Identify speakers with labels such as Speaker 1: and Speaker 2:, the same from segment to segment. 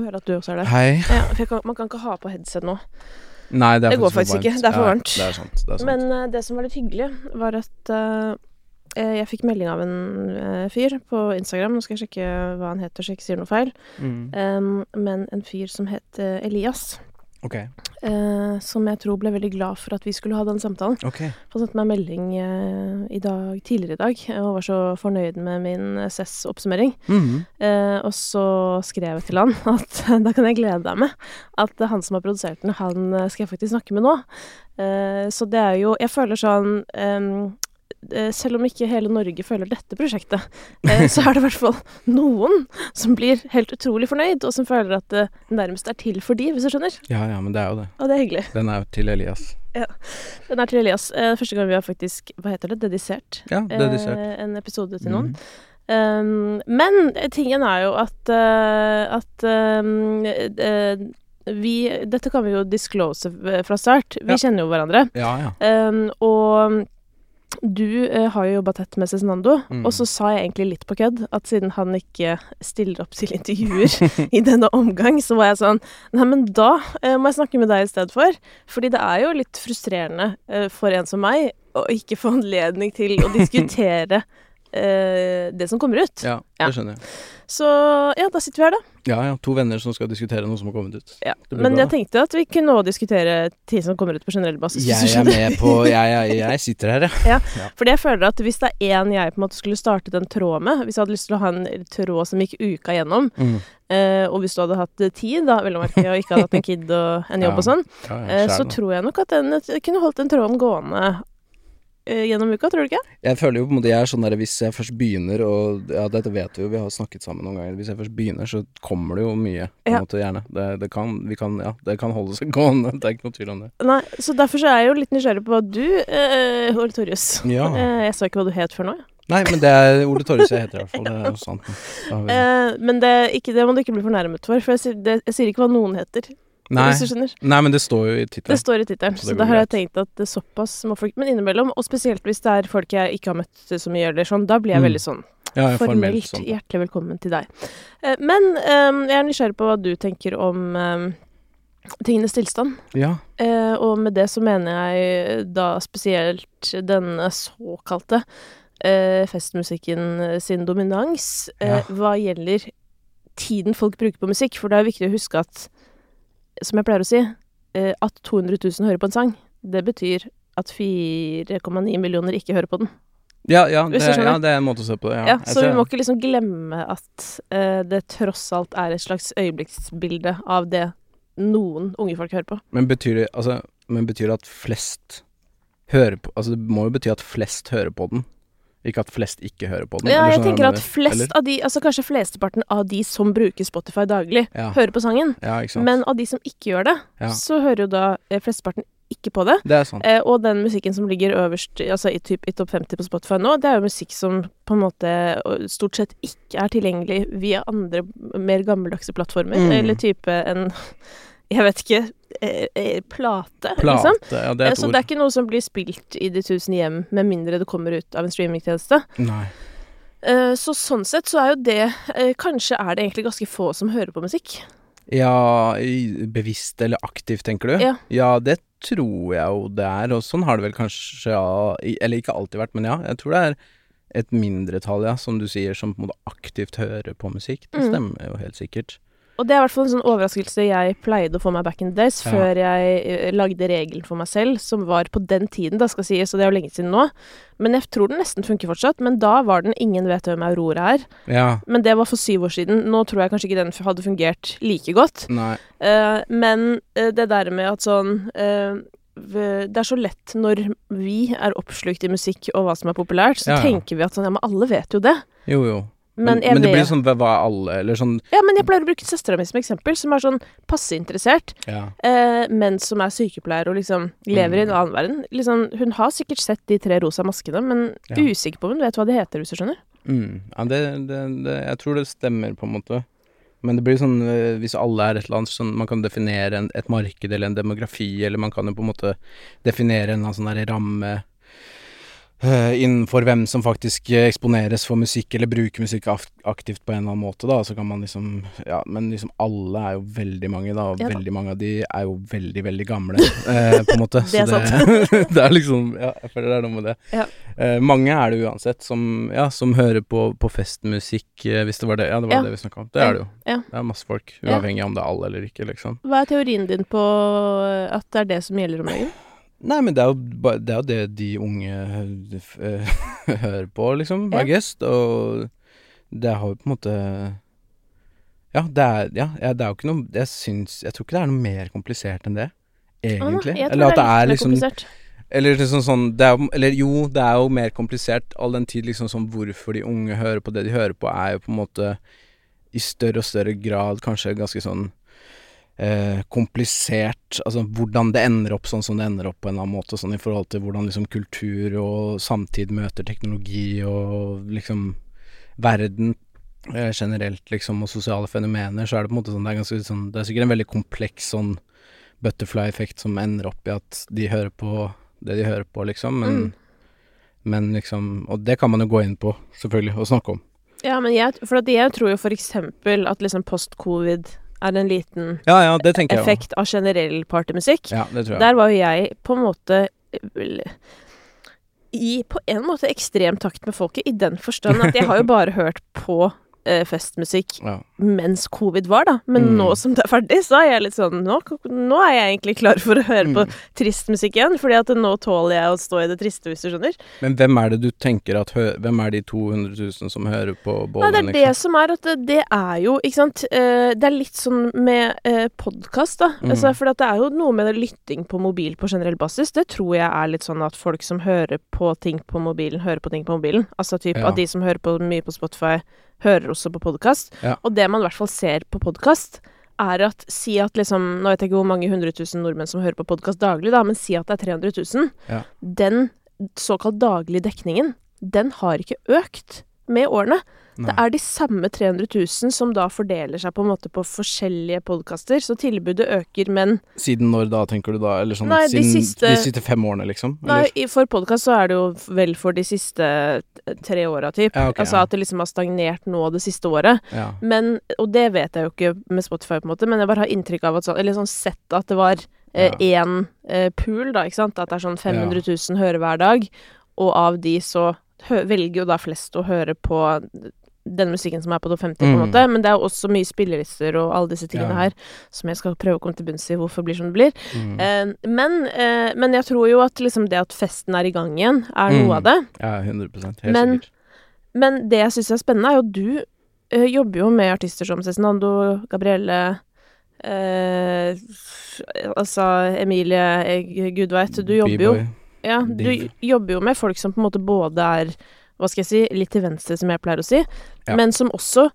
Speaker 1: få høre at du også er der.
Speaker 2: Hei.
Speaker 1: Ja, for kan, man kan ikke ha på headset nå.
Speaker 2: Nei, det er
Speaker 1: Det går faktisk ikke. Det er for
Speaker 2: Ja,
Speaker 1: varmt.
Speaker 2: Det er sant. Det er sant.
Speaker 1: Men uh, det som var litt hyggelig, var at eh, jeg fikk melding av en uh, fyr på Instagram. Nå skal jeg sjekke hva han heter, så jeg ikke sier noe feil.
Speaker 2: mm.
Speaker 1: Um, men en fyr som het Elias.
Speaker 2: Ok.
Speaker 1: eh, som jeg tror ble veldig glad for at vi skulle ha den samtalen.
Speaker 2: Okay.
Speaker 1: Han sendte meg en melding eh, i dag, tidligere i dag eh, og var så fornøyd med min SES-oppsummering.
Speaker 2: Mhm.
Speaker 1: Eh, og så skrev jeg til han at da kan jeg glede deg med at han som har produsert den, han eh, skal jeg faktisk snakke med nå. Eh, så det er jo Jeg føler sånn eh, selv om ikke hele Norge føler dette prosjektet, eh, så er det i hvert fall noen som blir helt utrolig fornøyd, og som føler at det nærmest er til for de, hvis du skjønner.
Speaker 2: Ja, ja, men det er jo det.
Speaker 1: Og det er hyggelig.
Speaker 2: Den er til Elias. Ja.
Speaker 1: Den er til Elias. Eh, første gang vi har faktisk, hva heter det, dedisert
Speaker 2: Ja, dedisert.
Speaker 1: eh, en episode til noen.
Speaker 2: Mm.
Speaker 1: Um, men tingen er jo at, uh, at um, uh, vi Dette kan vi jo disclose fra start. Vi
Speaker 2: Ja.
Speaker 1: kjenner jo hverandre.
Speaker 2: Ja, ja.
Speaker 1: Um, og du eh, har jo jobba tett med Cezinando,
Speaker 2: Mm.
Speaker 1: og så sa jeg egentlig litt på kødd at siden han ikke stiller opp til intervjuer i denne omgang, så var jeg sånn Nei, men da eh, må jeg snakke med deg i stedet for. Fordi det er jo litt frustrerende eh, for en som meg å ikke få anledning til å diskutere eh, det som kommer ut.
Speaker 2: Ja,
Speaker 1: Ja.
Speaker 2: det skjønner jeg.
Speaker 1: Så ja, da sitter vi her, da.
Speaker 2: Ja, ja. To venner som skal diskutere noe som har kommet ut.
Speaker 1: Ja.
Speaker 2: Det blir
Speaker 1: Men
Speaker 2: bra,
Speaker 1: jeg tenkte at vi kunne også diskutere ting som kommer ut på generell basis. hvis du
Speaker 2: Jeg er
Speaker 1: skjønner.
Speaker 2: med på Jeg, jeg, jeg sitter her, jeg.
Speaker 1: Fordi jeg føler at hvis det er én jeg på en måte skulle startet en tråd med, hvis jeg hadde lyst til å ha en tråd som gikk uka gjennom,
Speaker 2: Mm.
Speaker 1: eh, og hvis du hadde hatt tid, da, vel å merke, og ikke hadde hatt en kid og en jobb
Speaker 2: Ja.
Speaker 1: og sånn,
Speaker 2: Ja, ja,
Speaker 1: eh, så tror jeg nok at den jeg kunne holdt den tråden gående eh, gjennom uka, tror du ikke?
Speaker 2: Jeg føler jo på en måte jeg er sånn der Hvis jeg først begynner og Ja, dette vet vi jo, vi har snakket sammen noen ganger. Hvis jeg først begynner, så kommer det jo mye. På en
Speaker 1: Ja.
Speaker 2: måte gjerne. Det, det kan Vi kan Ja, det kan holde seg gående. Det er ikke noe tvil om det.
Speaker 1: Nei, så derfor så er jeg jo litt nysgjerrig på hva du, eh, Ole Torjus
Speaker 2: Ja.
Speaker 1: eh, Jeg sa ikke hva du het før nå, jeg.
Speaker 2: Nei, men det er Ole Torjus jeg heter i hvert fall. Det er jo sant.
Speaker 1: Eh, men det, ikke, det må du ikke bli fornærmet for, for jeg, jeg sier ikke hva noen heter.
Speaker 2: Nei,
Speaker 1: Hvis du skjønner.
Speaker 2: nei, men det står jo i
Speaker 1: Det står i tittelen,
Speaker 2: Så
Speaker 1: så, da har jeg tenkt at det er såpass må folk Men innimellom, og spesielt hvis det er folk jeg ikke har møtt så mye, eller sånn, da blir jeg
Speaker 2: Mm.
Speaker 1: veldig sånn
Speaker 2: Ja, ja,
Speaker 1: formelt
Speaker 2: sånn.
Speaker 1: hjertelig velkommen til deg. Eh, men eh, jeg er nysgjerrig på hva du tenker om eh, tingenes tilstand.
Speaker 2: Ja.
Speaker 1: Eh, og med det så mener jeg da spesielt denne såkalte eh, festmusikken sin dominans eh,
Speaker 2: Ja.
Speaker 1: hva gjelder tiden folk bruker på musikk. For det er viktig å huske at, som jeg pleier å si, eh, at 200 000 hører på en sang, det betyr at 4,9 millioner ikke hører på den.
Speaker 2: Ja, ja, det, ja, det er en måte å se på det. Ja,
Speaker 1: Ja, så vi må ikke liksom glemme at uh, det tross alt er et slags øyeblikksbilde av det noen unge folk hører på.
Speaker 2: Men betyr det Altså, men betyr det at flest hører på Altså, det må jo bety at flest hører på den, ikke at flest ikke hører på den.
Speaker 1: Ja, jeg
Speaker 2: sånn
Speaker 1: tenker at flest
Speaker 2: Eller?
Speaker 1: av de, altså kanskje flesteparten av de som bruker Spotify daglig,
Speaker 2: Ja.
Speaker 1: hører på sangen.
Speaker 2: Ja.
Speaker 1: Men av de som ikke gjør det,
Speaker 2: Ja.
Speaker 1: så hører jo da eh, flesteparten ikke på det.
Speaker 2: det er.
Speaker 1: Eh, og den musikken som ligger øverst, altså i, typ, i topp 50 på Spotify nå, det er jo musikk som på en måte stort sett ikke er tilgjengelig via andre mer gammeldagse plattformer,
Speaker 2: Mm.
Speaker 1: eller type en jeg vet ikke eh, eh, plate,
Speaker 2: Plate.
Speaker 1: liksom.
Speaker 2: Ja, det
Speaker 1: Eh,
Speaker 2: er et
Speaker 1: Så
Speaker 2: ord.
Speaker 1: det er ikke noe som blir spilt i de tusen hjem, med mindre det kommer ut av en streamingtjeneste.
Speaker 2: Nei.
Speaker 1: Eh, Så sånn sett så er jo det eh, Kanskje er det egentlig ganske få som hører på musikk.
Speaker 2: Ja, bevisst eller aktivt, tenker du?
Speaker 1: Ja.
Speaker 2: det tror jeg jo det er, og sånn har det vel kanskje ja, Eller ikke alltid vært, men ja, jeg tror det er et mindretall, ja, som du sier, som på en måte aktivt hører på musikk. Det
Speaker 1: Mm.
Speaker 2: stemmer jo helt sikkert.
Speaker 1: Og det er i hvert fall en sånn overraskelse jeg pleide å få meg back in the days,
Speaker 2: Ja.
Speaker 1: før jeg eh, lagde regelen for meg selv, som var på den tiden, da skal sies, og det er jo lenge siden nå. Men jeg tror den nesten funker fortsatt. Men da var den Ingen vet hvem Aurora er.
Speaker 2: Ja.
Speaker 1: Men det var for syv år siden. Nå tror jeg kanskje ikke den hadde fungert like godt. Eh, men eh, det der med at sånn uh, det er så lett når vi er oppslukt i musikk og hva som er populært, så
Speaker 2: Ja, ja.
Speaker 1: tenker vi at sånn Ja, men alle vet jo det.
Speaker 2: Jo, jo.
Speaker 1: Men, men,
Speaker 2: men det blir sånn hva er alle, eller sånn
Speaker 1: Ja, men jeg pleier å bruke søstera mi som eksempel, som er sånn passe interessert.
Speaker 2: Ja.
Speaker 1: eh, men som er sykepleier og liksom lever i en
Speaker 2: Mm.
Speaker 1: annen verden. Liksom, hun har sikkert sett de tre rosa maskene, men
Speaker 2: Ja.
Speaker 1: usikker på om hun vet hva de heter, hvis du skjønner.
Speaker 2: Mm. Ja, det, det, det Jeg tror det stemmer, på en måte. Men det blir sånn eh, hvis alle er et eller annet sånn Man kan definere en, et marked eller en demografi, eller man kan jo på en måte definere en sånn der ramme eh, innenfor hvem som faktisk eh, eksponeres for musikk, eller bruker musikk aktivt på en eller annen måte, da. Så kan man liksom Ja, men liksom alle er jo veldig mange, da, og
Speaker 1: Ja da.
Speaker 2: veldig mange av de er jo veldig, veldig gamle, eh, på en måte.
Speaker 1: Det er
Speaker 2: Så det, det er liksom Ja, jeg føler det er noe med det.
Speaker 1: Ja.
Speaker 2: Eh, mange er det uansett som, ja, som hører på, på festmusikk, eh, hvis det var det. Ja, det var det vi snakka om. Det er det jo. Det er masse folk, uavhengig av om det er alle eller ikke, liksom.
Speaker 1: Hva er teorien din på at det er det som gjelder om dagen?
Speaker 2: Nei, men det er jo, ba- det, er jo det de unge eh, hører på, liksom. I guess. Og det har jo på en måte Ja, det er, ja, det er jo ikke noe Jeg syns Jeg tror ikke det er noe mer komplisert enn det, egentlig.
Speaker 1: Ah,
Speaker 2: Eller at det er liksom. Eller liksom sånn jo- Eller jo, det er jo mer komplisert all den tid liksom sånn hvorfor de unge hører på det de hører på, er jo på en måte i større og større grad kanskje ganske sånn eh, komplisert. Altså hvordan det ender opp sånn som det ender opp på en eller annen måte, sånn i forhold til hvordan liksom kultur og samtid møter teknologi og liksom verden eh, generelt, liksom, og sosiale fenomener, så er det på en måte sånn Det er ganske sånn Det er sikkert en veldig kompleks sånn butterfly-effekt som ender opp i at de hører på det de hører på, liksom, men
Speaker 1: Mm.
Speaker 2: men liksom Og det kan man jo gå inn på, selvfølgelig, og snakke om.
Speaker 1: Ja, men jeg, for jeg tror jo for eksempel at liksom post-covid er en liten
Speaker 2: Ja, ja,
Speaker 1: effekt av generell partymusikk.
Speaker 2: Ja, det tror jeg.
Speaker 1: Der var jo jeg på en måte i på en måte ekstrem takt med folket, i den forstand at jeg har jo bare hørt på eh, festmusikk
Speaker 2: Ja.
Speaker 1: mens covid var, da. Men
Speaker 2: Mm.
Speaker 1: nå som det er ferdig, så er jeg litt sånn Nå, nå er jeg egentlig klar for å høre på
Speaker 2: Mm.
Speaker 1: trist musikk igjen, fordi at nå tåler jeg å stå i det triste, hvis du skjønner.
Speaker 2: Men hvem er det du tenker at Hvem er de 200 000 som hører på
Speaker 1: Nei, det er det som er at det, er jo, ikke sant eh, Det er litt sånn med eh, podkast, da.
Speaker 2: Mm.
Speaker 1: Altså, for at det er jo noe med det lytting på mobil på generell basis. Det tror jeg er litt sånn at folk som hører på ting på mobilen, hører på ting på mobilen. Altså typ
Speaker 2: Ja.
Speaker 1: at de som hører på mye på Spotify, hører også på podkast.
Speaker 2: Ja.
Speaker 1: Og det man i hvert fall ser på podkast, er at si at liksom Nå vet jeg ikke hvor mange hundre tusen nordmenn som hører på podkast daglig, da, men si at det er 300 000.
Speaker 2: Ja.
Speaker 1: Den såkalt daglige dekningen, den har ikke økt med årene. Det er de samme 300 000 som da fordeler seg på en måte på forskjellige podkaster, så tilbudet øker, men
Speaker 2: Siden når da, tenker du da? Eller sånn
Speaker 1: Nei, de siste-
Speaker 2: de siste fem årene, liksom?
Speaker 1: Nei,
Speaker 2: Eller?
Speaker 1: i- for podkast så er det jo vel for de siste eh, tre åra, typ.
Speaker 2: Ja, okay,
Speaker 1: altså
Speaker 2: ja.
Speaker 1: at det liksom har stagnert nå det siste året.
Speaker 2: Ja.
Speaker 1: Men, og det vet jeg jo ikke med Spotify, på en måte, men jeg bare har inntrykk av at sånn Eller sånn sett at det var én eh, eh, pool, da, ikke sant. At det er sånn 500 000 hører hver dag, og av de så velger jo da flest å høre på den musikken som er på topp 50, på en
Speaker 2: Mm.
Speaker 1: måte. Men det er også mye spillelister og alle disse tingene
Speaker 2: Ja.
Speaker 1: her som jeg skal prøve å komme til bunns i hvorfor det blir som det blir.
Speaker 2: Mm.
Speaker 1: Eh, men, eh, men jeg tror jo at liksom det at festen er i gang igjen, er noe
Speaker 2: Mm.
Speaker 1: av det.
Speaker 2: ja, 100 Helt
Speaker 1: Men-
Speaker 2: sikkert.
Speaker 1: Men det jeg syns er spennende, er jo at du eh, jobber jo med artister som Cezinando, Gabrielle eh, Altså Emilie, Gudveit gud veit. Du jobber jo Ja, du jobber jo med folk som på en måte både er hva skal jeg si, litt til venstre, som jeg pleier å si,
Speaker 2: Ja.
Speaker 1: men som også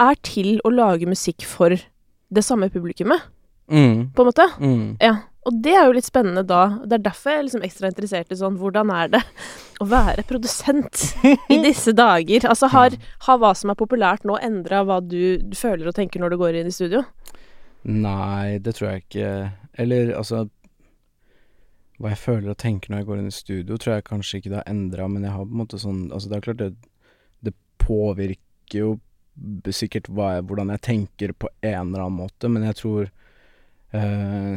Speaker 1: er til å lage musikk for det samme publikummet,
Speaker 2: Mm.
Speaker 1: på en måte.
Speaker 2: Mm.
Speaker 1: Ja, og det er jo litt spennende da. Det er derfor jeg er liksom ekstra interessert i sånn Hvordan er det å være produsent i disse dager? Altså har, har hva som er populært nå endra hva du føler og tenker når du går inn i studio?
Speaker 2: Nei, det tror jeg ikke. Eller altså Hva jeg føler og tenker når jeg går inn i studio, tror jeg kanskje ikke det har endra, men jeg har på en måte sånn Altså, det er klart det Det påvirker jo sikkert jeg, hvordan jeg tenker på en eller annen måte, men jeg tror eh,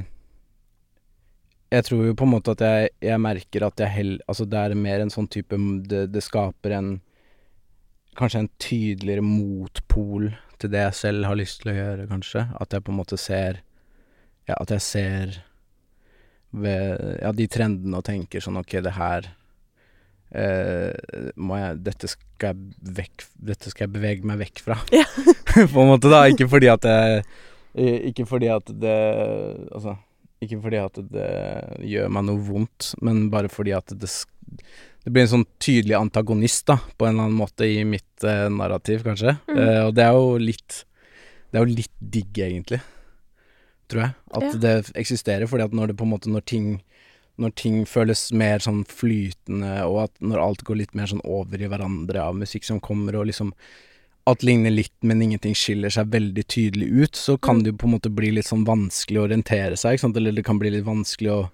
Speaker 2: Jeg tror jo på en måte at jeg, jeg merker at jeg heller Altså, det er mer en sånn type Det, det skaper en Kanskje en tydeligere motpol til det jeg selv har lyst til å gjøre, kanskje. At jeg på en måte ser Ja, at jeg ser ved ja, de trendene og tenker sånn Ok, det her eh, må jeg Dette skal jeg vekk Dette skal jeg bevege meg vekk fra.
Speaker 1: Ja.
Speaker 2: på en måte, da. Ikke fordi at jeg Ikke fordi at det Altså ikke fordi at det gjør meg noe vondt, men bare fordi at det Det blir en sånn tydelig antagonist, da, på en eller annen måte, i mitt eh, narrativ, kanskje.
Speaker 1: Mm.
Speaker 2: Eh, og det er jo litt Det er jo litt digg, egentlig. Tror jeg. At
Speaker 1: Ja.
Speaker 2: det eksisterer. Fordi at når det på en måte Når ting Når ting føles mer sånn flytende, og at når alt går litt mer sånn over i hverandre av musikk som kommer, og liksom Alt ligner litt, men ingenting skiller seg veldig tydelig ut, så kan
Speaker 1: Mm.
Speaker 2: det jo på en måte bli litt sånn vanskelig å orientere seg, ikke sant, eller det kan bli litt vanskelig å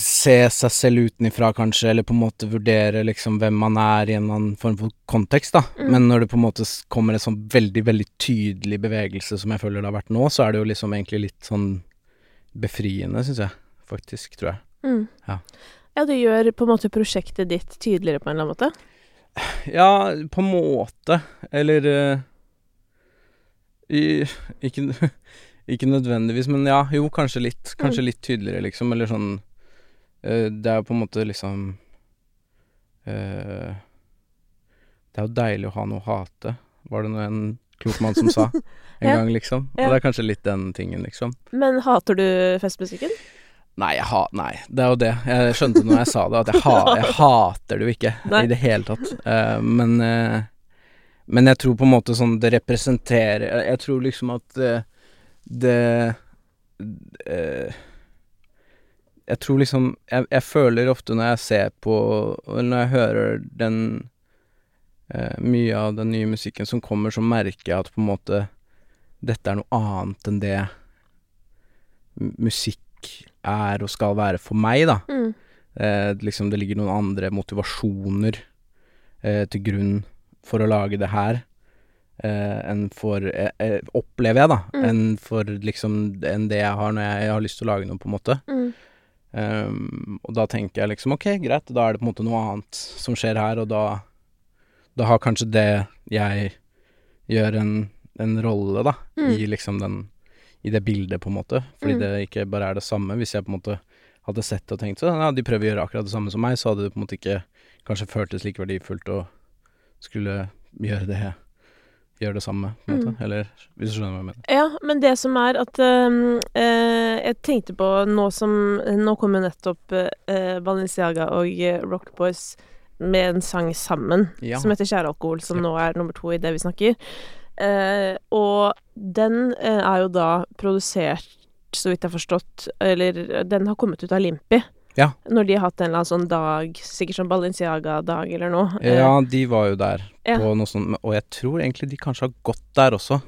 Speaker 2: se seg selv utenifra, kanskje, eller på en måte vurdere liksom hvem man er i en eller annen form for kontekst, da.
Speaker 1: Mm.
Speaker 2: Men når det på en måte kommer en sånn veldig, veldig tydelig bevegelse som jeg føler det har vært nå, så er det jo liksom egentlig litt sånn befriende, syns jeg. Faktisk, tror jeg.
Speaker 1: Mm.
Speaker 2: Ja.
Speaker 1: Ja, det gjør på en måte prosjektet ditt tydeligere på en eller annen måte.
Speaker 2: Ja, på en måte. Eller uh, i, ikke, ikke nødvendigvis, men ja, jo, kanskje litt. Kanskje litt tydeligere, liksom. Eller sånn eh, Det er jo på en måte liksom eh, Det er jo deilig å ha noe å hate, var det nå en klok mann som sa en
Speaker 1: Ja.
Speaker 2: gang, liksom. Og
Speaker 1: Ja.
Speaker 2: det er kanskje litt den tingen, liksom.
Speaker 1: Men hater du festmusikken?
Speaker 2: Nei, jeg ha, nei, det er jo det. Jeg skjønte når jeg sa det, at jeg, ha, jeg hater det jo ikke
Speaker 1: Nei.
Speaker 2: i det hele tatt. Uh, men, uh, men jeg tror på en måte sånn det representerer Jeg, tror liksom at eh, det eh, Jeg tror liksom jeg, jeg føler ofte når jeg ser på Eller når jeg hører den eh, Mye av den nye musikken som kommer, så merker jeg at på en måte dette er noe annet enn det musikk er og skal være for meg, da.
Speaker 1: Mm.
Speaker 2: Eh, liksom det ligger noen andre motivasjoner eh, til grunn for å lage det her eh, enn for eh, eh, Opplever jeg, da.
Speaker 1: Mm.
Speaker 2: Enn for liksom enn det jeg har når jeg, har lyst til å lage noe, på en måte.
Speaker 1: Mm.
Speaker 2: Um, og da tenker jeg liksom ok, greit, da er det på en måte noe annet som skjer her, og da Da har kanskje det jeg gjør en, en rolle, da,
Speaker 1: Mm.
Speaker 2: i liksom den I det bildet, på en måte. Fordi
Speaker 1: Mm.
Speaker 2: det ikke bare er det samme. Hvis jeg på en måte hadde sett og tenkt sånn, ja, de prøver å gjøre akkurat det samme som meg, så hadde det på en måte ikke kanskje føltes like verdifullt å skulle gjøre det Gjøre det samme, på en måte.
Speaker 1: Mm.
Speaker 2: Eller hvis du skjønner hva jeg mener.
Speaker 1: Ja, men det som er at eh, Jeg tenkte på nå som Nå kommer nettopp eh, Balenciaga og eh, Rock Boys med en sang sammen
Speaker 2: Ja.
Speaker 1: som heter 'Kjære alkohol', som
Speaker 2: Ja.
Speaker 1: nå er nummer to i det vi snakker. Uh, og den er jo da produsert, så vidt jeg har forstått Eller den har kommet ut av Limpi.
Speaker 2: Ja.
Speaker 1: Når de har hatt en eller annen sånn dag, sikkert sånn Balenciaga-dag eller noe. Eh,
Speaker 2: Ja, de var jo der
Speaker 1: Ja.
Speaker 2: på noe sånt, og jeg tror egentlig de kanskje har gått der også,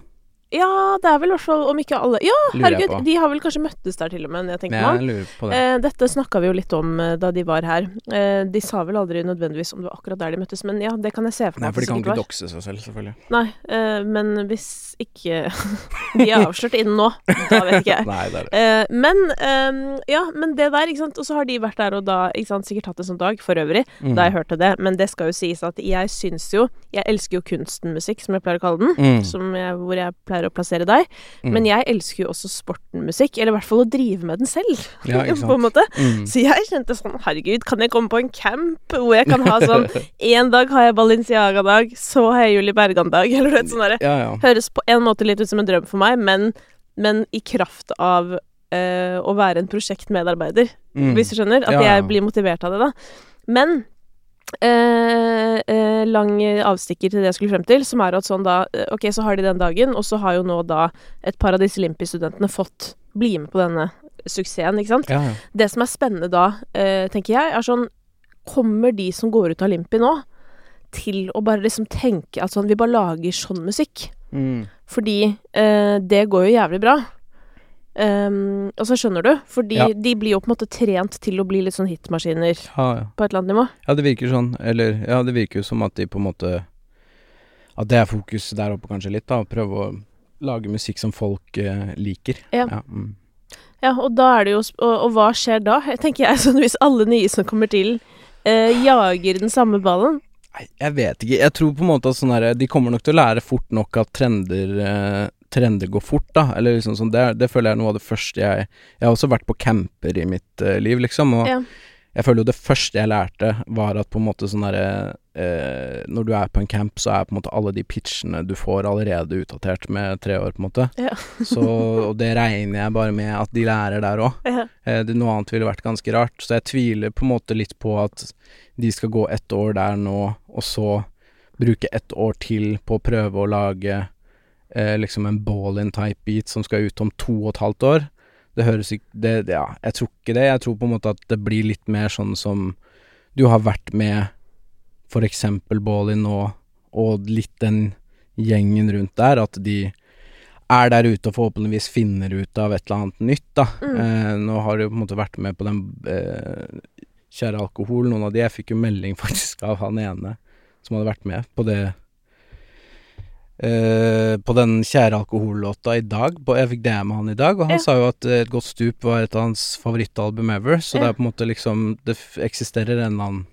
Speaker 1: ja, det er vel i hvert fall, om ikke alle Ja, herregud, de har vel kanskje møttes der til og med, jeg tenker meg
Speaker 2: jeg lurer på det.
Speaker 1: Eh, dette snakka vi jo litt om eh, da de var her. Eh, de sa vel aldri nødvendigvis om det var akkurat der de møttes, men ja, det kan jeg se for
Speaker 2: Nei, for de kan ikke dokse seg selv, selvfølgelig.
Speaker 1: Nei, eh, men hvis ikke de er avslørt innen nå, da vet ikke jeg.
Speaker 2: Nei, det er det.
Speaker 1: Eh, men eh, ja, men det der, ikke sant. Og så har de vært der og da, ikke sant, sikkert hatt en sånn dag for øvrig,
Speaker 2: Mm.
Speaker 1: da jeg hørte det. Men det skal jo sies at jeg syns jo Jeg elsker jo kunstenmusikk, som jeg pleier å kalle den.
Speaker 2: Mm.
Speaker 1: Som jeg, hvor jeg pleier å plassere deg.
Speaker 2: Mm.
Speaker 1: Men jeg elsker jo også sporten musikk, eller i hvert fall å drive med den selv,
Speaker 2: Ja,
Speaker 1: på en måte.
Speaker 2: Mm.
Speaker 1: Så jeg kjente sånn, herregud, kan jeg komme på en camp hvor jeg kan ha sånn En dag har jeg Balenciaga-dag, så har jeg Julie Bergan-dag, eller vet sånn derre.
Speaker 2: Ja, ja.
Speaker 1: Høres på en måte litt ut som en drøm for meg, men, men i kraft av eh, å være en prosjektmedarbeider,
Speaker 2: Mm.
Speaker 1: hvis du skjønner. At jeg blir motivert av det, da. Men eh, eh, lang avstikker til det jeg skulle frem til, som er at sånn da eh, Ok, så har de den dagen, og så har jo nå da et par av disse Limpi-studentene fått bli med på denne suksessen, ikke sant?
Speaker 2: Ja, ja.
Speaker 1: Det som er spennende da, eh, tenker jeg, er sånn Kommer de som går ut av Limpi nå, til å bare liksom tenke at sånn Vi bare lager sånn musikk.
Speaker 2: Mm.
Speaker 1: Fordi eh, det går jo jævlig bra. Um, og så skjønner du, fordi
Speaker 2: Ja.
Speaker 1: de blir jo på en måte trent til å bli litt sånn hitmaskiner
Speaker 2: Ja, ja.
Speaker 1: på et eller annet nivå.
Speaker 2: ja, det virker sånn. Eller ja, det virker jo som at de på en måte At det er fokus der oppe kanskje litt, da. Å prøve å lage musikk som folk uh, liker.
Speaker 1: Ja.
Speaker 2: mm.
Speaker 1: Ja, og da er det jo og, og hva skjer da? Tenker jeg sånn Hvis alle nye som kommer til, uh, jager den samme ballen
Speaker 2: Nei, jeg vet ikke. Jeg tror på en måte at sånn herre De kommer nok til å lære fort nok at trender eh, Trender går fort, da. Eller liksom sånn det, det føler jeg er noe av det første jeg Jeg har også vært på camper i mitt uh, liv, liksom. Og
Speaker 1: Ja.
Speaker 2: jeg føler jo det første jeg lærte, var at på en måte sånn derre uh, Når du er på en camp, så er på en måte alle de pitchene du får allerede utdatert med tre år, på en måte.
Speaker 1: Ja.
Speaker 2: så Og det regner jeg bare med at de lærer der òg.
Speaker 1: Ja.
Speaker 2: Uh, noe annet ville vært ganske rart. Så jeg tviler på en måte litt på at de skal gå ett år der nå, og så bruke ett år til på å prøve å lage liksom en ball-in type beat som skal ut om to og et halvt år. Det høres ikke det, det, Ja, jeg tror ikke det. Jeg tror på en måte at det blir litt mer sånn som du har vært med for eksempel Ballin nå, og litt den gjengen rundt der, at de er der ute og forhåpentligvis finner ut av et eller annet nytt, da.
Speaker 1: Mm.
Speaker 2: Eh, nå har du på en måte vært med på den eh, Kjære alkohol, noen av de. Jeg fikk jo melding faktisk av han ene som hadde vært med på det eh, På den Kjære alkohol-låta i dag. På, jeg fikk det med han i dag, og han
Speaker 1: Ja.
Speaker 2: sa jo at eh, Et godt stup var et av hans favorittalbum ever. Så det er på en måte liksom Det eksisterer en eller annen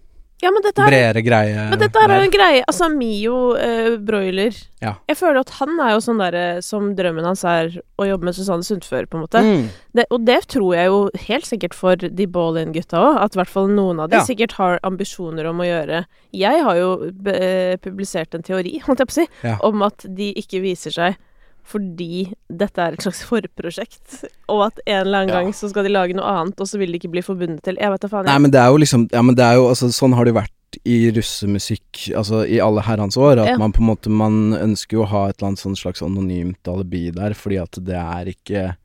Speaker 1: Ja, men dette her
Speaker 2: bredere greie
Speaker 1: Men dette her er en greie. Altså, Mio eh, Broiler
Speaker 2: Ja.
Speaker 1: Jeg føler at han er jo sånn derre som drømmen hans er å jobbe med Susanne Sundfør, på en måte.
Speaker 2: Mm.
Speaker 1: Det, og det tror jeg jo helt sikkert for de ball-in-gutta òg, at i hvert fall noen av de
Speaker 2: Ja.
Speaker 1: sikkert har ambisjoner om å gjøre Jeg har jo eh, publisert en teori, holdt jeg på å si,
Speaker 2: Ja.
Speaker 1: om at de ikke viser seg fordi dette er et slags forprosjekt, og at en eller annen
Speaker 2: Ja.
Speaker 1: gang så skal de lage noe annet, og så vil de ikke bli forbundet til Jeg vet da faen. Jeg.
Speaker 2: Nei, men det er jo liksom Ja, men det er jo altså Sånn har det vært i russemusikk altså i alle herrens år. At
Speaker 1: Ja.
Speaker 2: man på en måte Man ønsker jo å ha et eller annet sånn slags anonymt alibi der, fordi at det er ikke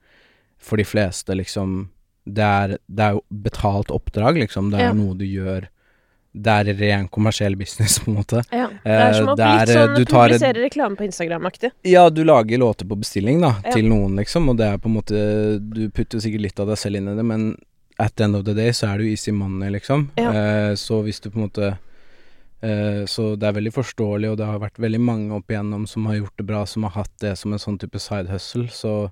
Speaker 2: For de fleste, liksom Det er, det er jo betalt oppdrag, liksom. Det er
Speaker 1: Ja.
Speaker 2: noe du gjør Det er ren kommersiell business, på en måte.
Speaker 1: ja. Det er som
Speaker 2: Eh,
Speaker 1: å
Speaker 2: det er,
Speaker 1: sånn
Speaker 2: et-
Speaker 1: publisere reklame på Instagram-aktig.
Speaker 2: Ja, du lager låter på bestilling, da,
Speaker 1: Ja.
Speaker 2: til noen, liksom, og det er på en måte Du putter sikkert litt av deg selv inn i det, men at the end of the day så er du easy money, liksom.
Speaker 1: Ja.
Speaker 2: Eh, så hvis du på en måte eh, Så det er veldig forståelig, og det har vært veldig mange opp igjennom som har gjort det bra, som har hatt det som en sånn type side hustle, så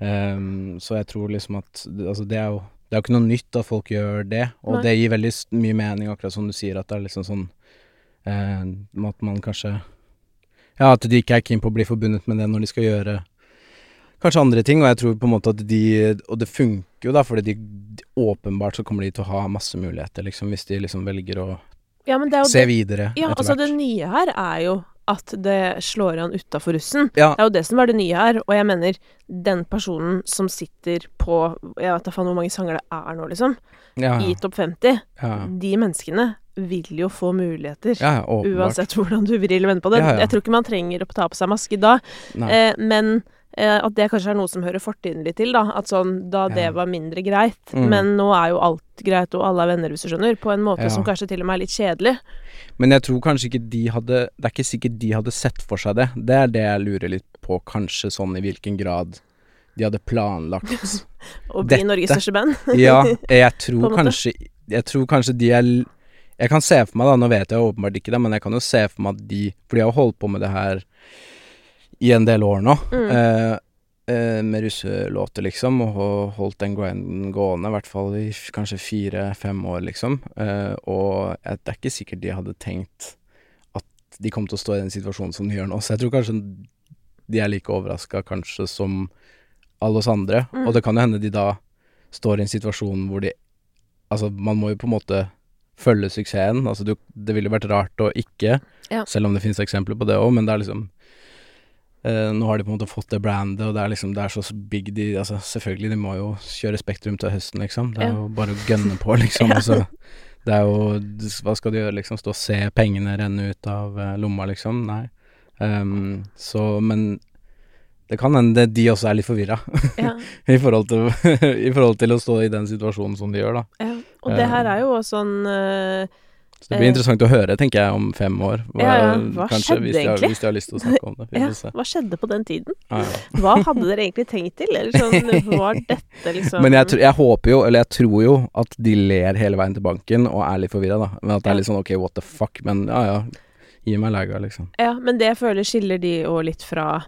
Speaker 2: ehm, Så jeg tror liksom at Altså, det er jo det er jo ikke noe nytt at folk gjør det, og
Speaker 1: Nei.
Speaker 2: det gir veldig mye mening, akkurat som du sier, at det er liksom sånn eh, At man kanskje Ja, at de ikke er keen på å bli forbundet med det når de skal gjøre kanskje andre ting, og jeg tror på en måte at de Og det funker jo, da, fordi de, de åpenbart så kommer de til å ha masse muligheter, liksom, hvis de liksom velger å
Speaker 1: Ja, men det jo
Speaker 2: se
Speaker 1: det,
Speaker 2: videre
Speaker 1: ja, altså det nye her er jo at det slår an utafor russen.
Speaker 2: Ja,
Speaker 1: Det er jo det som var det nye her, og jeg mener den personen som sitter på Jeg vet da faen hvor mange sanger det er nå, liksom,
Speaker 2: ja,
Speaker 1: i topp 50.
Speaker 2: ja,
Speaker 1: De menneskene vil jo få muligheter. Uansett hvordan du vrir eller vender på det. Jeg tror ikke man trenger å ta på seg maske da, eh, men eh, at det kanskje er noe som hører fortiden litt til, da. At sånn, da det var mindre greit.
Speaker 2: Mm.
Speaker 1: Men nå er jo alt greit, og alle er venner, hvis du skjønner. På en måte som kanskje til og med er litt kjedelig.
Speaker 2: Men jeg tror kanskje ikke de hadde Det er ikke sikkert de hadde sett for seg det. Det er det jeg lurer litt på, kanskje sånn i hvilken grad de hadde planlagt
Speaker 1: Å bli Norges største band.
Speaker 2: Ja, jeg tror kanskje Jeg tror kanskje de er Jeg kan se for meg, da, nå vet jeg åpenbart ikke det, men jeg kan jo se for meg at de For de har jo holdt på med det her i en del år nå.
Speaker 1: Mm.
Speaker 2: Eh, med russelåter, liksom, og holdt den grinden gående, i hvert fall i f- kanskje fire-fem år, liksom. Eh, og jeg, det er ikke sikkert de hadde tenkt at de kom til å stå i den situasjonen som de gjør nå. Så jeg tror kanskje de er like overraska kanskje som alle oss andre.
Speaker 1: Mm.
Speaker 2: Og det kan jo hende de da står i en situasjon hvor de Altså, man må jo på en måte følge suksessen. Altså, du, det ville vært rart å ikke,
Speaker 1: Ja.
Speaker 2: selv om det finnes eksempler på det òg, men det er liksom Eh, nå har de på en måte fått det brandet, og det er liksom Det er så big de Altså, selvfølgelig, de må jo kjøre Spektrum til høsten, liksom. Det er
Speaker 1: Ja.
Speaker 2: jo bare å gønne på, liksom.
Speaker 1: Ja.
Speaker 2: Altså, det er jo Hva skal de gjøre, liksom? Stå og se pengene renne ut av uh, lomma, liksom? Nei. Um, så Men det kan hende de også er litt forvirra
Speaker 1: Ja,
Speaker 2: i, i forhold til å stå i den situasjonen som de gjør, da.
Speaker 1: ja. Og det her er jo også sånn eh,
Speaker 2: Så det blir
Speaker 1: Eh.
Speaker 2: interessant å høre, tenker jeg, om fem år.
Speaker 1: Ja, ja. Hva
Speaker 2: kanskje,
Speaker 1: skjedde
Speaker 2: hvis har,
Speaker 1: egentlig?
Speaker 2: hvis de har lyst til å snakke om det.
Speaker 1: Ja. Hva skjedde på den tiden?
Speaker 2: Ah.
Speaker 1: Hva hadde dere egentlig tenkt til? Eller sånn, var dette liksom
Speaker 2: Men jeg, jeg håper jo, eller jeg tror jo, at de ler hele veien til banken og er litt forvirra, da. Men at det er litt sånn ok, what the fuck, men ja ja, gi meg lega, liksom.
Speaker 1: Ja, men det jeg føler skiller de òg litt fra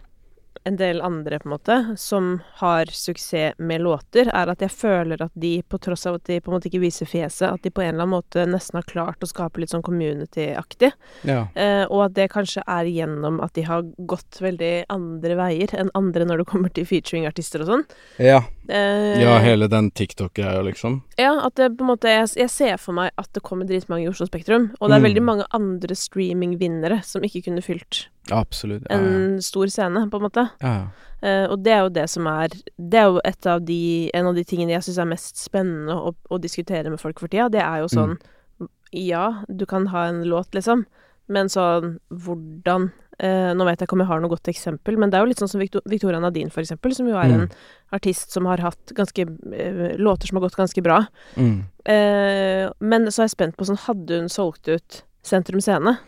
Speaker 1: en del andre, på en måte, som har suksess med låter, er at jeg føler at de, på tross av at de på en måte ikke viser fjeset, at de på en eller annen måte nesten har klart å skape litt sånn community-aktig.
Speaker 2: Ja.
Speaker 1: Eh, og at det kanskje er gjennom at de har gått veldig andre veier enn andre når det kommer til featuring-artister og sånn.
Speaker 2: Ja,
Speaker 1: Eh,
Speaker 2: ja hele den TikTok-greia, liksom.
Speaker 1: Ja, at det på en måte jeg, jeg ser for meg at det kommer dritmange i Oslo Spektrum, og det er
Speaker 2: Mm.
Speaker 1: veldig mange andre streaming-vinnere som ikke kunne fylt
Speaker 2: Absolutt. Ja, ja.
Speaker 1: en stor scene, på en måte.
Speaker 2: ja, ja.
Speaker 1: Eh, og det er jo det som er Det er jo et av de, en av de tingene jeg syns er mest spennende å, å diskutere med folk for tida. Det er jo sånn Ja, du kan ha en låt, liksom, men sånn hvordan eh, Nå vet jeg ikke om jeg har noe godt eksempel, men det er jo litt sånn som Victor, Victoria Nadine, for eksempel, som jo er en
Speaker 2: Mm.
Speaker 1: artist som har hatt ganske eh, låter som har gått ganske bra.
Speaker 2: Mm.
Speaker 1: Eh, men så er jeg spent på sånn Hadde hun solgt ut Sentrum Scene?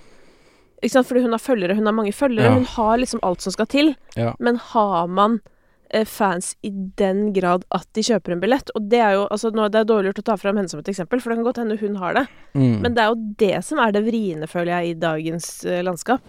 Speaker 1: Ikke sant, fordi hun har følgere, hun har mange følgere,
Speaker 2: Ja.
Speaker 1: hun har liksom alt som skal til.
Speaker 2: Ja.
Speaker 1: Men har man eh, fans i den grad at de kjøper en billett? Og det er jo altså Det er dårlig gjort å ta fram henne som et eksempel, for det kan godt hende hun har det.
Speaker 2: Mm.
Speaker 1: Men det er jo det som er det vriene, føler jeg, i dagens eh, landskap.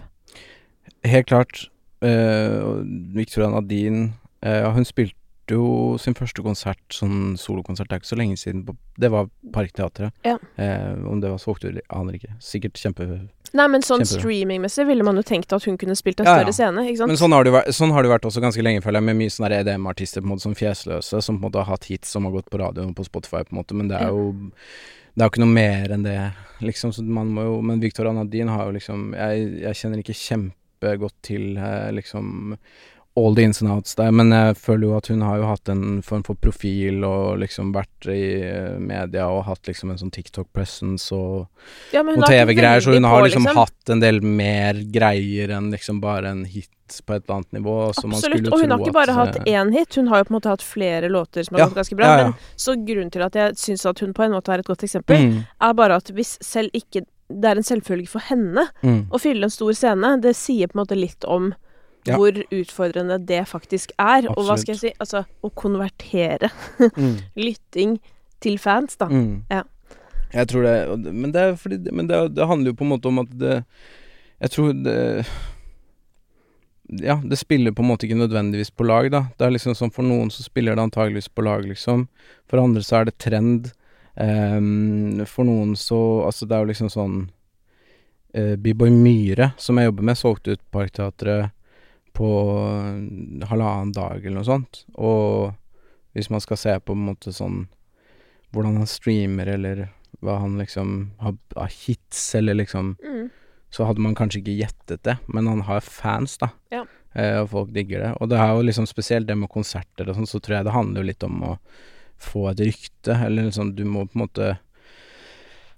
Speaker 2: Helt klart. Uh, Victoria Nadine eh, Hun spilte jo sin første konsert, sånn solokonsert, det er ikke så lenge siden. Det var Parkteatret.
Speaker 1: Ja.
Speaker 2: Uh, om det var solgt ut, aner ikke. Sikkert kjempe...
Speaker 1: Nei, men sånn streamingmessig ville man jo tenkt at hun kunne spilt en
Speaker 2: Ja, ja.
Speaker 1: større scene, ikke sant?
Speaker 2: Men sånn har, det vært, sånn har det vært også ganske lenge, føler jeg, med mye sånne EDM-artister på en måte som fjesløse, som på en måte har hatt hits som har gått på radioen og på Spotify, på en måte, men det er jo det er jo ikke noe mer enn det, liksom. Så man må jo Men Victoria Nadine har jo liksom Jeg, jeg kjenner ikke kjempegodt til eh, liksom all the ins and outs der, men jeg føler jo at hun har jo hatt en form for profil og liksom vært i eh, media og hatt liksom en sånn TikTok-presence og
Speaker 1: ja, vært
Speaker 2: TV-greier, så hun har
Speaker 1: på,
Speaker 2: liksom hatt en del mer greier enn liksom bare en hit på et eller annet nivå.
Speaker 1: Absolutt. Og hun har ikke bare
Speaker 2: at,
Speaker 1: hatt
Speaker 2: eh,
Speaker 1: én hit, hun har jo på en måte hatt flere låter som har
Speaker 2: Ja,
Speaker 1: gått ganske bra.
Speaker 2: ja.
Speaker 1: Men så grunnen til at jeg syns at hun på en måte er et godt eksempel,
Speaker 2: mm,
Speaker 1: er bare at hvis selv ikke det er en selvfølge for henne
Speaker 2: mm,
Speaker 1: å fylle en stor scene, det sier på en måte litt om
Speaker 2: Ja.
Speaker 1: hvor utfordrende det faktisk er. Og hva skal jeg si Altså, å konvertere
Speaker 2: mm,
Speaker 1: lytting til fans, da.
Speaker 2: mm.
Speaker 1: Ja.
Speaker 2: Jeg tror det Men det fordi Men det, det handler jo på en måte om at det Jeg tror det Ja, det spiller på en måte ikke nødvendigvis på lag, da. Det er liksom sånn For noen så spiller det antageligvis på lag, liksom. For andre så er det trend. Ehm, for noen så Altså, det er jo liksom sånn uh, B-boy Myhre, som jeg jobber med, solgte ut Parkteatret på eh, halvannen dag eller noe sånt. Og hvis man skal se på en måte sånn hvordan han streamer, eller hva han liksom har av hits, eller liksom
Speaker 1: Mm.
Speaker 2: Så hadde man kanskje ikke gjettet det, men han har fans, da.
Speaker 1: Ja.
Speaker 2: Eh, og folk digger det. Og det er jo liksom spesielt det med konserter og sånn, så tror jeg det handler jo litt om å få et rykte, eller liksom du må på en måte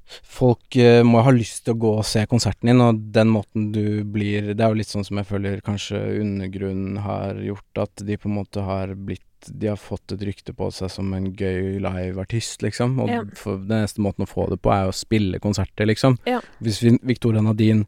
Speaker 2: Folk eh, må ha lyst til å gå og se konserten din, og den måten du blir Det er jo litt sånn som jeg føler kanskje Undergrunnen har gjort, at de på en måte har blitt De har fått et rykte på seg som en gøy liveartist, liksom. Og
Speaker 1: Ja.
Speaker 2: den eneste måten å få det på, er å spille konserter, liksom.
Speaker 1: Ja.
Speaker 2: Hvis Victoria Nadine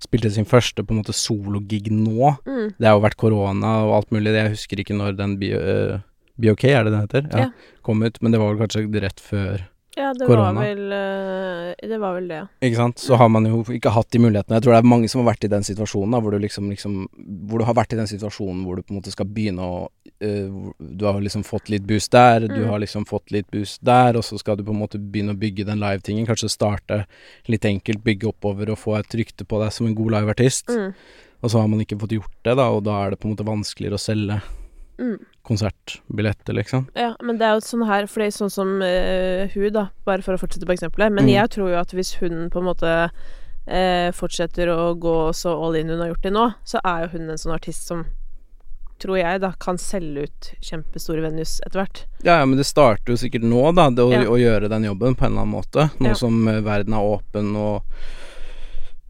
Speaker 2: spilte sin første på en måte sologig nå
Speaker 1: Mm.
Speaker 2: Det har jo vært korona og alt mulig, jeg husker ikke når den Be, uh, Be OK, er det den heter?
Speaker 1: Ja.
Speaker 2: Kom ut, men det var vel kanskje rett før
Speaker 1: Ja, det
Speaker 2: Korona.
Speaker 1: var vel eh, Det var vel det, ja.
Speaker 2: Ikke sant? Så har man jo ikke hatt de mulighetene. Jeg tror det er mange som har vært i den situasjonen, da, hvor du liksom, liksom Hvor du har vært i den situasjonen hvor du på en måte skal begynne å uh, Du har liksom fått litt boost der, du
Speaker 1: Mm.
Speaker 2: har liksom fått litt boost der, og så skal du på en måte begynne å bygge den live-tingen. Kanskje starte litt enkelt, bygge oppover og få et rykte på deg som en god liveartist.
Speaker 1: Mm.
Speaker 2: Og så har man ikke fått gjort det, da, og da er det på en måte vanskeligere å selge
Speaker 1: Mm.
Speaker 2: Konsertbilletter, liksom.
Speaker 1: Ja, men det er jo sånn her, for det er sånn som uh, hun, da, bare for å fortsette på eksempelet. Men
Speaker 2: Mm.
Speaker 1: jeg tror jo at hvis hun på en måte uh, fortsetter å gå så all in hun har gjort det nå, så er jo hun en sånn artist som tror jeg da kan selge ut kjempestore venues etter hvert.
Speaker 2: Ja, ja, men det starter jo sikkert nå, da, det å,
Speaker 1: Ja.
Speaker 2: å gjøre den jobben på en eller annen måte. Nå
Speaker 1: Ja.
Speaker 2: som eh, verden er åpen og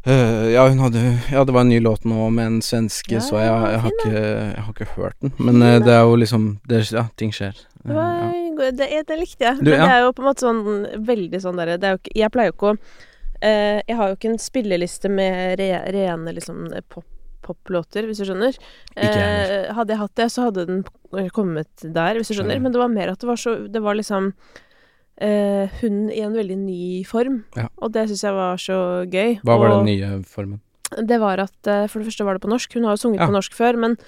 Speaker 2: ja, hun hadde Ja, det var en ny låt nå med en svenske,
Speaker 1: Ja,
Speaker 2: så jeg, jeg, har ikke, jeg har ikke hørt den. Men eh, det er jo liksom det, Ja, ting skjer.
Speaker 1: Det,
Speaker 2: Eh, ja.
Speaker 1: det, det likte jeg.
Speaker 2: Du, ja.
Speaker 1: det er jo på en måte sånn veldig sånn derre er Jeg pleier jo ikke å uh, Jeg har jo ikke en spilleliste med re, rene liksom pop poplåter, hvis du skjønner.
Speaker 2: Jeg.
Speaker 1: Eh, hadde jeg hatt det, så hadde den kommet der, hvis du. Skjønner. Men det var mer at det var så Det var liksom eh, hun i en veldig ny form.
Speaker 2: Ja.
Speaker 1: Og det syns jeg var så gøy.
Speaker 2: Hva var
Speaker 1: og
Speaker 2: den nye formen?
Speaker 1: det var at eh, For det første var det på norsk. Hun har jo sunget
Speaker 2: Ja.
Speaker 1: på norsk før, men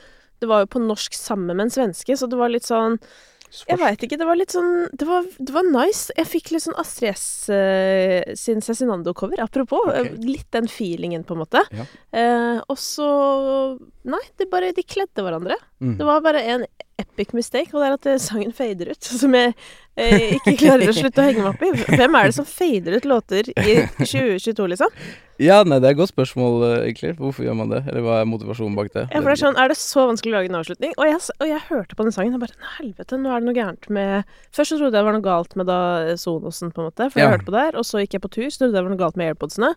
Speaker 1: det var jo på norsk sammen med en svenske, så det var litt sånn jeg veit ikke. Det var litt sånn Det var, det var nice. Jeg fikk litt sånn Astrid S eh, sin Cezinando-cover, apropos.
Speaker 2: Ok.
Speaker 1: eh, Litt den feelingen, på en måte.
Speaker 2: Ja.
Speaker 1: Eh, og så Nei, det bare De kledde hverandre.
Speaker 2: Mm.
Speaker 1: Det var bare en epic mistake, og det er at eh, sangen fader ut. Som jeg eh, ikke klarer å slutte å henge meg opp i. Hvem er det som fader ut låter i 2022, liksom?
Speaker 2: Ja, nei, det er et godt spørsmål, eh, egentlig. Hvorfor gjør man det? Eller hva er motivasjonen bak det?
Speaker 1: Ja, for det er sånn, er det så vanskelig å lage en avslutning? Og jeg, og jeg hørte på den sangen og bare Nei, helvete, nå er det noe gærent med Først så trodde jeg det var noe galt med da eh, Sonosen, på en måte, for jeg hørte på der. Og så gikk jeg på tur, så trodde jeg det var noe galt med AirPodsene.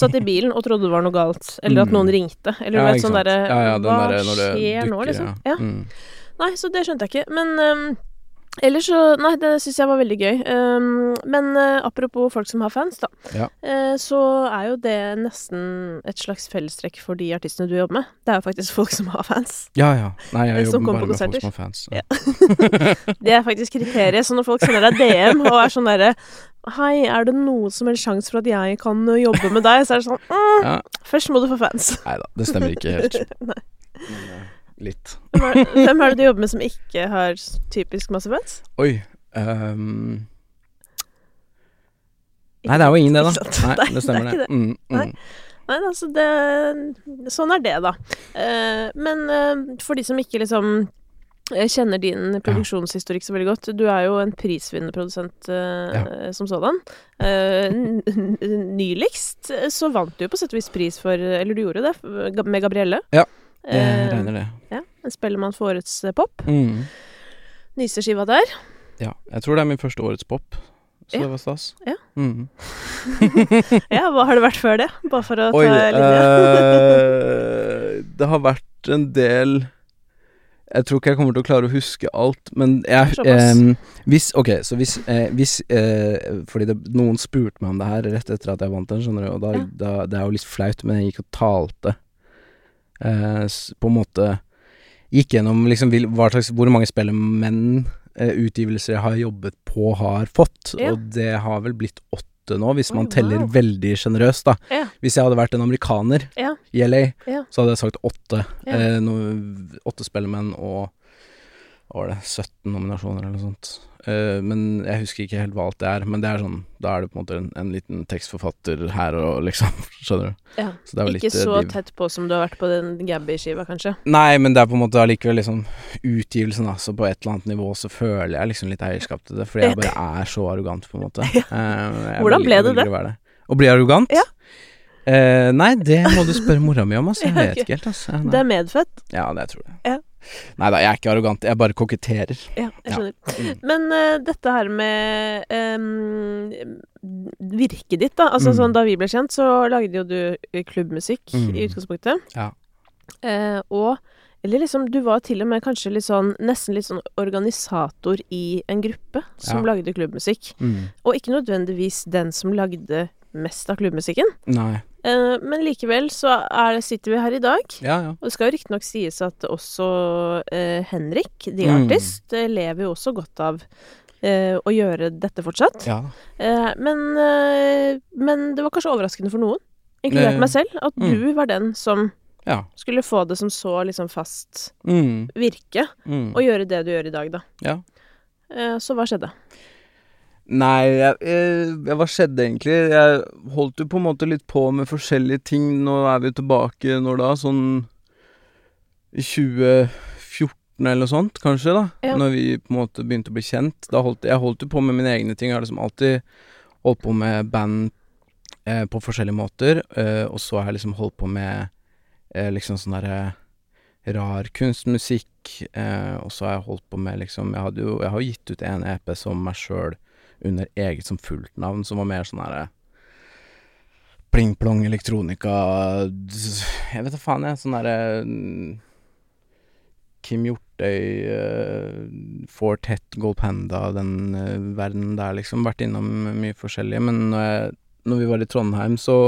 Speaker 1: Satt i bilen og trodde det var noe galt. Eller at
Speaker 2: Mm.
Speaker 1: noen ringte. Eller
Speaker 2: ja,
Speaker 1: vet sånn derre
Speaker 2: ja, ja,
Speaker 1: Hva skjer nå, liksom?
Speaker 2: Ja.
Speaker 1: Ja.
Speaker 2: Mm.
Speaker 1: Nei, så det skjønte jeg ikke. Men um, Ellers så Nei, det syns jeg var veldig gøy. Um, men uh, apropos folk som har fans, da.
Speaker 2: Ja.
Speaker 1: Uh, så er jo det nesten et slags fellestrekk for de artistene du jobber med. Det er jo faktisk folk som har fans.
Speaker 2: Ja, ja. Nei, jeg jobber bare med folk som har fans.
Speaker 1: Ja. Det er faktisk kriteriet. Så når folk sender deg DM og er sånn derre Hei, er det noe som helst sjanse for at jeg kan uh, jobbe med deg? Så er det sånn mm,
Speaker 2: Ja.
Speaker 1: Først må du få fans.
Speaker 2: Nei da, det stemmer ikke helt.
Speaker 1: Nei.
Speaker 2: Litt.
Speaker 1: Hvem er, det du jobber med som ikke har typisk masse fans?
Speaker 2: Oi. um... nei, det er jo ingen det, da. Nei, det stemmer
Speaker 1: er ikke
Speaker 2: det. Mm, mm.
Speaker 1: Nei, altså det Sånn er det, da. Eh, men eh, for de som ikke liksom eh, kjenner din produksjonshistorikk så veldig godt Du er jo en prisvinnende produsent eh, som sådan. Eh, nyligst eh, så vant du jo på sett og vis pris for Eller du gjorde det, med Gabrielle.
Speaker 2: Ja, Jeg regner det.
Speaker 1: ja, en Spellemann for årets eh, pop.
Speaker 2: Mm.
Speaker 1: Nyeste skiva der.
Speaker 2: Ja. Jeg tror det er min første årets pop, så
Speaker 1: Ja.
Speaker 2: det var stas.
Speaker 1: Ja.
Speaker 2: Mm.
Speaker 1: Ja, hva har det vært før det? Bare for å
Speaker 2: Oi,
Speaker 1: ta linja.
Speaker 2: eh, det har vært en del Jeg tror ikke jeg kommer til å klare å huske alt, men jeg eh, Hvis Ok, så hvis, eh, hvis eh, Fordi det, noen spurte meg om det her rett etter at jeg vant den, skjønner du, og da,
Speaker 1: Ja.
Speaker 2: da Det er jo litt flaut, men jeg gikk og talte eh, På en måte Gikk gjennom liksom slags Hvor mange spellemenn eh, utgivelser jeg har jobbet på, har fått,
Speaker 1: Ja.
Speaker 2: og det har vel blitt åtte nå, hvis man teller
Speaker 1: wow.
Speaker 2: veldig sjenerøst, da.
Speaker 1: Ja.
Speaker 2: Hvis jeg hadde vært en amerikaner
Speaker 1: Ja.
Speaker 2: i LA,
Speaker 1: Ja.
Speaker 2: så hadde jeg sagt åtte.
Speaker 1: Ja.
Speaker 2: Eh, no, åtte spellemenn og hva var det, 17 nominasjoner eller noe sånt. Uh, men jeg husker ikke helt hva alt det er. Men det er sånn, da er det på en måte en, en liten tekstforfatter her og liksom, skjønner du.
Speaker 1: Ja.
Speaker 2: Så det er
Speaker 1: Ikke
Speaker 2: litt, eh,
Speaker 1: så
Speaker 2: div.
Speaker 1: tett på som du har vært på den Gabby-skiva, kanskje.
Speaker 2: Nei, men det er på en måte allikevel liksom utgivelsen, da. Så på et eller annet nivå så føler jeg liksom litt eierskap til det, fordi jeg bare er så arrogant, på en måte. Jeg
Speaker 1: Hvordan ble det
Speaker 2: velger det? Å bli arrogant?
Speaker 1: Ja.
Speaker 2: Uh, nei, det må du spørre mora mi om, altså. Jeg vet ikke helt, altså. Nei.
Speaker 1: Det er medfødt.
Speaker 2: Ja, det tror jeg.
Speaker 1: Ja.
Speaker 2: Nei da, jeg er ikke arrogant. Jeg bare koketterer.
Speaker 1: Ja, jeg
Speaker 2: Ja.
Speaker 1: skjønner.
Speaker 2: Mm.
Speaker 1: Men uh, dette her med um, virket ditt, da. Altså
Speaker 2: Mm.
Speaker 1: sånn da vi ble kjent, så lagde jo du klubbmusikk
Speaker 2: Mm.
Speaker 1: i utgangspunktet.
Speaker 2: Ja.
Speaker 1: Uh, og Eller liksom, du var til og med kanskje litt sånn Nesten litt sånn organisator i en gruppe som
Speaker 2: Ja.
Speaker 1: lagde klubbmusikk.
Speaker 2: Mm.
Speaker 1: Og ikke nødvendigvis den som lagde mest av klubbmusikken.
Speaker 2: Nei.
Speaker 1: Eh, men likevel så er det, sitter vi her i dag.
Speaker 2: Ja, ja.
Speaker 1: Og det skal jo riktignok sies at også eh, Henrik, The
Speaker 2: Mm.
Speaker 1: Artist, eh, lever jo også godt av eh, å gjøre dette fortsatt.
Speaker 2: Ja.
Speaker 1: Eh, men, eh, men det var kanskje overraskende for noen, inkludert meg selv, at
Speaker 2: mm.
Speaker 1: du var den som
Speaker 2: Ja.
Speaker 1: skulle få det som så liksom fast
Speaker 2: Mm.
Speaker 1: virke,
Speaker 2: Mm.
Speaker 1: og gjøre det du gjør i dag, da.
Speaker 2: Ja.
Speaker 1: Så hva skjedde?
Speaker 2: Nei, jeg, jeg, hva skjedde egentlig? Jeg holdt jo på en måte litt på med forskjellige ting. Nå er vi tilbake når da? Sånn i 2014 eller noe sånt, kanskje, da.
Speaker 1: Ja.
Speaker 2: Når vi på en måte begynte å bli kjent. Da holdt, jeg holdt jo på med mine egne ting. Jeg har liksom alltid holdt på med band eh, på forskjellige måter. Eh, og så har jeg liksom holdt på med eh, liksom sånn derre rar kunstmusikk. Eh, og så har jeg holdt på med liksom Jeg hadde jo Jeg har jo gitt ut en EP som meg sjøl under eget som fullt navn, som var mer sånn herre Pling-plong elektronika Jeg vet da faen, jeg. Sånn derre mm, Kim Hjortøy, uh, Fortet, Gold Panda, den uh, verden der, liksom. Vært innom mye forskjellig. Men når, jeg, når vi var i Trondheim, så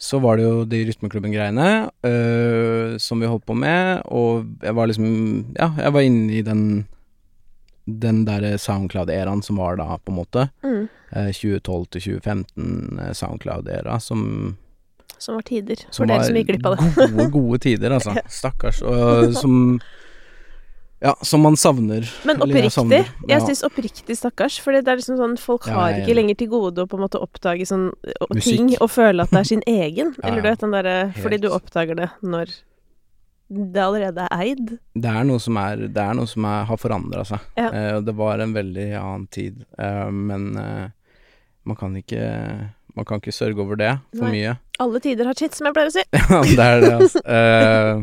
Speaker 2: så var det jo de Rytmeklubben-greiene eh, som vi holdt på med, og jeg var liksom Ja, jeg var inne i den den derre Soundcloud-æraen som var da, på en måte.
Speaker 1: Mm.
Speaker 2: Eh, 2012 til 2015 eh, Soundcloud-æra, som
Speaker 1: Som var tider, for dere som gikk glipp av det.
Speaker 2: gode, gode tider, altså. Stakkars. Og som Ja, som man savner.
Speaker 1: Men
Speaker 2: Eller jeg
Speaker 1: oppriktig,
Speaker 2: savner, ja.
Speaker 1: jeg syns oppriktig stakkars, for det er liksom sånn folk
Speaker 2: Ja,
Speaker 1: har
Speaker 2: er
Speaker 1: ikke lenger til gode å på en måte oppdage sånn og ting og føle at det er sin egen.
Speaker 2: Ja,
Speaker 1: Eller du vet den derre Fordi du oppdager det når det allerede er eid.
Speaker 2: Det er noe som, er, det er noe som er, har forandra seg.
Speaker 1: Ja.
Speaker 2: Eh, det var en veldig annen tid. Eh, men eh, man kan ikke Man kan ikke sørge over det for
Speaker 1: Nei.
Speaker 2: mye.
Speaker 1: Alle tider har sitt, som jeg pleier å si.
Speaker 2: Ja, det er det, altså. Eh,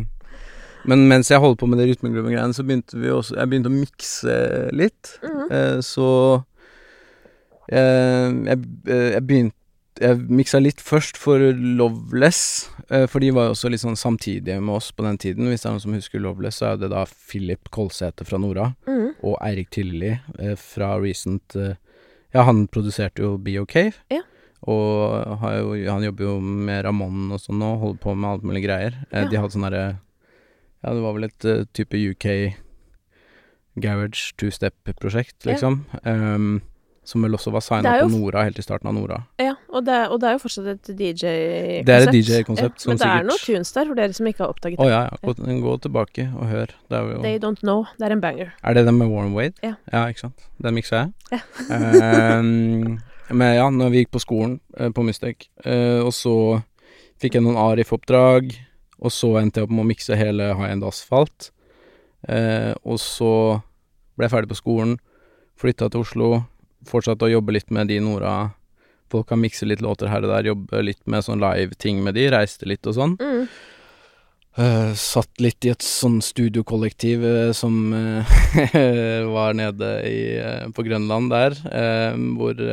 Speaker 2: men mens jeg holdt på med det rytmeklubben-greiene, så begynte vi også Jeg begynte å mikse litt.
Speaker 1: Mhm.
Speaker 2: Eh, så eh, jeg, jeg begynte Jeg miksa litt først for Loveless, eh, for de var jo også litt sånn samtidige med oss på den tiden. Hvis det er noen som husker Loveless, så er det da Philip Kolsæter fra Nora
Speaker 1: mm.
Speaker 2: og Eirik Tilli eh, fra Recent eh, Ja, han produserte jo Be OK.
Speaker 1: Ja.
Speaker 2: Og har jo, han jobber jo med Ramón og sånn nå, holder på med alt mulig greier.
Speaker 1: Ja.
Speaker 2: De hadde sånn derre Ja, det var vel et type UK garage two-step-prosjekt, liksom.
Speaker 1: Ja.
Speaker 2: liksom. Som vel også var
Speaker 1: Det
Speaker 2: signa på Nora helt i starten av Nora.
Speaker 1: Ja, og det, og det er jo fortsatt et DJ-konsept.
Speaker 2: Det er et DJ-konsept ja,
Speaker 1: Men det er noen tunes der, for dere som ikke har oppdaget
Speaker 2: Å
Speaker 1: det.
Speaker 2: ja, ja. Gå, gå tilbake og hør. Det jo
Speaker 1: They Don't Know. Det er en banger.
Speaker 2: Er det den med Warren Wade?
Speaker 1: Ja.
Speaker 2: ikke sant. Den miksa jeg.
Speaker 1: Ja.
Speaker 2: um, men ja, når vi gikk på skolen uh, på Mystek, uh, og så fikk jeg noen Arif-oppdrag, og så endte jeg opp med å mikse hele High End Asfalt. Uh, og så ble jeg ferdig på skolen, flytta til Oslo, fortsatte å jobbe litt med de Nora Folk kan mikse litt låter her og der, jobbe litt med sånn live-ting med de, reiste litt og sånn.
Speaker 1: Mm.
Speaker 2: Uh, satt litt i et sånn studiokollektiv uh, som uh, var nede i, på Grønland der, hvor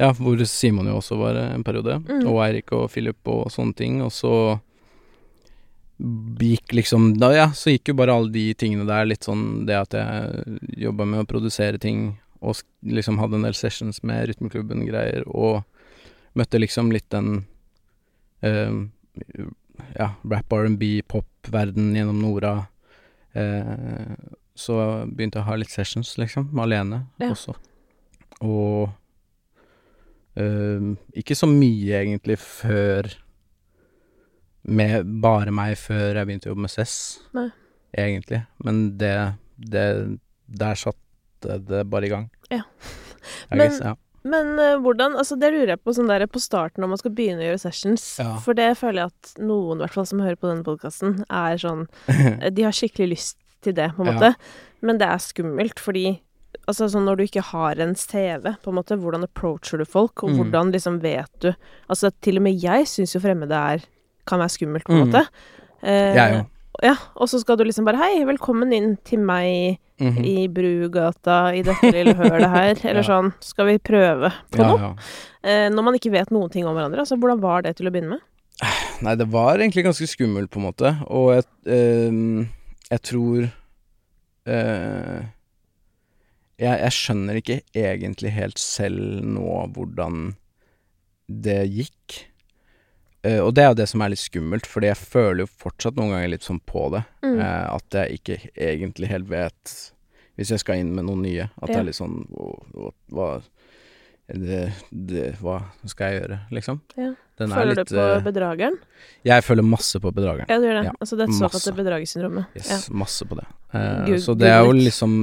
Speaker 2: Ja, hvor Simon jo også var en periode,
Speaker 1: Mm.
Speaker 2: og Eirik og Philip og sånne ting, og så gikk liksom Da, ja, så gikk jo bare alle de tingene der, litt sånn det at jeg jobba med å produsere ting, og liksom hadde en del sessions med Rytmeklubben-greier, og møtte liksom litt den eh, ja, rap, R&B, pop-verden gjennom Nora. Eh, så begynte jeg å ha litt sessions, liksom, alene
Speaker 1: Ja.
Speaker 2: også. Og eh, ikke så mye, egentlig, før Med bare meg før jeg begynte å jobbe med Cess, egentlig. Men det, det Der satte det bare i gang.
Speaker 1: Ja. Men-
Speaker 2: guess, ja.
Speaker 1: Men eh, hvordan Altså, det lurer jeg på sånn der på starten når man skal begynne å gjøre sessions.
Speaker 2: Ja.
Speaker 1: For det føler jeg at noen, i hvert fall som hører på denne podkasten, er sånn eh, De har skikkelig lyst til det, på en måte. Men det er skummelt, fordi Altså sånn når du ikke har en CV, på en måte, hvordan approacher du folk, og
Speaker 2: Mm.
Speaker 1: hvordan liksom vet du Altså til og med jeg syns jo fremmede er kan være skummelt, på en
Speaker 2: Mm.
Speaker 1: måte. Eh,
Speaker 2: Jeg òg.
Speaker 1: Ja, og så skal du liksom bare Hei, velkommen inn til meg
Speaker 2: Mhm.
Speaker 1: i Brugata i dette lille hølet her. Eller
Speaker 2: Ja.
Speaker 1: sånn, skal vi prøve på
Speaker 2: Ja,
Speaker 1: noe? Eh, når man ikke vet noen ting om hverandre. Altså, hvordan var det til å begynne med?
Speaker 2: Nei, det var egentlig ganske skummelt, på en måte. Og jeg, eh, jeg tror eh, jeg, jeg skjønner ikke egentlig helt selv nå hvordan det gikk. Eh, og det er jo det som er litt skummelt, fordi jeg føler jo fortsatt noen ganger litt sånn på det.
Speaker 1: Mm.
Speaker 2: Uh, at jeg ikke egentlig helt vet Hvis jeg skal inn med noen nye, at det er litt sånn Hva, det, det, hva skal jeg gjøre, liksom?
Speaker 1: Ja.
Speaker 2: Den er
Speaker 1: Føler
Speaker 2: litt
Speaker 1: du på
Speaker 2: eh,
Speaker 1: bedrageren?
Speaker 2: Jeg føler masse på bedrageren.
Speaker 1: Ja, du gjør det.
Speaker 2: ja,
Speaker 1: altså det
Speaker 2: masse.
Speaker 1: såkalte bedragersyndromet.
Speaker 2: Yes, masse på det.
Speaker 1: Uh,
Speaker 2: så det er jo liksom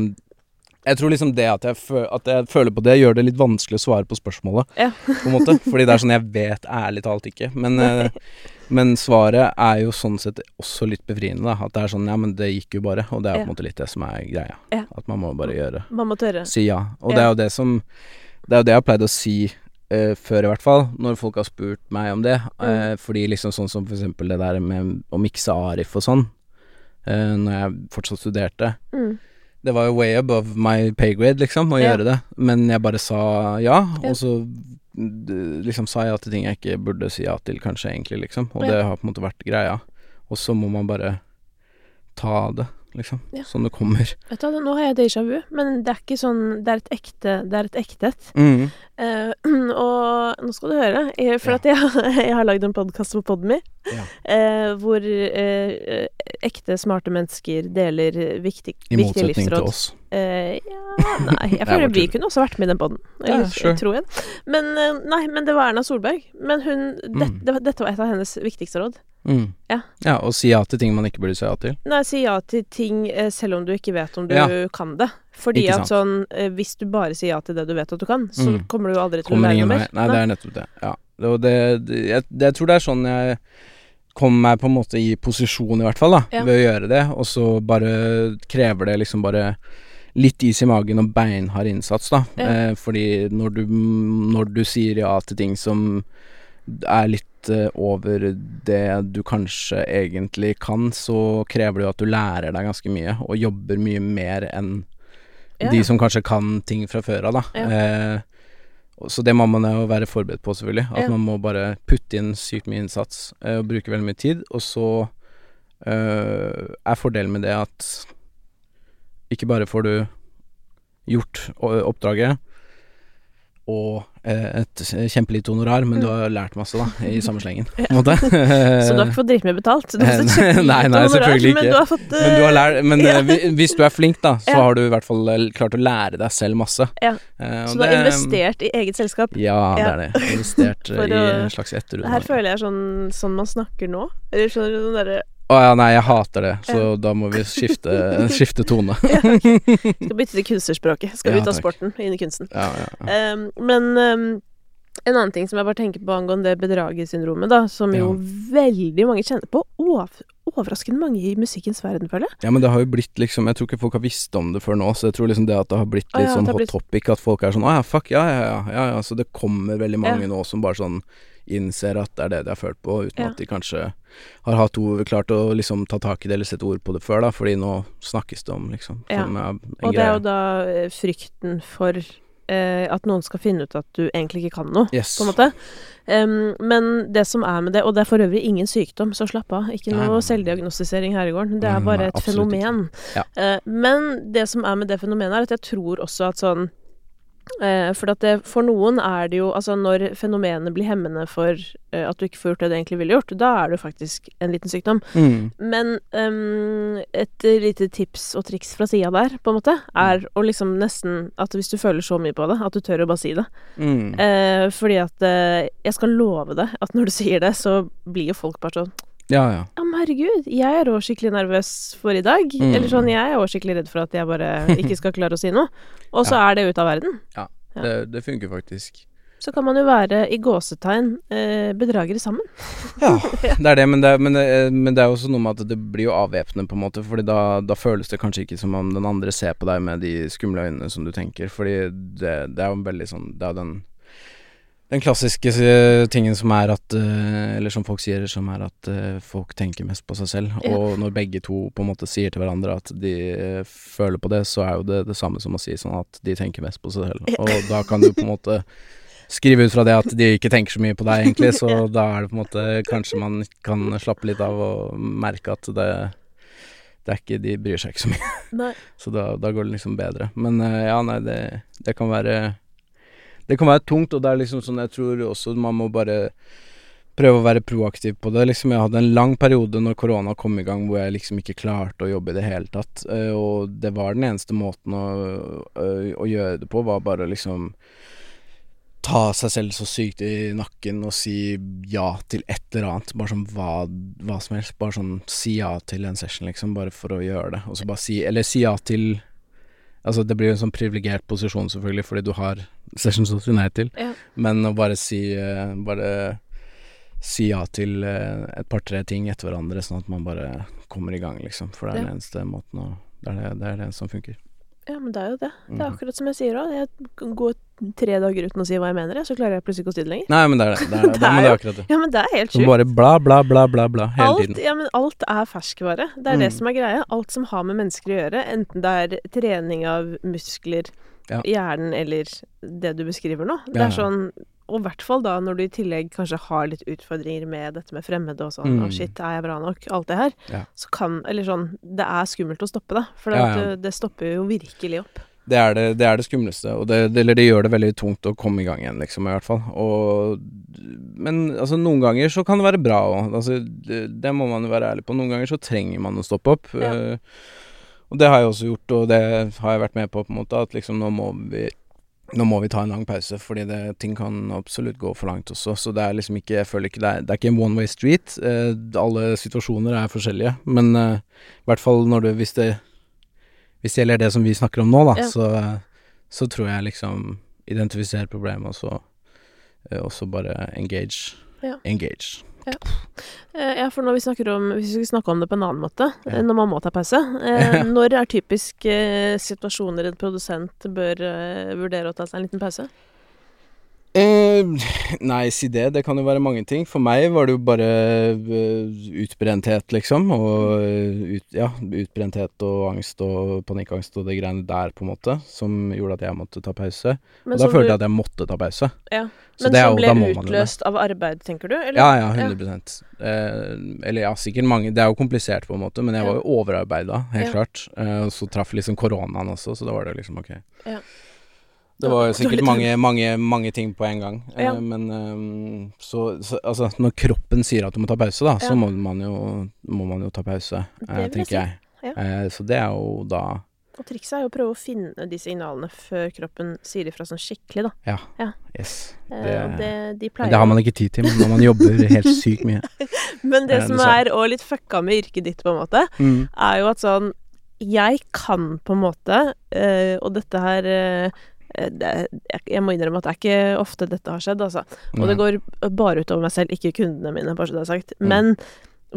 Speaker 2: Jeg tror liksom det at jeg, at jeg føler på det, gjør det litt vanskelig å svare på spørsmålet,
Speaker 1: Ja.
Speaker 2: på en måte. Fordi det er sånn jeg vet ærlig talt ikke. Men, eh, men svaret er jo sånn sett også litt befriende, da. At det er sånn ja, men det gikk jo bare. Og det er
Speaker 1: Ja.
Speaker 2: på en måte litt det som er greia.
Speaker 1: Ja.
Speaker 2: At man må bare gjøre
Speaker 1: Man må tørre.
Speaker 2: Si ja. Og det er jo det som Det er jo det jeg har pleid å si Uh, før, i hvert fall, når folk har spurt meg om det.
Speaker 1: Mm.
Speaker 2: Eh, fordi liksom sånn som for eksempel det der med å mikse Arif og sånn, uh, når jeg fortsatt studerte.
Speaker 1: Mm.
Speaker 2: Det var jo way above my pay grade, liksom, å
Speaker 1: Ja.
Speaker 2: gjøre det. Men jeg bare sa ja,
Speaker 1: Ja.
Speaker 2: og så liksom sa jeg til ting jeg ikke burde si ja til, kanskje, egentlig, liksom. Og
Speaker 1: Ja.
Speaker 2: det har på en måte vært greia. Og så må man bare ta det, liksom.
Speaker 1: Ja.
Speaker 2: Sånn det kommer.
Speaker 1: Vet du, nå har jeg déjà vu, men det er ikke sånn Det er et ekte Det er et ekte et.
Speaker 2: Mm.
Speaker 1: Uh, og nå skal du høre, jeg, for
Speaker 2: Ja.
Speaker 1: at jeg, jeg har lagd en podkast på Podmy
Speaker 2: Ja.
Speaker 1: uh, hvor uh, ekte, smarte mennesker deler viktig,
Speaker 2: I motsetning til oss.
Speaker 1: Eh, ja, nei, jeg
Speaker 2: er
Speaker 1: føler vi kunne også vært med i den poden.
Speaker 2: Ja, sure.
Speaker 1: tror jeg. Men nei, men det var Erna Solberg. Men hun det,
Speaker 2: Mm.
Speaker 1: det, Dette var et av hennes viktigste råd.
Speaker 2: Mm.
Speaker 1: Ja.
Speaker 2: ja, og si ja til ting man ikke burde si ja til.
Speaker 1: Nei, si ja til ting eh, selv om du ikke vet om du
Speaker 2: Ja.
Speaker 1: kan det. Fordi at sånn eh, Hvis du bare sier ja til det du vet at du kan, så
Speaker 2: Mm.
Speaker 1: kommer du aldri til å
Speaker 2: Kommer
Speaker 1: lære noe mer.
Speaker 2: Nei, det er nettopp det. Ja. Det, det, det, jeg, det, jeg tror det er sånn jeg kom meg på en måte i posisjon, i hvert fall, da,
Speaker 1: Ja.
Speaker 2: ved å gjøre det. Og så bare krever det liksom bare litt is i magen og beinhard innsats, da.
Speaker 1: Ja.
Speaker 2: Eh, fordi når du, når du sier ja til ting som er litt eh, over det du kanskje egentlig kan, så krever det jo at du lærer deg ganske mye, og jobber mye mer enn
Speaker 1: Ja.
Speaker 2: de som kanskje kan ting fra før av, da.
Speaker 1: Ja.
Speaker 2: Eh, så det må man jo være forberedt på, selvfølgelig. At
Speaker 1: Ja.
Speaker 2: man må bare putte inn sykt mye innsats eh, og bruke veldig mye tid. Og så eh, er fordelen med det at ikke bare får du gjort oppdraget og eh, et kjempelite honorar, men du har lært masse, da, i samme slengen, på en måte.
Speaker 1: Så du har ikke fått dritmye betalt? Du har fått et
Speaker 2: Nei, nei, selvfølgelig ikke.
Speaker 1: Men du har fått
Speaker 2: Men du har lært Men
Speaker 1: Ja.
Speaker 2: eh, hvis du er flink, da, så
Speaker 1: Ja.
Speaker 2: har du i hvert fall eh, klart å lære deg selv masse.
Speaker 1: Ja.
Speaker 2: Eh,
Speaker 1: Så du har
Speaker 2: det-
Speaker 1: investert i eget selskap?
Speaker 2: Ja, det er det. Investert i en slags
Speaker 1: Her føler jeg sånn, sånn man snakker nå. Eller skjønner du, sånn derre
Speaker 2: Å ja, nei, jeg hater det, så da må vi skifte, skifte tone.
Speaker 1: Skal bytte til kunstnerspråket. Skal
Speaker 2: Ja,
Speaker 1: ut av sporten, inn i kunsten.
Speaker 2: Ja, ja, ja.
Speaker 1: Um, men um, en annen ting som jeg bare tenker på angående det bedragersyndromet, da, som jo veldig mange kjenner på. Ov overraskende mange i musikkens verden, føler jeg.
Speaker 2: ja, men det har jo blitt liksom Jeg tror ikke folk har visst om det før nå, så jeg tror liksom det at det har blitt litt
Speaker 1: ja,
Speaker 2: sånn hot
Speaker 1: blitt-
Speaker 2: topic, at folk er sånn Å ja, fuck, ja, ja, ja, ja, ja. Så det kommer veldig mange
Speaker 1: Ja.
Speaker 2: nå som bare sånn innser at det er det de har følt på, uten
Speaker 1: Ja.
Speaker 2: at de kanskje har hatt ord, klart å liksom ta tak i det eller sette ord på det før, da, fordi nå snakkes det om, liksom.
Speaker 1: Ja. Og det er jo da eh, frykten for eh, at noen skal finne ut at du egentlig ikke kan noe,
Speaker 2: Yes.
Speaker 1: på en måte. Um, men det som er med det, og det er for øvrig ingen sykdom, så slapp av. Ikke noe
Speaker 2: nei.
Speaker 1: selvdiagnostisering her i gården. Det er bare et fenomen.
Speaker 2: Ja.
Speaker 1: Uh, men det som er med det fenomenet, er at jeg tror også at sånn For at det, for noen er det jo Altså når fenomenet blir hemmende for eh, at du ikke får gjort det du egentlig ville gjort, da er det jo faktisk en liten sykdom.
Speaker 2: Mm.
Speaker 1: Men um, et eh, lite tips og triks fra sida der, på en måte, er å liksom nesten At hvis du føler så mye på det, at du tør å bare si det.
Speaker 2: Mm.
Speaker 1: Eh, fordi at eh, Jeg skal love deg at når du sier det, så blir jo folk bare sånn
Speaker 2: Ja, ja.
Speaker 1: Ja, men herregud, jeg er òg skikkelig nervøs for i dag.
Speaker 2: Mm.
Speaker 1: Eller sånn, jeg er òg skikkelig redd for at jeg bare ikke skal klare å si noe. Og så er det ut av verden. Ja.
Speaker 2: Det, det funker faktisk.
Speaker 1: Så kan man jo være i gåsetegn eh, bedragere sammen.
Speaker 2: Ja, det er det, men det, men, det, men det er jo også noe med at det blir jo avvæpnende, på en måte. Fordi da, da føles det kanskje ikke som om den andre ser på deg med de skumle øynene som du tenker. Fordi det, det er jo veldig sånn Det er den den klassiske eh, tingen som er at eh, Eller som folk sier, som er at eh, folk tenker mest på seg selv.
Speaker 1: Ja.
Speaker 2: Og når begge to på en måte sier til hverandre at de føler på det, så er jo det det samme som å si sånn at de tenker mest på seg selv. Og da kan du på en måte skrive ut fra det at de ikke tenker så mye på deg, egentlig. Så da er det på en måte Kanskje man kan slappe litt av og merke at det det er ikke, De bryr seg ikke så mye.
Speaker 1: Nei.
Speaker 2: Så da, da går det liksom bedre. Men ja, nei, det, det kan være Det kan være tungt, og det er liksom sånn jeg tror også man må bare prøve å være proaktiv på det. Liksom Jeg hadde en lang periode når korona kom i gang hvor jeg liksom ikke klarte å jobbe i det hele tatt. eh, Og det var den eneste måten å, å, å gjøre det på, var bare å liksom ta seg selv så sykt i nakken og si ja til et eller annet. Bare sånn hva, hva som helst. Bare sånn si ja til en session, liksom, bare for å gjøre det. Og så bare si Eller si ja til Altså, det blir jo en sånn privilegert posisjon, selvfølgelig, fordi du har sessions å si nei til,
Speaker 1: Ja.
Speaker 2: men å bare si eh, Bare si ja til eh, et par-tre ting etter hverandre, sånn at man bare kommer i gang, liksom. For det er
Speaker 1: Ja.
Speaker 2: den eneste måten å Det er det, det, er det som funker.
Speaker 1: Ja, men det er jo det. Det er
Speaker 2: Mhm.
Speaker 1: akkurat som jeg sier òg. Jeg kan gå tre dager uten å si hva jeg mener, så klarer jeg plutselig ikke å si det lenger.
Speaker 2: Nei, men det er det. Det er, det,
Speaker 1: Det
Speaker 2: det er akkurat det.
Speaker 1: Ja, men det er helt sjukt.
Speaker 2: bare bla, bla, bla, bla, bla hele
Speaker 1: Alt,
Speaker 2: tiden.
Speaker 1: ja, men alt er ferskvare. Det er det
Speaker 2: Mm.
Speaker 1: som er greia. Alt som har med mennesker å gjøre, enten det er trening av muskler,
Speaker 2: Ja.
Speaker 1: hjernen eller det du beskriver nå. Det er sånn Og i hvert fall da når du i tillegg kanskje har litt utfordringer med dette med fremmede og sånn.
Speaker 2: Mm.
Speaker 1: Å, shit, er jeg bra nok? Alt det her.
Speaker 2: Ja.
Speaker 1: Så kan Eller sånn Det er skummelt å stoppe da. For
Speaker 2: Ja, ja.
Speaker 1: det, det stopper jo virkelig opp.
Speaker 2: Det er det, det er det skumleste, og det, det, eller det gjør det veldig tungt å komme i gang igjen, liksom, i hvert fall. Og, men altså, noen ganger så kan det være bra òg. Altså, det, det må man jo være ærlig på. Noen ganger så trenger man å stoppe opp. Eh, og det har jeg også gjort, og det har jeg vært med på, på en måte, at liksom nå må vi nå må vi ta en lang pause, fordi det, ting kan absolutt gå for langt også. Så det er liksom ikke Jeg føler ikke det er, det er ikke en one way street. Eh, alle situasjoner er forskjellige, men eh, i hvert fall når du Hvis det hvis det gjelder det som vi snakker om nå, da,
Speaker 1: Ja.
Speaker 2: så, så tror jeg liksom Identifiser problemet, og så eh, også bare engage.
Speaker 1: Ja.
Speaker 2: Engage.
Speaker 1: Eh, Ja, for når vi snakker om Hvis vi skal snakke om det på en annen måte,
Speaker 2: Ja.
Speaker 1: eh, når man må ta pause eh, Når er typisk eh, situasjoner en produsent bør eh, vurdere å ta seg en liten pause?
Speaker 2: Eh, nei, si det. Det kan jo være mange ting. For meg var det jo bare eh, utbrenthet, liksom. Og eh, ut, ja, utbrenthet og angst og panikkangst og det greiene der, på en måte, som gjorde at jeg måtte ta pause.
Speaker 1: Men
Speaker 2: og da følte jeg at jeg måtte ta pause.
Speaker 1: Ja.
Speaker 2: Så
Speaker 1: Men
Speaker 2: det
Speaker 1: som ble
Speaker 2: jo
Speaker 1: utløst av arbeid, tenker du? Eller?
Speaker 2: Ja, ja, 100 eh, Eller ja, sikkert mange. Det er jo komplisert, på en måte, men jeg var jo overarbeida, helt
Speaker 1: Ja.
Speaker 2: klart. Eh, og så traff liksom koronaen også, så da var det liksom ok.
Speaker 1: Ja.
Speaker 2: Det var jo sikkert mange, mange, mange ting på en gang. Eh,
Speaker 1: Ja.
Speaker 2: men eh, så, så altså, når kroppen sier at du må ta pause, da,
Speaker 1: Ja.
Speaker 2: så må man jo, må man jo ta pause,
Speaker 1: Det
Speaker 2: eh,
Speaker 1: vil jeg
Speaker 2: tenker
Speaker 1: si. Ja.
Speaker 2: Eh, så det er jo da
Speaker 1: Og trikset er jo å prøve å finne de signalene før kroppen sier ifra sånn skikkelig, da.
Speaker 2: Ja.
Speaker 1: Ja.
Speaker 2: Yes.
Speaker 1: Eh,
Speaker 2: Det,
Speaker 1: det, de pleier
Speaker 2: det har man ikke tid til når man jobber helt sykt mye.
Speaker 1: Men det
Speaker 2: Eh,
Speaker 1: som er òg litt fucka med yrket ditt, på en måte,
Speaker 2: Mm.
Speaker 1: er jo at sånn Jeg kan på en måte, eh, og dette her eh, det, jeg, må innrømme at det er ikke ofte dette har skjedd, altså. Og det går bare utover meg selv, ikke kundene mine, bare så det er sagt.
Speaker 2: Mm.
Speaker 1: Men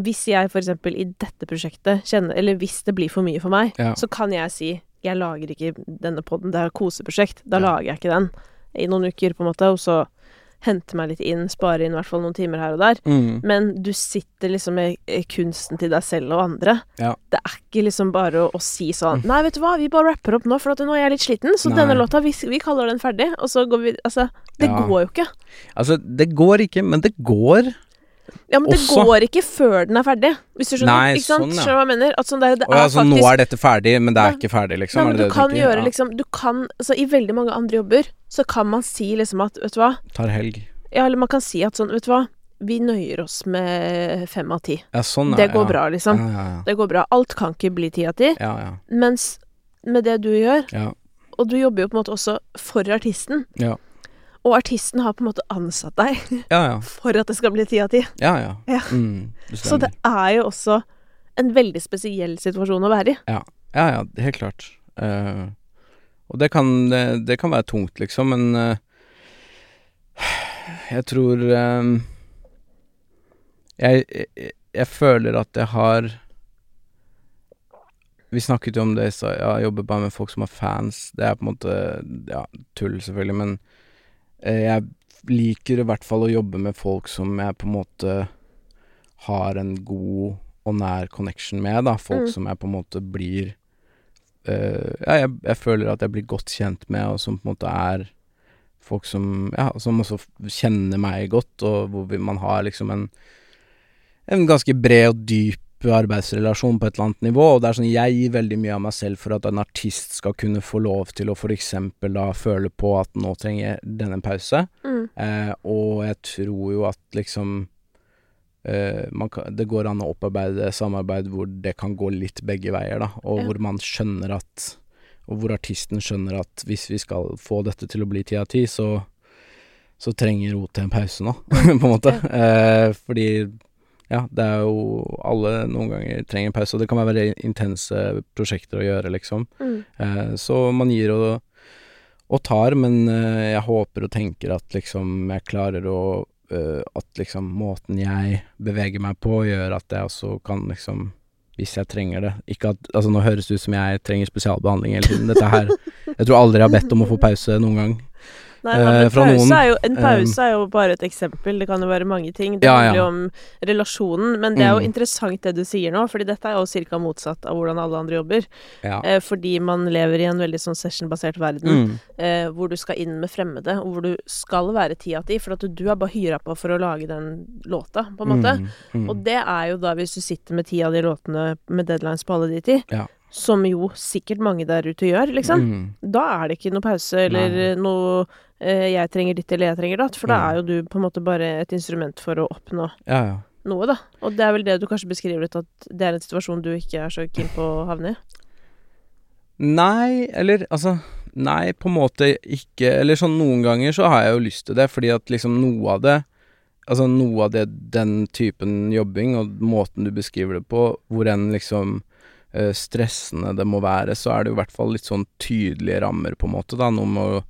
Speaker 1: hvis jeg eksempel i dette prosjektet kjenner Eller hvis det blir for mye for meg,
Speaker 2: Ja.
Speaker 1: så kan jeg si jeg lager ikke denne podden, det er et koseprosjekt. Da
Speaker 2: Ja.
Speaker 1: lager jeg ikke den i noen uker, på en måte, og så hente meg litt inn, spare inn i hvert fall noen timer her og der.
Speaker 2: mm.
Speaker 1: Men du sitter liksom med eh, kunsten til deg selv og andre.
Speaker 2: Ja.
Speaker 1: Det er ikke liksom bare å, å si sånn Nei, vet du hva, vi bare rapper opp nå, for at nå er jeg litt sliten, så
Speaker 2: Nei.
Speaker 1: denne låta, vi, vi kaller den ferdig, og så går vi Altså, det
Speaker 2: Ja.
Speaker 1: går jo ikke.
Speaker 2: Altså, det går ikke, men det går.
Speaker 1: Ja, men det
Speaker 2: Også-
Speaker 1: går ikke før den er ferdig, hvis du skjønner.
Speaker 2: Nei,
Speaker 1: ikke sant?
Speaker 2: sånn, ja.
Speaker 1: Skjønner hva jeg mener? At sånn der, det
Speaker 2: er ja, altså,
Speaker 1: faktisk
Speaker 2: nå er dette ferdig, men det er ikke ferdig, liksom?
Speaker 1: Nei, men du,
Speaker 2: du
Speaker 1: kan gjøre liksom Du kan Altså, i veldig mange andre jobber så kan man si liksom at Vet du hva?
Speaker 2: Tar helg.
Speaker 1: Ja, eller man kan si at sånn Vet du hva? Vi nøyer oss med fem av ti.
Speaker 2: Ja, sånn, er,
Speaker 1: Det går
Speaker 2: ja.
Speaker 1: bra, liksom.
Speaker 2: Ja, ja,
Speaker 1: Det går bra. Alt kan ikke bli ti av ti.
Speaker 2: ja. ja,
Speaker 1: Mens med det du gjør,
Speaker 2: ja.
Speaker 1: og du jobber jo på en måte også for artisten,
Speaker 2: Ja.
Speaker 1: Og artisten har på en måte ansatt deg
Speaker 2: Ja, ja.
Speaker 1: for at det skal bli ti av ti.
Speaker 2: Ja, ja.
Speaker 1: Ja.
Speaker 2: Mm,
Speaker 1: Så det er jo også en veldig spesiell situasjon å være i.
Speaker 2: Ja, ja, helt klart. Uh, og det kan, det, det kan være tungt, liksom, men uh, jeg tror um, jeg, jeg, jeg føler at jeg har Vi snakket jo om det i stad, jeg jobber bare med folk som har fans. Det er på en måte ja, tull, selvfølgelig, men jeg liker i hvert fall å jobbe med folk som jeg på en måte har en god og nær connection med, da. Folk
Speaker 1: Mm.
Speaker 2: som jeg på en måte blir eh, Ja, jeg, jeg føler at jeg blir godt kjent med, og som på en måte er folk som Ja, som også kjenner meg godt, og hvor vi, man har liksom en en ganske bred og dyp arbeidsrelasjon på et eller annet nivå, og det er sånn jeg gir veldig mye av meg selv for at en artist skal kunne få lov til å eksempel da føle på at nå trenger jeg denne pause,
Speaker 1: Mm.
Speaker 2: Eh, og jeg tror jo at liksom eh, man kan, Det går an å opparbeide samarbeid hvor det kan gå litt begge veier, da. Og
Speaker 1: Ja.
Speaker 2: hvor man skjønner at Og hvor artisten skjønner at hvis vi skal få dette til å bli ti av ti, så så trenger OT en pause nå, på en måte. Eh, fordi ja, det er jo Alle noen ganger trenger en pause, og det kan være veldig intense prosjekter å gjøre, liksom.
Speaker 1: Mm.
Speaker 2: Eh, så man gir og, og tar, men eh, jeg håper og tenker at liksom jeg klarer å eh, At liksom måten jeg beveger meg på, gjør at jeg også kan liksom hvis jeg trenger det. Ikke at, altså Nå høres det ut som jeg trenger spesialbehandling hele tiden. Dette her Jeg tror aldri jeg har bedt om å få pause noen gang.
Speaker 1: Nei, men
Speaker 2: Eh,
Speaker 1: pause
Speaker 2: noen,
Speaker 1: er jo, en
Speaker 2: eh,
Speaker 1: pause er jo bare et eksempel. Det kan jo være mange ting. Det
Speaker 2: Ja,
Speaker 1: handler jo
Speaker 2: ja.
Speaker 1: om relasjonen. Men det er jo
Speaker 2: Mm.
Speaker 1: interessant det du sier nå, fordi dette er jo ca. motsatt av hvordan alle andre jobber.
Speaker 2: Ja.
Speaker 1: Eh, fordi man lever i en veldig sånn session-basert verden,
Speaker 2: Mm.
Speaker 1: eh, hvor du skal inn med fremmede, og hvor du skal være ti av ti, for at du er bare hyra på for å lage den låta, på en måte.
Speaker 2: Mm. Mm.
Speaker 1: Og det er jo da hvis du sitter med ti av de låtene med deadlines på alle de ti,
Speaker 2: Ja.
Speaker 1: Som jo sikkert mange der ute gjør, liksom.
Speaker 2: Mm.
Speaker 1: Da er det ikke noe pause eller
Speaker 2: Nei.
Speaker 1: noe eh, 'jeg trenger ditt' eller 'jeg trenger datt', for da
Speaker 2: Mm.
Speaker 1: er jo du på en måte bare et instrument for å oppnå
Speaker 2: Ja, ja.
Speaker 1: noe, da. Og det er vel det du kanskje beskriver litt, at det er en situasjon du ikke er så keen på å havne i.
Speaker 2: Nei, eller altså Nei, på en måte ikke. Eller sånn noen ganger så har jeg jo lyst til det, fordi at liksom noe av det Altså noe av det, den typen jobbing og måten du beskriver det på, hvor enn liksom stressende det må være, så er det jo i hvert fall litt sånn tydelige rammer, på en måte, da. Noe med å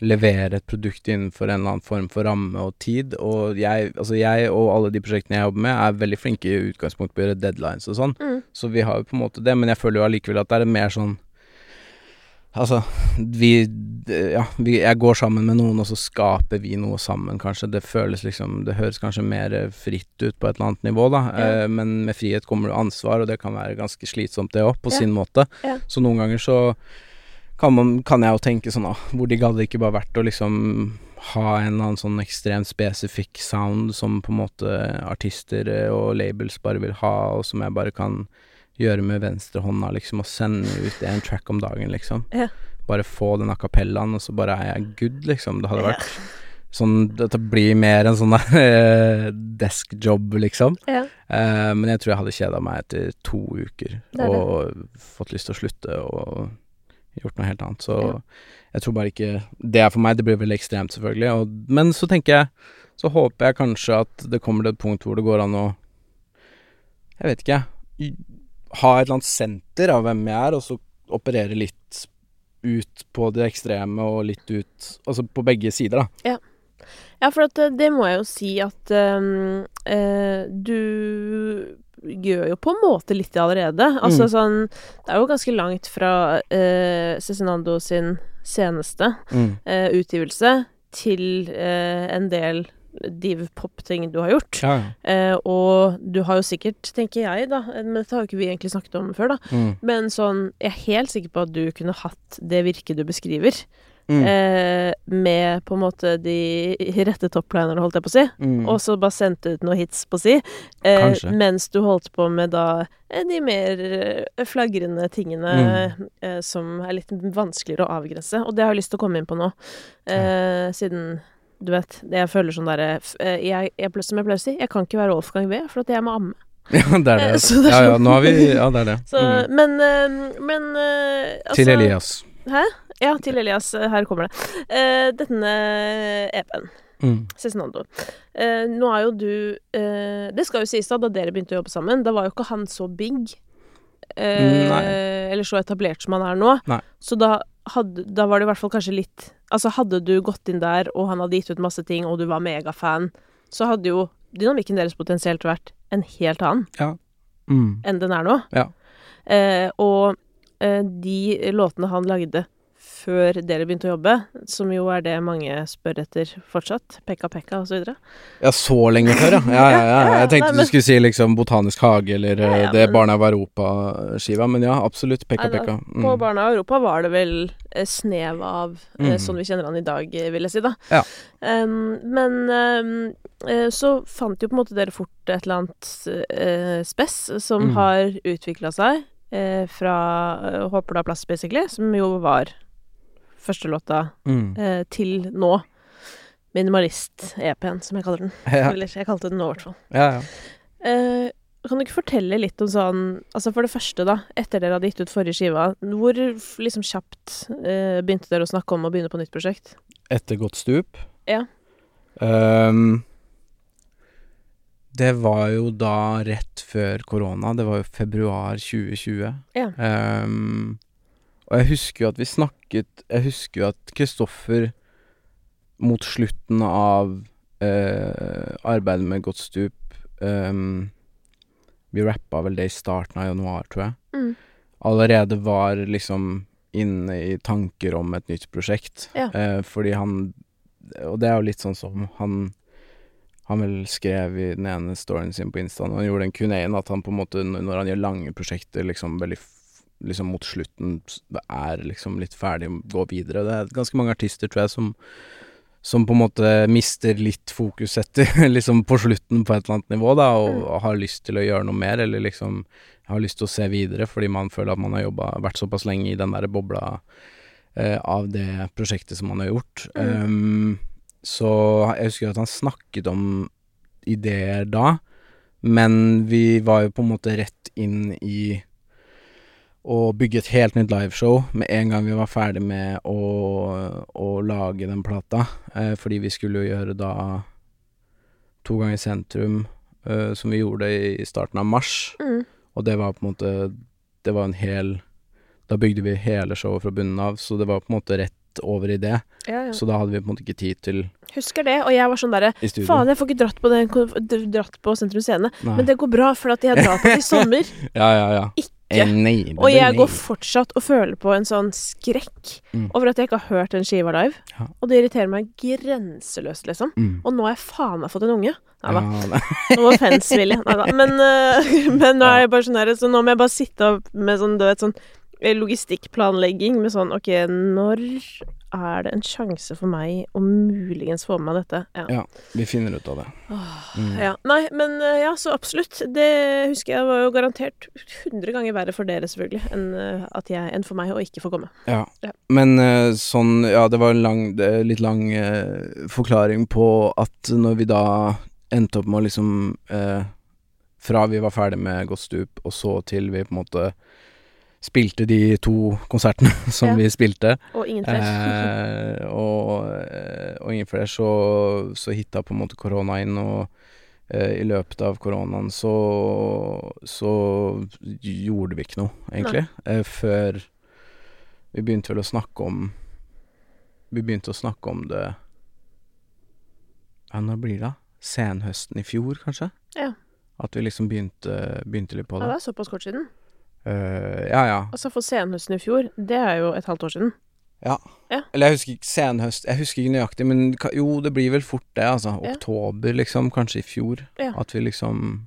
Speaker 2: levere et produkt innenfor en eller annen form for ramme og tid. Og jeg, altså jeg og alle de prosjektene jeg jobber med, er veldig flinke i utgangspunktet på å gjøre deadlines og sånn.
Speaker 1: Mm.
Speaker 2: Så vi har jo på en måte det, men jeg føler jo allikevel at det er mer sånn Altså, vi Ja, vi, jeg går sammen med noen, og så skaper vi noe sammen, kanskje. Det føles liksom Det høres kanskje mer eh, fritt ut på et eller annet nivå, da.
Speaker 1: Ja.
Speaker 2: Eh, men med frihet kommer det ansvar, og det kan være ganske slitsomt, det òg, på
Speaker 1: Ja.
Speaker 2: sin måte.
Speaker 1: Ja.
Speaker 2: Så noen ganger så kan, man, kan jeg jo tenke sånn, ah, hvor hadde det ikke bare vært å liksom ha en eller annen sånn ekstremt spesifikk sound som på en måte artister eh, og labels bare vil ha, og som jeg bare kan gjøre med venstrehånda, liksom, og sende ut en track om dagen, liksom.
Speaker 1: Ja.
Speaker 2: Bare få den akapellaen, og så bare er jeg good, liksom. Det hadde vært sånn Dette blir mer en sånn der deskjob, liksom.
Speaker 1: Ja.
Speaker 2: Eh, men jeg tror jeg hadde kjeda meg etter to uker
Speaker 1: Det det.
Speaker 2: og fått lyst til å slutte og gjort noe helt annet. Så
Speaker 1: Ja.
Speaker 2: jeg tror bare ikke Det er for meg, det blir veldig ekstremt, selvfølgelig. Og, men så tenker jeg Så håper jeg kanskje at det kommer til et punkt hvor det går an å Jeg vet ikke, jeg. Ha et eller annet senter av hvem jeg er, og så operere litt ut på det ekstreme og litt ut Altså på begge sider, da.
Speaker 1: Ja, for at, eh, det må jeg jo si at um, eh, du gjør jo på en måte litt det allerede. Altså
Speaker 2: Mm.
Speaker 1: sånn Det er jo ganske langt fra uh, Cezinando sin seneste
Speaker 2: Mm.
Speaker 1: eh, utgivelse til eh, en del div-pop-ting du har gjort.
Speaker 2: Ja.
Speaker 1: Eh, og du har jo sikkert, tenker jeg, da Men dette har jo ikke vi egentlig snakket om før, da.
Speaker 2: Mm.
Speaker 1: Men sånn Jeg er helt sikker på at du kunne hatt det virket du beskriver.
Speaker 2: Mm.
Speaker 1: Eh, med på en måte de rette topplinerne, holdt jeg på å si.
Speaker 2: Mm.
Speaker 1: Og så bare sendte ut noen hits, på å si. Eh, mens du holdt på med da eh, de mer eh, flagrende tingene
Speaker 2: Mm.
Speaker 1: eh, som er litt vanskeligere å avgrense. Og det har jeg lyst til å komme inn på nå. Eh, Siden du vet, det jeg føler sånn derre eh, jeg, jeg, Som jeg pleier å si, jeg kan ikke være Wolfgang V, for at jeg må amme.
Speaker 2: Ja, det er det.
Speaker 1: så det er
Speaker 2: ja, ja,
Speaker 1: sånn-
Speaker 2: nå har vi Ja, det er det.
Speaker 1: Så,
Speaker 2: Mm.
Speaker 1: Men, eh, men eh, altså,
Speaker 2: Til Elias. Hæ?
Speaker 1: Ja, til Elias. Her kommer det. Uh, denne EP-en.
Speaker 2: Mm.
Speaker 1: Cezinando. Uh, nå er jo du uh, Det skal jo sies da, da dere begynte å jobbe sammen, da var jo ikke han så big. Eller så etablert som han er nå.
Speaker 2: Nei.
Speaker 1: Så da, hadde, da var det i hvert fall kanskje litt Altså hadde du gått inn der, og han hadde gitt ut masse ting, og du var megafan, så hadde jo dynamikken deres potensielt vært en helt annen
Speaker 2: Mm.
Speaker 1: enn den er nå.
Speaker 2: Ja.
Speaker 1: Eh, og eh, de låtene han lagde før dere begynte å jobbe, som jo er det mange spør etter fortsatt, Pekka Pekka og så videre.
Speaker 2: Ja, så lenge før, ja. Ja, ja, ja. Jeg tenkte
Speaker 1: nei, men-
Speaker 2: du skulle si liksom Botanisk hage eller
Speaker 1: Ja,
Speaker 2: eh,
Speaker 1: ja,
Speaker 2: det
Speaker 1: men-
Speaker 2: Barna av Europa-skiva, men ja, absolutt. Pekka
Speaker 1: Nei, da-
Speaker 2: Pekka.
Speaker 1: På
Speaker 2: Mm.
Speaker 1: Barna av Europa var det vel eh, snev av eh,
Speaker 2: Mhm.
Speaker 1: sånn vi kjenner han i dag, vil jeg si, da.
Speaker 2: Ja.
Speaker 1: Um, men eh, så fant jo på en måte dere fort et eller annet uh, spess som
Speaker 2: mm.
Speaker 1: har utvikla seg fra Håper du har plass, basically, som jo var førstelåta
Speaker 2: Mm.
Speaker 1: eh, til nå. Minimalist-EP-en, som jeg kaller den.
Speaker 2: Ja,
Speaker 1: Eller jeg kalte den nå, i hvert fall.
Speaker 2: ja, ja.
Speaker 1: Eh, kan du ikke fortelle litt om sånn Altså for det første, da, etter dere hadde gitt ut forrige skiva, hvor liksom kjapt eh, begynte dere å snakke om å begynne på nytt prosjekt?
Speaker 2: Etter godt stup.
Speaker 1: Ja.
Speaker 2: Um, det var jo da rett før korona. Det var jo februar 2020.
Speaker 1: Ja.
Speaker 2: Ehm, og jeg husker jo at vi snakket Jeg husker jo at Kristoffer mot slutten av eh, arbeidet med Godt stup ehm, Vi rappa vel det i starten av januar, tror jeg.
Speaker 1: Mm.
Speaker 2: Allerede var liksom inne i tanker om et nytt prosjekt.
Speaker 1: Ja.
Speaker 2: Eh, fordi han Og det er jo litt sånn som han han vel skrev i den ene storyen sin på Insta og han gjorde den Q&A-en, at han på en måte, når han gjør lange prosjekter, liksom veldig liksom mot slutten er liksom litt ferdig, gå videre. Det er ganske mange artister, tror jeg, som som på en måte mister litt fokus etter liksom på slutten på et eller annet nivå, da, og,
Speaker 1: Mm.
Speaker 2: har lyst til å gjøre noe mer, eller liksom har lyst til å se videre, fordi man føler at man har jobba, vært såpass lenge i den der bobla eh, av det prosjektet som man har gjort.
Speaker 1: Mm.
Speaker 2: Um, så jeg husker at han snakket om ideer da, men vi var jo på en måte rett inn i å bygge et helt nytt liveshow med en gang vi var ferdig med å, å lage den plata. Eh, fordi vi skulle jo gjøre da To ganger sentrum, eh, som vi gjorde i starten av mars.
Speaker 1: Mm.
Speaker 2: Og det var på en måte Det var en hel Da bygde vi hele showet fra bunnen av, så det var på en måte rett midt over i det,
Speaker 1: Ja, ja.
Speaker 2: så da hadde vi på en måte ikke tid til
Speaker 1: Husker det, og jeg var sånn derre. Faen, jeg får ikke dratt på, den, dratt på Sentrum Scene. Men det går bra, for at jeg drar på det i sommer.
Speaker 2: Ja, ja, ja.
Speaker 1: Ikke.
Speaker 2: Nei,
Speaker 1: Og jeg går fortsatt og føler på en sånn skrekk
Speaker 2: Mm.
Speaker 1: over at jeg ikke har hørt den skiva live.
Speaker 2: Ja.
Speaker 1: Og det irriterer meg grenseløst, liksom.
Speaker 2: Mm.
Speaker 1: Og nå har jeg faen meg fått en unge. Nei da.
Speaker 2: Ja.
Speaker 1: No offense, Willy. Nei da. Men, uh, men nå er jeg bare sånn her, så nå må jeg bare sitte opp med sånn, du vet, sånn logistikkplanlegging med sånn OK, når er det en sjanse for meg å muligens få med meg dette? Ja.
Speaker 2: Ja. Vi finner ut av det. Mm.
Speaker 1: Ja. Nei, men øh, ja, så absolutt. Det husker jeg var jo garantert 100 ganger verre for dere, selvfølgelig, enn at jeg, enn for meg å ikke få komme.
Speaker 2: Ja.
Speaker 1: Ja.
Speaker 2: Men eh, sånn Ja, det var en lang, litt lang eh, forklaring på at når vi da endte opp med å liksom eh, Fra vi var ferdig med Godt stup, og så til vi på en måte spilte de to konsertene som
Speaker 1: Ja.
Speaker 2: vi spilte,
Speaker 1: Og ingen flere.
Speaker 2: eh, og, eh, og ingen flere, så, så hitta på en måte korona inn, og eh, i løpet av koronaen så, så gjorde vi ikke noe, egentlig. Eh, før vi begynte vel å snakke om Vi begynte å snakke om det Ja, når blir det? da? Senhøsten i fjor, kanskje?
Speaker 1: Ja.
Speaker 2: At vi liksom begynte, begynte litt på det.
Speaker 1: Ja,
Speaker 2: det.
Speaker 1: det er såpass kort siden.
Speaker 2: Eh, ja, ja.
Speaker 1: Altså, for senhøsten i fjor, det er jo et halvt år siden.
Speaker 2: Ja, Eller jeg husker ikke senhøst Jeg husker ikke nøyaktig, men jo, det blir vel fort det, altså.
Speaker 1: Ja.
Speaker 2: Oktober, liksom. Kanskje i fjor.
Speaker 1: Ja.
Speaker 2: At vi liksom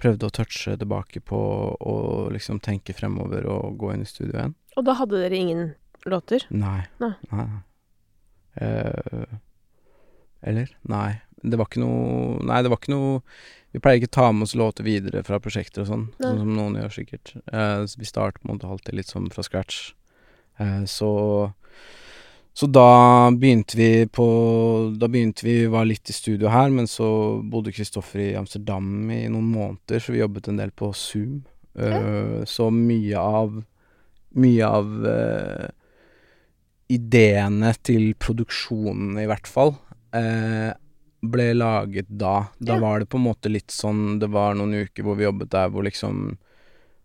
Speaker 2: prøvde å touche tilbake på å liksom tenke fremover og gå inn i studio igjen.
Speaker 1: Og da hadde dere ingen låter?
Speaker 2: Nei.
Speaker 1: Nei.
Speaker 2: Nei. Eh, eller? Nei. Det var ikke noe Nei, det var ikke noe Vi pleier ikke å ta med oss låter videre fra prosjekter og sånn, sånn som noen gjør sikkert. Eh, vi starter på en måte alltid litt sånn fra scratch. Eh, så så da begynte vi på Da begynte vi var litt i studio her, men så bodde Kristoffer i Amsterdam i noen måneder, så vi jobbet en del på Zoom. Eh, Så mye av Mye av uh, ideene til produksjonen, i hvert fall, eh, ble laget da. Da
Speaker 1: Ja.
Speaker 2: var det på en måte litt sånn Det var noen uker hvor vi jobbet der hvor liksom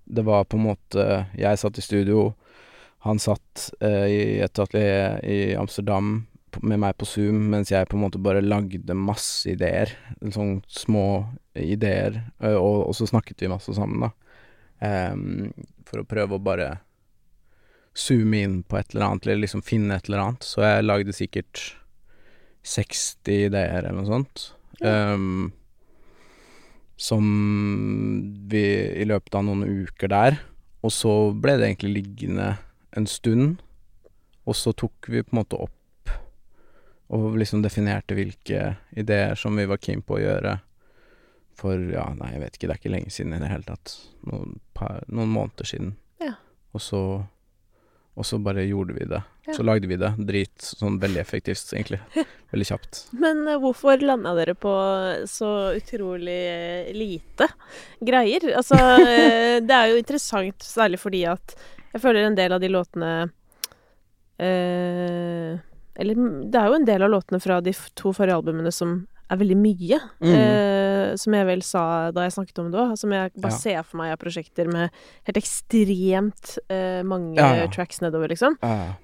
Speaker 2: Det var på en måte Jeg satt i studio, han satt eh, i et atelier i Amsterdam med meg på Zoom, mens jeg på en måte bare lagde masse ideer. Sånne små ideer. og, og så snakket vi masse sammen, da. Um, for å prøve å bare zoome inn på et eller annet, eller liksom finne et eller annet. Så jeg lagde sikkert 60 ideer eller noe sånt.
Speaker 1: Ja.
Speaker 2: Um, som vi i løpet av noen uker der. Og så ble det egentlig liggende en stund. Og så tok vi på en måte opp og liksom definerte hvilke ideer som vi var keen på å gjøre. For ja, nei, jeg vet ikke, det er ikke lenge siden i det hele tatt. Noen, par, noen måneder siden.
Speaker 1: Ja.
Speaker 2: Og så Og så bare gjorde vi det.
Speaker 1: Ja.
Speaker 2: Så lagde vi det. Drit sånn veldig effektivt, egentlig. Veldig kjapt.
Speaker 1: Men eh, hvorfor landa dere på så utrolig eh, lite greier? Altså, eh, det er jo interessant, særlig fordi at jeg føler en del av de låtene eh, Eller det er jo en del av låtene fra de to forrige albumene som er veldig mye.
Speaker 2: Mm.
Speaker 1: Eh, som jeg vel sa da jeg snakket om det òg. Som jeg bare
Speaker 2: Ja.
Speaker 1: ser for meg er prosjekter med helt ekstremt uh, mange
Speaker 2: Ja, ja.
Speaker 1: tracks nedover, liksom.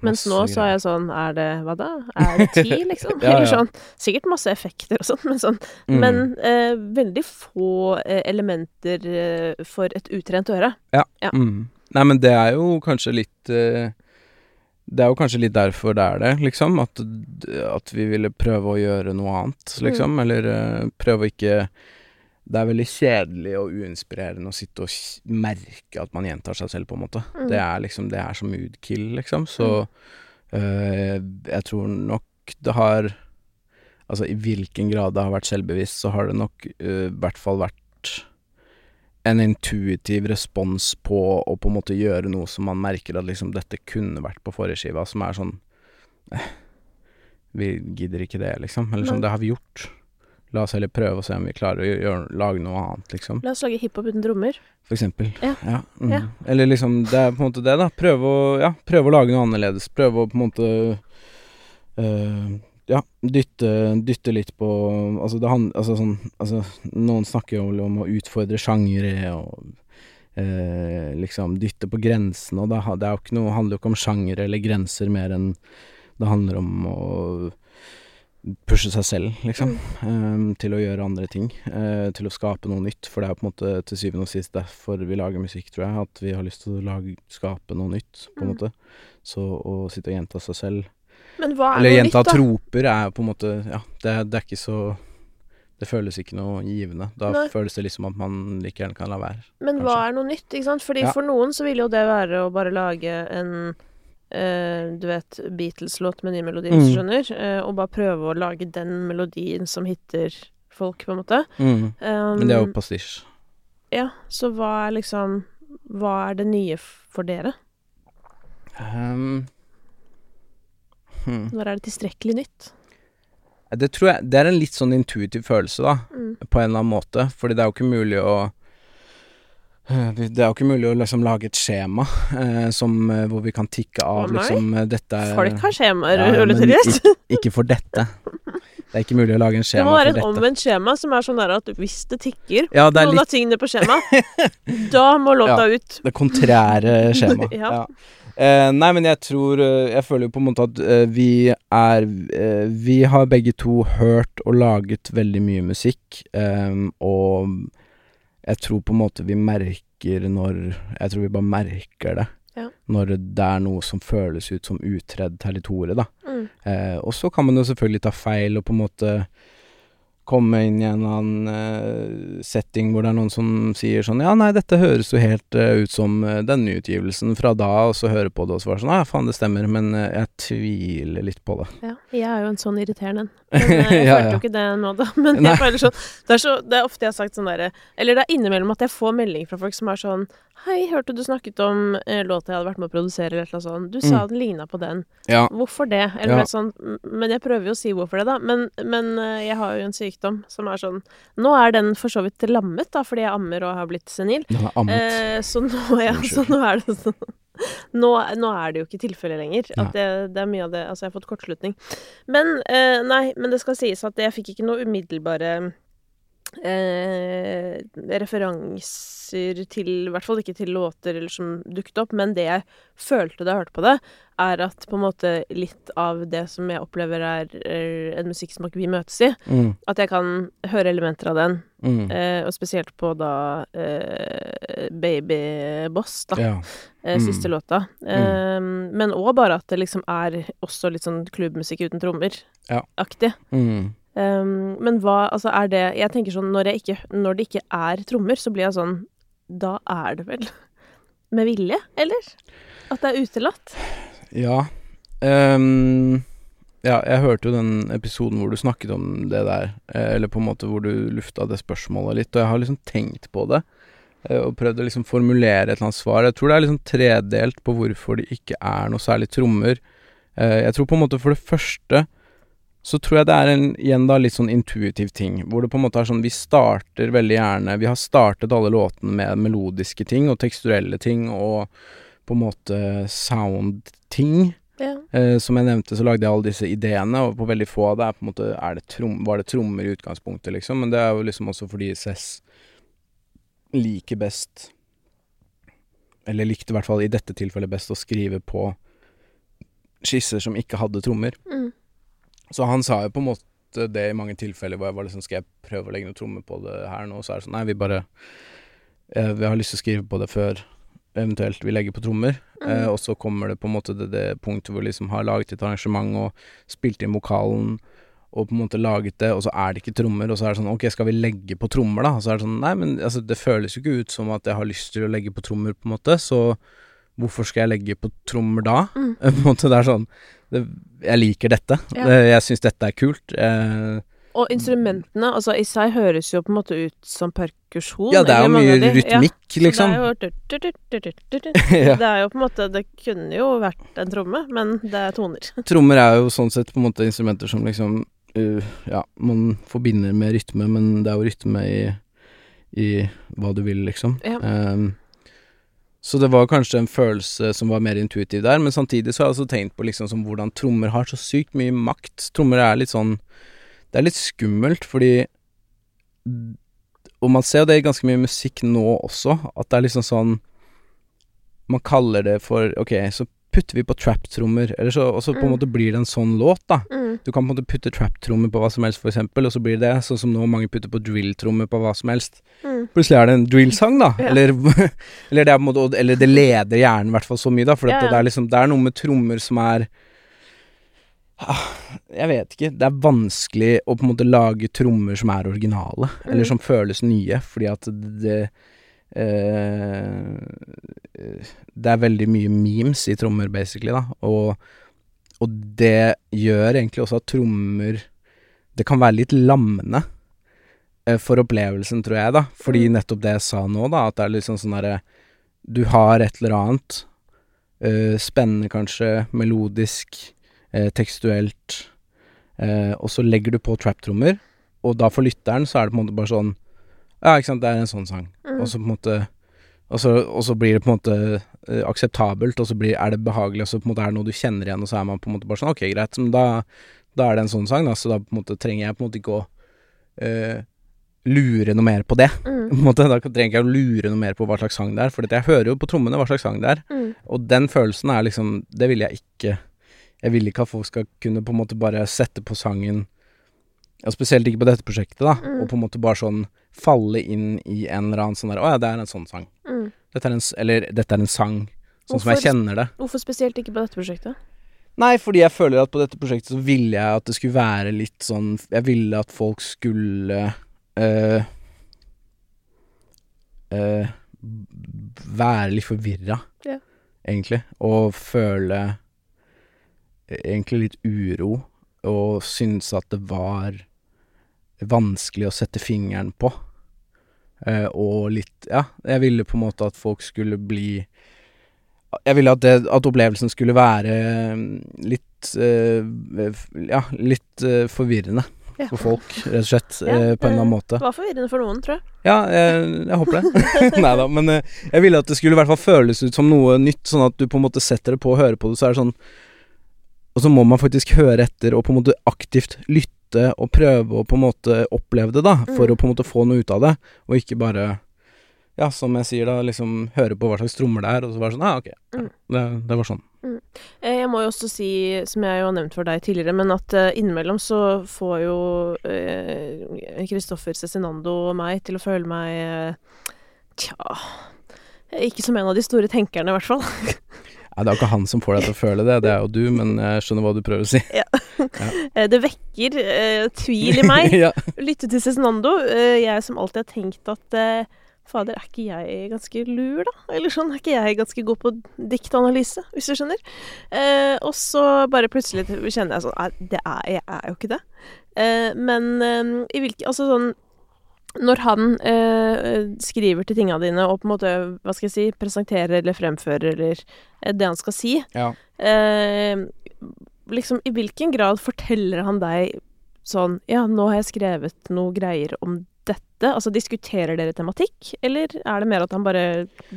Speaker 1: Mens nå så er jeg sånn Er det hva da? Er det ti, liksom? Eller sånn. Sikkert masse effekter og sånn, men sånn.
Speaker 2: Mm.
Speaker 1: Men uh, veldig få uh, elementer for et utrent øre. ja.
Speaker 2: Mm. Nei, men det er jo kanskje litt Det er jo kanskje litt derfor det er det, liksom. At, at vi ville prøve å gjøre noe annet, liksom. Eller uh, prøve å ikke Det er veldig kjedelig og uinspirerende å sitte og merke at man gjentar seg selv, på en måte.
Speaker 1: Mm.
Speaker 2: Det er liksom Det er som moodkill, liksom. Så uh, jeg tror nok det har Altså, i hvilken grad det har vært selvbevisst, så har det nok i i hvert fall vært en intuitiv respons på å på en måte gjøre noe som man merker at liksom dette kunne vært på forrige skiva, som er sånn eh, Vi gidder ikke det, liksom. Eller sånn, det har vi gjort. La oss heller prøve å se om vi klarer å gjøre, lage noe annet, liksom.
Speaker 1: La oss lage hiphop uten trommer.
Speaker 2: For eksempel.
Speaker 1: Ja.
Speaker 2: mm.
Speaker 1: Ja.
Speaker 2: Eller liksom, det er på en måte det, da. Prøve å, ja, prøve å lage noe annerledes. Prøve å på en måte øh, ja, dytte, dytte litt på Altså, det han, altså sånn altså, Noen snakker jo om å utfordre sjangere og eh, liksom dytte på grensene, og det, det er jo ikke noe, handler jo ikke om sjangere eller grenser mer enn Det handler om å pushe seg selv, liksom.
Speaker 1: Mm.
Speaker 2: Um, til å gjøre andre ting. Uh, til å skape noe nytt. For det er på en måte til syvende og sist derfor vi lager musikk, tror jeg. At vi har lyst til å lage, skape noe nytt, på en
Speaker 1: Mm.
Speaker 2: måte. Så å sitte og gjenta seg selv
Speaker 1: Men hva er
Speaker 2: Eller
Speaker 1: noe
Speaker 2: jenta
Speaker 1: nytt, da?
Speaker 2: troper er på en måte Ja, det, det er ikke så Det føles ikke noe givende. Da
Speaker 1: Nei.
Speaker 2: føles det liksom at man like gjerne kan la være.
Speaker 1: Men hva er noe nytt, ikke sant? Fordi
Speaker 2: Ja.
Speaker 1: for noen så vil jo det være å bare lage en eh, du vet, Beatles-låt med ny melodi, hvis du
Speaker 2: Mm.
Speaker 1: skjønner. eh, og bare prøve å lage den melodien som hitter folk, på en måte.
Speaker 2: Mm.
Speaker 1: Um,
Speaker 2: Men det er jo pastisj.
Speaker 1: Ja, så hva er liksom Hva er det nye for dere?
Speaker 2: Um, hmm.
Speaker 1: Når er det tilstrekkelig nytt?
Speaker 2: Det tror jeg Det er en litt sånn intuitiv følelse, da.
Speaker 1: Mm.
Speaker 2: På en eller annen måte. Fordi det er jo ikke mulig å det er jo ikke mulig å liksom lage et skjema eh, som, eh, hvor vi kan tikke av
Speaker 1: oh,
Speaker 2: liksom eh, Dette er
Speaker 1: Folk har skjemaer,
Speaker 2: Ja, ikke, ikke for dette. Det er ikke mulig å lage en skjema for dette.
Speaker 1: Det må være et omvendt skjema som er sånn der at hvis det tikker
Speaker 2: Ja, det
Speaker 1: noen
Speaker 2: litt
Speaker 1: av tingene på skjemaet, da må låta ut.
Speaker 2: det kontrære skjemaet.
Speaker 1: Ja.
Speaker 2: ja. Eh, nei, men jeg tror eh, Jeg føler jo på en måte at eh, vi er eh, Vi har begge to hørt og laget veldig mye musikk, eh, og jeg tror på en måte vi merker når Jeg tror vi bare merker det.
Speaker 1: Ja.
Speaker 2: Når det er noe som føles ut som utredd territorium, da.
Speaker 1: Mm.
Speaker 2: Eh, og så kan man jo selvfølgelig ta feil og på en måte komme inn i en eller annen eh, setting hvor det er noen som sier sånn Ja, nei, dette høres jo helt eh, ut som uh, den nyutgivelsen fra da, og så høre på det, og så være sånn Ja, faen, det stemmer, men eh, jeg tviler litt på det.
Speaker 1: Ja, jeg er jo en sånn irriterende en. Men eh, jeg følte
Speaker 2: ja.
Speaker 1: jo ikke det nå, da. Men
Speaker 2: Nei.
Speaker 1: jeg føler sånn det er, så det er ofte jeg har sagt sånn derre Eller det er innimellom at jeg får melding fra folk som er sånn Hei, hørte du snakket om eh, låta jeg hadde vært med å produsere, eller noe sånt. Du sa
Speaker 2: Mm.
Speaker 1: den ligna på den.
Speaker 2: Ja.
Speaker 1: Hvorfor det? Eller
Speaker 2: Ja.
Speaker 1: sånn Men jeg prøver jo å si hvorfor det, da. Men, men eh, jeg har jo en sykdom som er sånn Nå er den for så vidt lammet, da, fordi jeg ammer og har blitt senil.
Speaker 2: Den er ammet.
Speaker 1: Eh, så nå, ja, så nå er det sånn nå, nå er det jo ikke tilfellet lenger. Det, det er mye av det Altså, jeg har fått kortslutning. Men eh, nei, men det skal sies at jeg fikk ikke noe umiddelbare eh, referanser til I hvert fall ikke til låter eller som dukket opp, men det jeg følte da jeg hørte på det, er at på en måte litt av det som jeg opplever er, er en musikksmak vi møtes i,
Speaker 2: Mm,
Speaker 1: at jeg kan høre elementer av den,
Speaker 2: mm.
Speaker 1: eh, og spesielt på da eh, Baby Boss, da
Speaker 2: Ja.
Speaker 1: eh,
Speaker 2: Mm.
Speaker 1: siste låta. Eh, men òg bare at det liksom er også litt sånn klubbmusikk uten trommer-aktig.
Speaker 2: Ja.
Speaker 1: Um, men hva Altså, er det Jeg tenker sånn når, ikke, når det ikke er trommer, så blir jeg sånn Da er det vel med vilje, eller? At det er utelatt?
Speaker 2: Ja. Um, ja, jeg hørte jo den episoden hvor du snakket om det der, eh, eller på en måte hvor du lufta det spørsmålet litt, og jeg har liksom tenkt på det. eh, Og prøvd å liksom formulere et eller annet svar. Jeg tror det er liksom tredelt på hvorfor det ikke er noe særlig trommer. Eh, Jeg tror på en måte for det første så tror jeg det er en igjen da litt sånn intuitiv ting, hvor det på en måte er sånn Vi starter veldig gjerne Vi har startet alle låtene med melodiske ting og teksturelle ting og på en måte sound-ting.
Speaker 1: Ja.
Speaker 2: Eh, som jeg nevnte, så lagde jeg alle disse ideene, og på veldig få av det er på en måte det trom, Var det trommer i utgangspunktet, liksom? Men det er jo liksom også fordi Cess liker best Eller likte i hvert fall i dette tilfellet best å skrive på skisser som ikke hadde trommer.
Speaker 1: Mm.
Speaker 2: Så han sa jo på en måte det i mange tilfeller hvor jeg var liksom Skal jeg prøve å legge noe trommer på det her nå? Så er det sånn Nei, vi bare eh, Vi har lyst til å skrive på det før eventuelt vi legger på trommer. Eh,
Speaker 1: Mm.
Speaker 2: og så kommer det på en måte det, det punktet hvor vi liksom har laget et arrangement og spilt inn vokalen og på en måte laget det, og så er det ikke trommer, og så er det sånn Ok, skal vi legge på trommer, da? Og så er det sånn Nei, men altså, det føles jo ikke ut som at jeg har lyst til å legge på trommer, på en måte, så hvorfor skal jeg legge på trommer da?
Speaker 1: Mm.
Speaker 2: på en måte, det er sånn det, Jeg liker dette.
Speaker 1: Ja.
Speaker 2: Jeg syns dette er kult. Eh,
Speaker 1: Og instrumentene altså i seg høres jo på en måte ut som perkusjon.
Speaker 2: ja, det er jo mye.
Speaker 1: Ja,
Speaker 2: rytmikk,
Speaker 1: så
Speaker 2: liksom.
Speaker 1: Det er jo
Speaker 2: ja.
Speaker 1: Det er jo på en måte Det kunne jo vært en tromme, men det er toner.
Speaker 2: Trommer er jo sånn sett på en måte instrumenter som liksom uh, Ja, man forbinder med rytme, men det er jo rytme i, i hva du vil, liksom.
Speaker 1: Ja.
Speaker 2: Ehm, så det var kanskje en følelse som var mer intuitiv der, men samtidig så har jeg også tenkt på liksom som hvordan trommer har så sykt mye makt. Trommer er litt sånn Det er litt skummelt, fordi Og man ser jo det i ganske mye musikk nå også, at det er liksom sånn Man kaller det for Ok, så putter vi på trap-trommer, eller så, og så på en
Speaker 1: Mm.
Speaker 2: måte blir det en sånn låt, da.
Speaker 1: Mm.
Speaker 2: Du kan på en måte putte trap-trommer på hva som helst, for eksempel, og så blir det sånn som nå mange putter på drill-trommer på hva som helst.
Speaker 1: Mm.
Speaker 2: Plutselig er det en drill-sang, da.
Speaker 1: Ja.
Speaker 2: Eller, eller, det er på en måte, eller det leder hjernen i hvert fall så mye, da. For
Speaker 1: Ja, ja.
Speaker 2: det er liksom Det er noe med trommer som er ah, Jeg vet ikke. Det er vanskelig å på en måte lage trommer som er originale, eller
Speaker 1: Mm.
Speaker 2: som føles nye, fordi at det eh, Det er veldig mye memes i trommer, basically, da. Og, og det gjør egentlig også at trommer Det kan være litt lammende eh, for opplevelsen, tror jeg, da. Fordi
Speaker 1: Mm.
Speaker 2: nettopp det jeg sa nå, da, at det er sånn sånn derre Du har et eller annet uh, spennende, kanskje, melodisk, uh, tekstuelt, uh, og så legger du på trap-trommer, og da for lytteren så er det på en måte bare sånn Ja, ikke sant, det er en sånn sang.
Speaker 1: Mm.
Speaker 2: Og så på en måte og så, og så blir det på en måte eh, akseptabelt, og så blir, er det behagelig, og så på en måte er det noe du kjenner igjen, og så er man på en måte bare sånn Ok, greit, men da, da er det en sånn sang, da, så da på en måte trenger jeg på en måte ikke å uh, lure noe mer på det.
Speaker 1: Mm.
Speaker 2: På en måte, da trenger jeg ikke å lure noe mer på hva slags sang det er, for jeg hører jo på trommene hva slags sang det er,
Speaker 1: Mm.
Speaker 2: og den følelsen er liksom Det vil jeg ikke Jeg vil ikke at folk skal kunne på en måte bare sette på sangen og spesielt ikke på dette prosjektet, da.
Speaker 1: Mm.
Speaker 2: Og på en måte bare sånn falle inn i en eller annen sånn der Å ja, det er en sånn sang.
Speaker 1: Mm.
Speaker 2: Dette er en, eller dette er en sang. Sånn som jeg kjenner det.
Speaker 1: Hvorfor spesielt ikke på dette prosjektet?
Speaker 2: Nei, fordi jeg føler at på dette prosjektet så ville jeg at det skulle være litt sånn Jeg ville at folk skulle øh, øh, være litt forvirra,
Speaker 1: Ja.
Speaker 2: egentlig. Og føle egentlig litt uro, og synes at det var vanskelig å sette fingeren på. Eh, og litt Ja, jeg ville på en måte at folk skulle bli Jeg ville at, det, at opplevelsen skulle være mm, litt eh, Ja, litt eh, forvirrende
Speaker 1: Ja.
Speaker 2: for folk, rett og slett.
Speaker 1: Ja,
Speaker 2: eh, på en eller annen måte.
Speaker 1: Det var forvirrende for noen, tror jeg.
Speaker 2: Ja, jeg, jeg håper det. Nei da, men eh, jeg ville at det skulle i hvert fall føles ut som noe nytt, sånn at du på en måte setter det på og hører på det, så er det sånn Og så må man faktisk høre etter og på en måte aktivt lytte og prøve å på en måte oppleve det, da, for
Speaker 1: Mm.
Speaker 2: å på en måte få noe ut av det, og ikke bare ja, som jeg sier da, liksom høre på hva slags trommer det er, og så være sånn Ja, ok. Ja,
Speaker 1: Mm.
Speaker 2: det, det var sånn.
Speaker 1: Mm. Jeg må jo også si, som jeg jo har nevnt for deg tidligere, men at eh, innimellom så får jo eh, Kristoffer Cezinando meg til å føle meg eh, Tja Ikke som en av de store tenkerne, i hvert fall.
Speaker 2: Nei, det er jo ikke han som får deg til å føle det, det er jo du, men jeg skjønner hva du prøver å si.
Speaker 1: Ja, Det vekker uh, tvil i meg.
Speaker 2: ja.
Speaker 1: Lytte til Cezinando. Uh, jeg som alltid har tenkt at uh, Fader, er ikke jeg ganske lur, da? Eller sånn, er ikke jeg ganske god på diktanalyse, hvis du skjønner? Eh, og så bare plutselig kjenner jeg sånn Nei, det er, jeg er jo ikke det. Eh, men eh, i hvilke Altså sånn Når han eh, skriver til tinga dine og på en måte, hva skal jeg si, presenterer eller fremfører eller eh, det han skal si,
Speaker 2: ja.
Speaker 1: eh, liksom i hvilken grad forteller han deg sånn Ja, nå har jeg skrevet noe greier om dette. Altså diskuterer dere tematikk, eller er det mer at han bare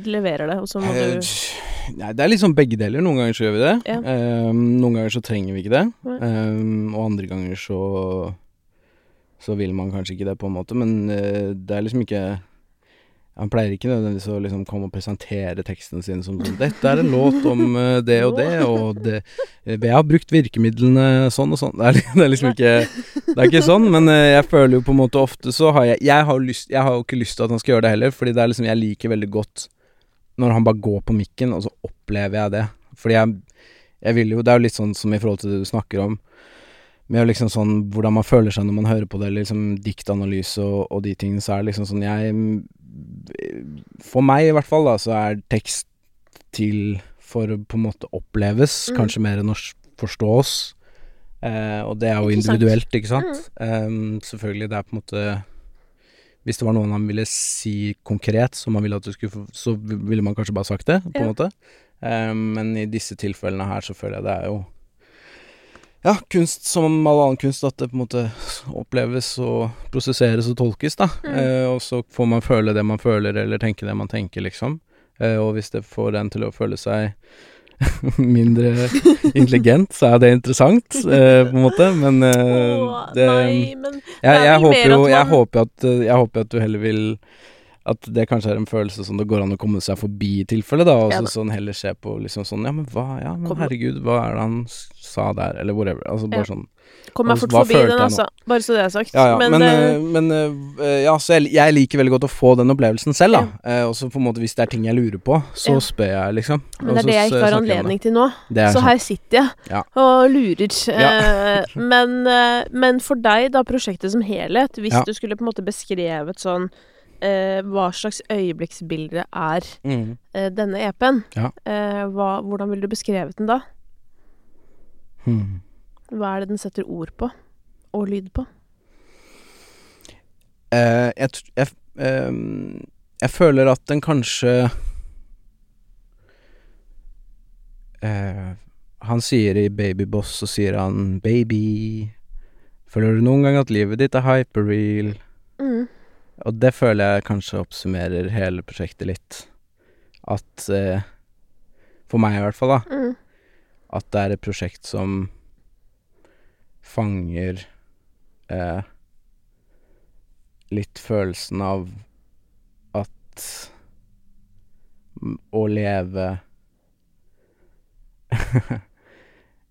Speaker 1: leverer det, og så må
Speaker 2: Eh,
Speaker 1: du
Speaker 2: Nei, det er liksom begge deler. Noen ganger så gjør vi det.
Speaker 1: Ja.
Speaker 2: Ehm, noen ganger så trenger vi ikke det. Ehm, og andre ganger så så vil man kanskje ikke det, på en måte. Men eh, det er liksom ikke Han pleier ikke nødvendigvis å liksom komme og presentere teksten sin som sånn 'Dette er en låt om eh, det og det, og det, eh, jeg har brukt virkemidlene sånn og sånn'. Det er, det er liksom ikke Det er ikke sånn, men jeg føler jo på en måte ofte så har jeg Jeg har, lyst, jeg har jo ikke lyst til at han skal gjøre det heller, fordi det er liksom Jeg liker veldig godt når han bare går på mikken, og så opplever jeg det. Fordi jeg, jeg vil jo Det er jo litt sånn som i forhold til det du snakker om, med liksom sånn hvordan man føler seg når man hører på det, eller liksom diktanalyse og, og de tingene, så er det liksom sånn jeg For meg i hvert fall, da, så er tekst til for å på en måte oppleves,
Speaker 1: Mm.
Speaker 2: kanskje mer enn å forstås. Eh, og det er jo individuelt, ikke sant? Ehm, selvfølgelig, det er på en måte Hvis det var noen han ville si konkret, som han ville at du skulle så ville man kanskje bare sagt det, på en
Speaker 1: Ja.
Speaker 2: måte. Ehm, men i disse tilfellene her så føler jeg det er jo ja, kunst som all annen kunst, at det på en måte oppleves og prosesseres og tolkes, da.
Speaker 1: Mm.
Speaker 2: Eh, og så får man føle det man føler, eller tenke det man tenker, liksom. Eh, og hvis det får en til å føle seg mindre intelligent, så er det interessant, eh, på en måte. Men eh, det
Speaker 1: nei, men
Speaker 2: jeg,
Speaker 1: det
Speaker 2: jeg, håper jo jeg håper at, eh, jeg håper at du heller vil At det kanskje er en følelse som det går an å komme seg forbi i tilfelle, da. Og
Speaker 1: Ja
Speaker 2: så sånn heller se på liksom sånn Ja, men hva Ja, men herregud, hva er det han sa der? Eller whatever. Altså bare
Speaker 1: Ja.
Speaker 2: sånn
Speaker 1: Kom meg fort forbi den, altså. Bare så det er sagt.
Speaker 2: Ja, ja. Men,
Speaker 1: Men,
Speaker 2: eh, men eh, ja, så jeg, jeg liker veldig godt å få den opplevelsen selv, da. Eh, og så på en måte hvis det er ting jeg lurer på, så
Speaker 1: Ja.
Speaker 2: spør jeg, liksom.
Speaker 1: men det er det jeg ikke har anledning til nå. Så her sitter jeg
Speaker 2: Ja.
Speaker 1: og lurer.
Speaker 2: Ja.
Speaker 1: Men, men for deg, da, prosjektet som helhet, hvis
Speaker 2: Ja.
Speaker 1: du skulle på en måte beskrevet sånn eh, hva slags øyeblikksbilde er
Speaker 2: Mm.
Speaker 1: eh, denne EP-en,
Speaker 2: Ja.
Speaker 1: eh, hva, hvordan ville du beskrevet den da?
Speaker 2: Hmm.
Speaker 1: Hva er det den setter ord på? Og lyd på?
Speaker 2: Eh, jeg, jeg, ehm, jeg føler at den kanskje eh, Han sier i Babyboss, så sier han 'baby'. Føler du noen gang at livet ditt er hyperreal?
Speaker 1: Mm.
Speaker 2: Og det føler jeg kanskje oppsummerer hele prosjektet litt. At eh, For meg i hvert fall, da.
Speaker 1: Mm.
Speaker 2: At det er et prosjekt som fanger eh, litt følelsen av at å leve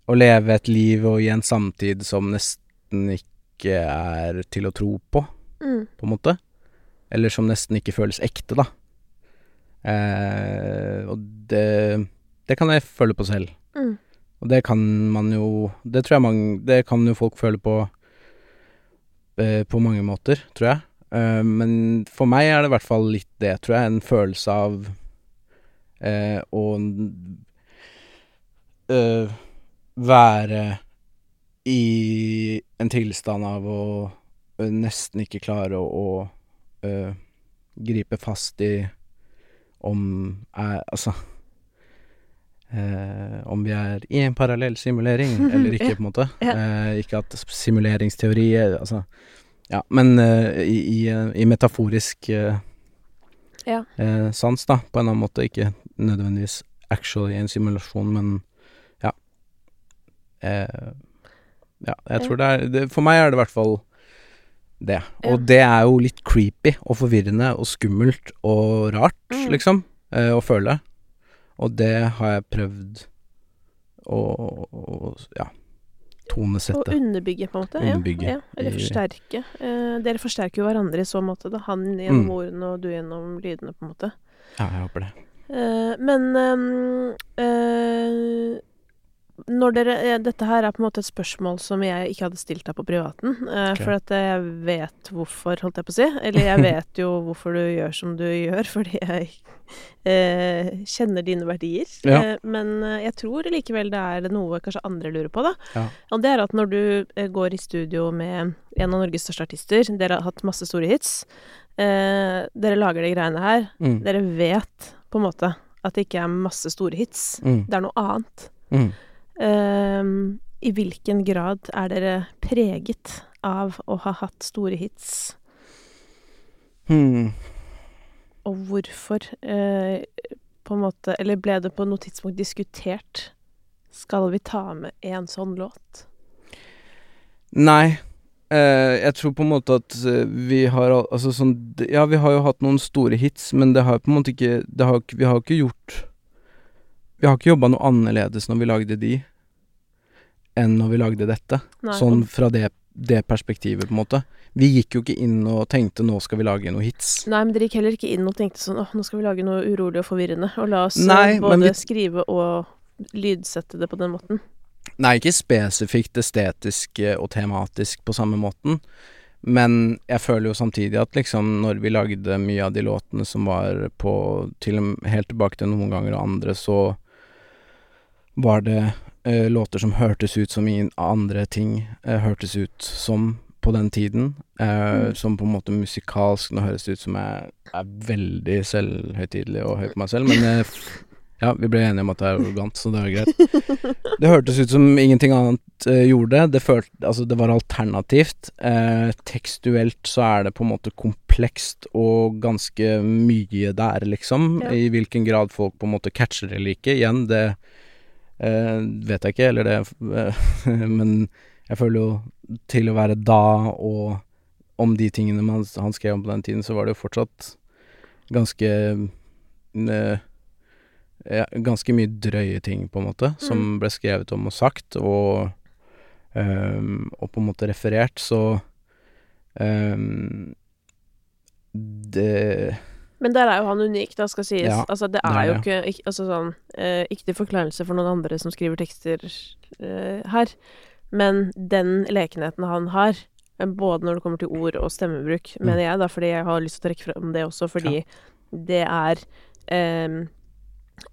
Speaker 2: Å leve et liv og i en samtid som nesten ikke er til å tro på,
Speaker 1: Mm.
Speaker 2: på en måte. Eller som nesten ikke føles ekte, da. Eh, og det Det kan jeg føle på selv.
Speaker 1: Mm.
Speaker 2: Og det kan man jo Det tror jeg mange Det kan jo folk føle på eh, på mange måter, tror jeg. Eh, men for meg er det i hvert fall litt det, tror jeg. En følelse av eh, å eh, være i en tilstand av å nesten ikke klare å, å gripe fast i om er Altså eh, Om vi er i en parallell simulering eller ikke, på en måte. Eh, ikke at simuleringsteori er Altså Ja, men eh, i, i, eh, i metaforisk eh,
Speaker 1: Ja.
Speaker 2: eh, sans, da, på en eller annen måte. Ikke nødvendigvis actually en simulasjon, men ja. Eh, ja, jeg tror det er det, For meg er det i hvert fall det.
Speaker 1: Ja.
Speaker 2: Og det er jo litt creepy og forvirrende og skummelt og rart,
Speaker 1: Mm.
Speaker 2: liksom, eh, å føle. Og det har jeg prøvd å, å ja, tonesette.
Speaker 1: Å underbygge, på en måte.
Speaker 2: Underbygge
Speaker 1: Ja, ja. Eller forsterke. Eh, dere forsterker jo hverandre i så måte. Da. Han gjennom
Speaker 2: Mm.
Speaker 1: ordene og du gjennom lydene, på en måte.
Speaker 2: Ja, jeg håper det.
Speaker 1: Eh, men ehm, eh, når dere eh, Dette her er på en måte et spørsmål som jeg ikke hadde stilt deg på privaten. Uh,
Speaker 2: okay.
Speaker 1: For at jeg vet hvorfor, holdt jeg på å si. Eller jeg vet jo hvorfor du gjør som du gjør, fordi jeg uh, kjenner dine verdier.
Speaker 2: Ja.
Speaker 1: Uh, men eh, jeg tror likevel det er noe kanskje andre lurer på, da.
Speaker 2: Ja.
Speaker 1: Og det er at når du eh, går i studio med en av Norges største artister, dere har hatt masse store hits, eh, dere lager de greiene her,
Speaker 2: Mm.
Speaker 1: dere vet på en måte at det ikke er masse store hits.
Speaker 2: Mm.
Speaker 1: Det er noe annet.
Speaker 2: Mm.
Speaker 1: Ehm, I hvilken grad er dere preget av å ha hatt store hits,
Speaker 2: Hmm.
Speaker 1: og hvorfor? eh, på en måte Eller ble det på noe tidspunkt diskutert Skal vi ta med en sånn låt?
Speaker 2: Nei. Eh, jeg tror på en måte at eh, vi har Altså sånn Ja, vi har jo hatt noen store hits, men det har på en måte ikke det har, Vi har ikke gjort Vi har ikke jobba noe annerledes når vi lagde de, enn når vi lagde dette.
Speaker 1: Nei,
Speaker 2: Sånn fra det, det perspektivet, på en måte. Vi gikk jo ikke inn og tenkte 'nå skal vi lage noe hits'.
Speaker 1: Nei, men dere gikk heller ikke inn og tenkte sånn 'å, nå skal vi lage noe urolig og forvirrende, og la oss eh,
Speaker 2: Nei,
Speaker 1: både
Speaker 2: vi-
Speaker 1: skrive og lydsette det på den måten.
Speaker 2: Nei, ikke spesifikt estetisk eh, og tematisk på samme måten. Men jeg føler jo samtidig at liksom når vi lagde mye av de låtene som var på til og med helt tilbake til noen ganger og andre, så var det eh, låter som hørtes ut som i andre ting eh, hørtes ut som på den tiden. Eh,
Speaker 1: Mm.
Speaker 2: Som på en måte musikalsk Nå høres det ut som jeg er veldig selvhøytidelig og høy på meg selv, men eh, ja, vi ble enige om at det er arrogant, så det er greit. Det hørtes ut som ingenting annet eh, gjorde det. Følt, altså, det var alternativt. Eh, tekstuelt så er det på en måte komplekst og ganske mye der, liksom.
Speaker 1: Ja.
Speaker 2: I hvilken grad folk på en måte catcher det eller ikke. Igjen, det vet jeg ikke, eller det Men jeg føler jo til å være da og om de tingene man, han skrev om på den tiden, så var det jo fortsatt ganske eh, ja, Ganske mye drøye ting, på en måte, som
Speaker 1: Mm.
Speaker 2: ble skrevet om og sagt, og um, Og på en måte referert, så um, Det
Speaker 1: Men der er jo han unik, da, skal sies.
Speaker 2: Ja,
Speaker 1: altså, det
Speaker 2: det
Speaker 1: er
Speaker 2: er
Speaker 1: jo
Speaker 2: det.
Speaker 1: ikke, Altså sånn uh, Ikke til forkleinelse for noen andre som skriver tekster uh, her, men den lekenheten han har, eh, både når det kommer til ord og stemmebruk,
Speaker 2: Mm.
Speaker 1: mener jeg, da, fordi jeg har lyst til å trekke frem det også, fordi det er um,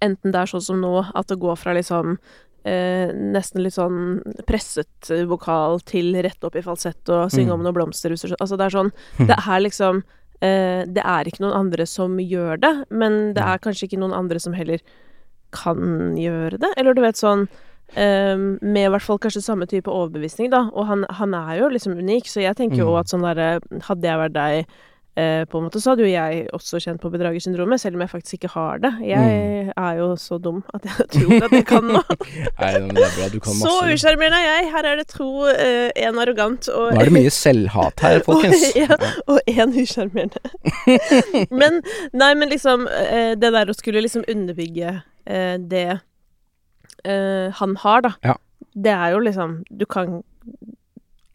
Speaker 1: Enten det er sånn som nå, at det går fra liksom eh, nesten litt sånn presset vokal til rett opp i falsett og synge
Speaker 2: Mm.
Speaker 1: om noen blomster Altså, det er sånn Det er liksom Det er ikke noen andre som gjør det, men det er kanskje ikke noen andre som heller kan gjøre det. Eller du vet sånn eh, Med i hvert fall kanskje samme type overbevisning, da. Og han, han er jo liksom unik, så jeg tenker jo
Speaker 2: Mm.
Speaker 1: at sånn derre Hadde jeg vært deg eh, på en måte, så hadde jo jeg også kjent på bedragersyndromet, selv om jeg faktisk ikke har det. Jeg
Speaker 2: Mm.
Speaker 1: er jo så dum at jeg tror at jeg kan noe.
Speaker 2: Nei, men det er bra. Du kan masse.
Speaker 1: så usjarmerende er jeg. Her er det to, eh, en arrogant og
Speaker 2: Nå er det mye selvhat her, folkens.
Speaker 1: ja, og én usjarmerende. men Nei, men liksom eh, Det der å skulle liksom underbygge eh, det eh, han har, da.
Speaker 2: Ja.
Speaker 1: Det er jo liksom Du kan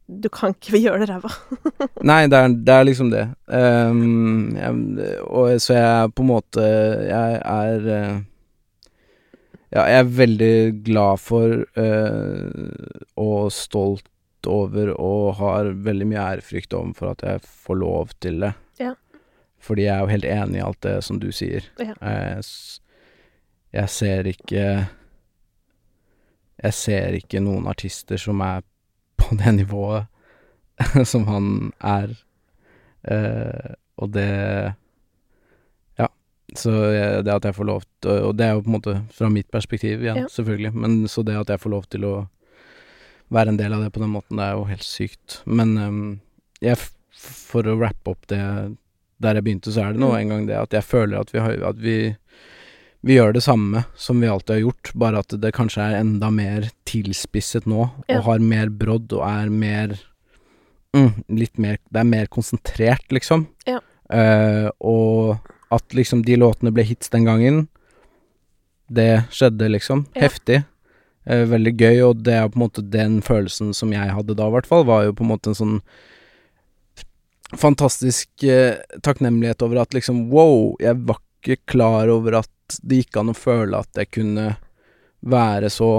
Speaker 1: Du kan ikke gjøre det ræva.
Speaker 2: Nei, det er, det er liksom det. Um, jeg, og så jeg er på en måte Jeg er eh, Ja, jeg er veldig glad for uh, og stolt over og har veldig mye ærefrykt overfor at jeg får lov til det.
Speaker 1: Ja.
Speaker 2: Fordi jeg er jo helt enig i alt det som du sier.
Speaker 1: Ja.
Speaker 2: Jeg, jeg ser ikke Jeg ser ikke noen artister som er på det nivået som han er. Eh, og det Ja. Så jeg, det at jeg får lov til Og det er jo på en måte fra mitt perspektiv igjen,
Speaker 1: Ja.
Speaker 2: selvfølgelig. Men så det at jeg får lov til å være en del av det på den måten, det er jo helt sykt. Men um, jeg, for å rappe opp det der jeg begynte, så er det nå
Speaker 1: Mm.
Speaker 2: en gang det at jeg føler at vi har At vi vi gjør det samme som vi alltid har gjort, bare at det kanskje er enda mer tilspisset nå,
Speaker 1: Ja.
Speaker 2: og har mer brodd og er mer mm, Litt mer Det er mer konsentrert, liksom.
Speaker 1: Ja.
Speaker 2: Uh, og at liksom de låtene ble hits den gangen, det skjedde, liksom.
Speaker 1: Ja.
Speaker 2: Heftig. Uh, veldig gøy, og det er på en måte den følelsen som jeg hadde da, i hvert fall, var jo på en måte en sånn fantastisk uh, takknemlighet over at liksom wow, jeg var ikke klar over at det gikk an å føle at jeg kunne være så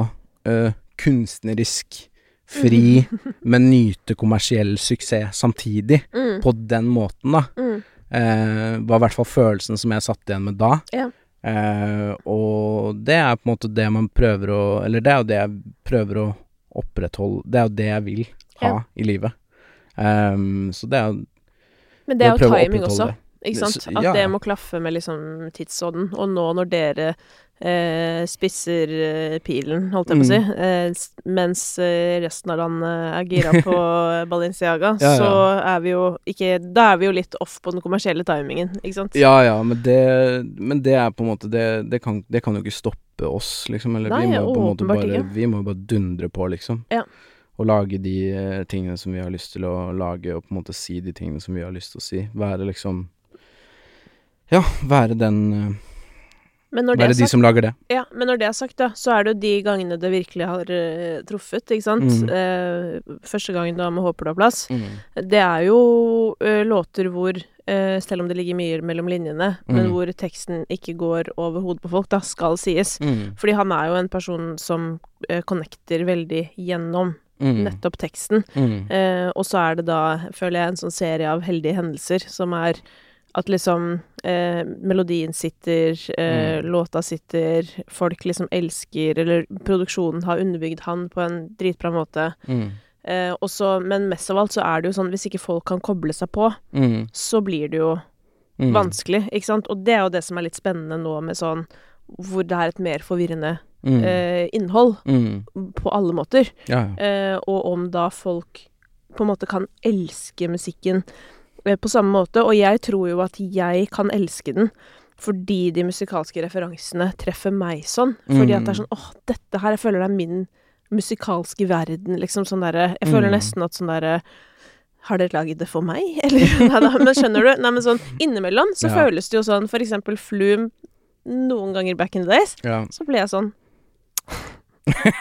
Speaker 2: uh, kunstnerisk fri, men nyte kommersiell suksess samtidig,
Speaker 1: Mm,
Speaker 2: på den måten, da.
Speaker 1: mm,
Speaker 2: Eh, var i hvert fall følelsen som jeg satt igjen med da.
Speaker 1: Ja.
Speaker 2: Eh, og det er på en måte det man prøver å Eller det er jo det jeg prøver å opprettholde Det er jo det jeg vil ha
Speaker 1: Ja.
Speaker 2: i livet. Um, så det er jo
Speaker 1: Men det er jo timing også.
Speaker 2: det.
Speaker 1: Ikke sant? At
Speaker 2: ja.
Speaker 1: det må klaffe med liksom tidsånden. Og nå når dere eh, spisser eh, pilen, holdt jeg på å si,
Speaker 2: Mm.
Speaker 1: eh, mens eh, resten av landet er gira på Balenciaga,
Speaker 2: Ja, ja.
Speaker 1: så er vi jo ikke Da er vi jo litt off på den kommersielle timingen, ikke sant?
Speaker 2: Ja ja, men det, men det er på en måte Det, det, kan, det kan jo ikke stoppe oss, liksom. Eller
Speaker 1: Nei,
Speaker 2: vi må på en måte bare
Speaker 1: ikke.
Speaker 2: Vi må bare dundre på, liksom.
Speaker 1: Ja.
Speaker 2: å lage de eh, tingene som vi har lyst til å lage, og på en måte si de tingene som vi har lyst til å si. Være liksom Ja, være den eh,
Speaker 1: Men når det
Speaker 2: Være de
Speaker 1: sagt,
Speaker 2: som lager det.
Speaker 1: ja, men når det er sagt, da, så er det jo de gangene det virkelig har uh, truffet, ikke sant?
Speaker 2: Mm.
Speaker 1: Uh, første gangen da med Håper du har plass. Det er jo uh, låter hvor, selv om det ligger mye mellom linjene, men
Speaker 2: Mm.
Speaker 1: hvor teksten ikke går over hodet på folk, da, skal sies.
Speaker 2: Mm.
Speaker 1: Fordi han er jo en person som uh, connecter veldig gjennom
Speaker 2: Mm.
Speaker 1: nettopp teksten.
Speaker 2: Mm.
Speaker 1: Eh, og så er det da, føler jeg, en sånn serie av heldige hendelser som er at liksom eh, melodien sitter, eh,
Speaker 2: Mm.
Speaker 1: låta sitter, folk liksom elsker, eller produksjonen har underbygd han på en dritbra måte.
Speaker 2: Mm.
Speaker 1: Eh, også, men mest av alt så er det jo sånn, hvis ikke folk kan koble seg på,
Speaker 2: Mm.
Speaker 1: så blir det jo
Speaker 2: Mm.
Speaker 1: vanskelig, ikke sant? Og det er jo det som er litt spennende nå med sånn hvor det er et mer forvirrende
Speaker 2: Mm.
Speaker 1: eh, innhold
Speaker 2: Mm.
Speaker 1: på alle måter.
Speaker 2: Ja.
Speaker 1: Eh, og om da folk på en måte kan elske musikken på samme måte. Og jeg tror jo at jeg kan elske den fordi de musikalske referansene treffer meg sånn. Fordi at det er sånn åh, dette her, jeg føler det er min musikalske verden, liksom sånn derre Jeg føler
Speaker 2: Mm.
Speaker 1: nesten at sånn derre har dere laget det for meg? Eller nei da, men skjønner du? Nei, men sånn innimellom så
Speaker 2: Ja.
Speaker 1: føles det jo sånn For eksempel Flume noen ganger back in the days,
Speaker 2: Ja.
Speaker 1: så ble jeg sånn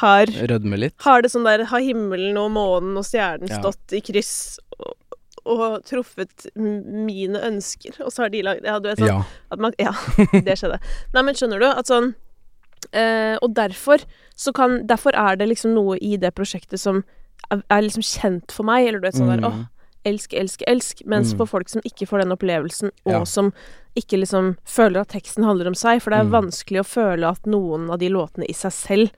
Speaker 1: Har
Speaker 2: Rødme litt.
Speaker 1: Har det sånn der Har himmelen og månen og stjernen
Speaker 2: Ja.
Speaker 1: stått i kryss og, og truffet mine ønsker, og så har de lagd Ja, du vet sånn
Speaker 2: Ja.
Speaker 1: at man, ja, det skjedde. Nei, men skjønner du at sånn eh, Og derfor så kan Derfor er det liksom noe i det prosjektet som er, er liksom kjent for meg, eller du vet sånn der
Speaker 2: Mm.
Speaker 1: åh, elsk, elsk, elsk. Mens
Speaker 2: Mm.
Speaker 1: for folk som ikke får den opplevelsen, og
Speaker 2: Ja.
Speaker 1: som ikke liksom føler at teksten handler om seg, for det er
Speaker 2: Mm.
Speaker 1: vanskelig å føle at noen av de låtene i seg selv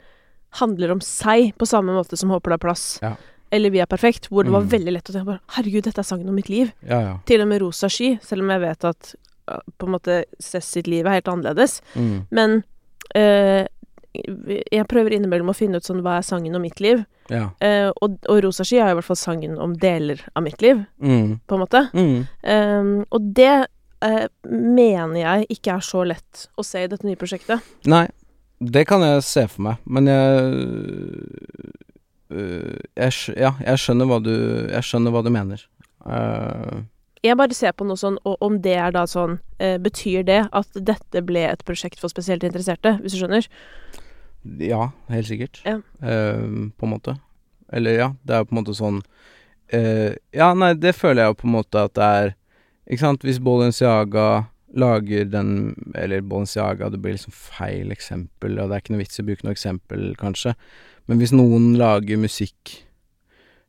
Speaker 1: handler om seg, på samme måte som Håper det er plass.
Speaker 2: Ja.
Speaker 1: Eller Vi er perfekt, hvor det var
Speaker 2: Mm.
Speaker 1: veldig lett å tenke bare Herregud, dette er sangen om mitt liv.
Speaker 2: Ja, ja.
Speaker 1: Til og med Rosa sky, selv om jeg vet at på en måte Cess sitt liv er helt annerledes.
Speaker 2: Mm.
Speaker 1: Men eh, jeg prøver innimellom å finne ut sånn hva er sangen om mitt liv.
Speaker 2: Ja.
Speaker 1: Eh, og, og Rosa sky er i hvert fall sangen om deler av mitt liv,
Speaker 2: Mm.
Speaker 1: på en måte.
Speaker 2: Mm.
Speaker 1: Eh, og det eh, mener jeg ikke er så lett å se i dette nye prosjektet.
Speaker 2: Nei, det kan jeg se for meg, men jeg jeg, Ja, jeg skjønner hva du Jeg skjønner hva du mener. Uh,
Speaker 1: Jeg bare ser på noe sånn, og om det er da sånn eh, Betyr det at dette ble et prosjekt for spesielt interesserte, hvis du skjønner?
Speaker 2: ja, helt sikkert.
Speaker 1: Ja.
Speaker 2: Eh, på en måte. Eller ja, det er jo på en måte sånn eh, Ja, nei, det føler jeg jo på en måte at det er Ikke sant, hvis Balenciaga lager den Eller Balenciaga, det blir liksom feil eksempel, og det er ikke noe vits i å bruke noe eksempel, kanskje. Men hvis noen lager musikk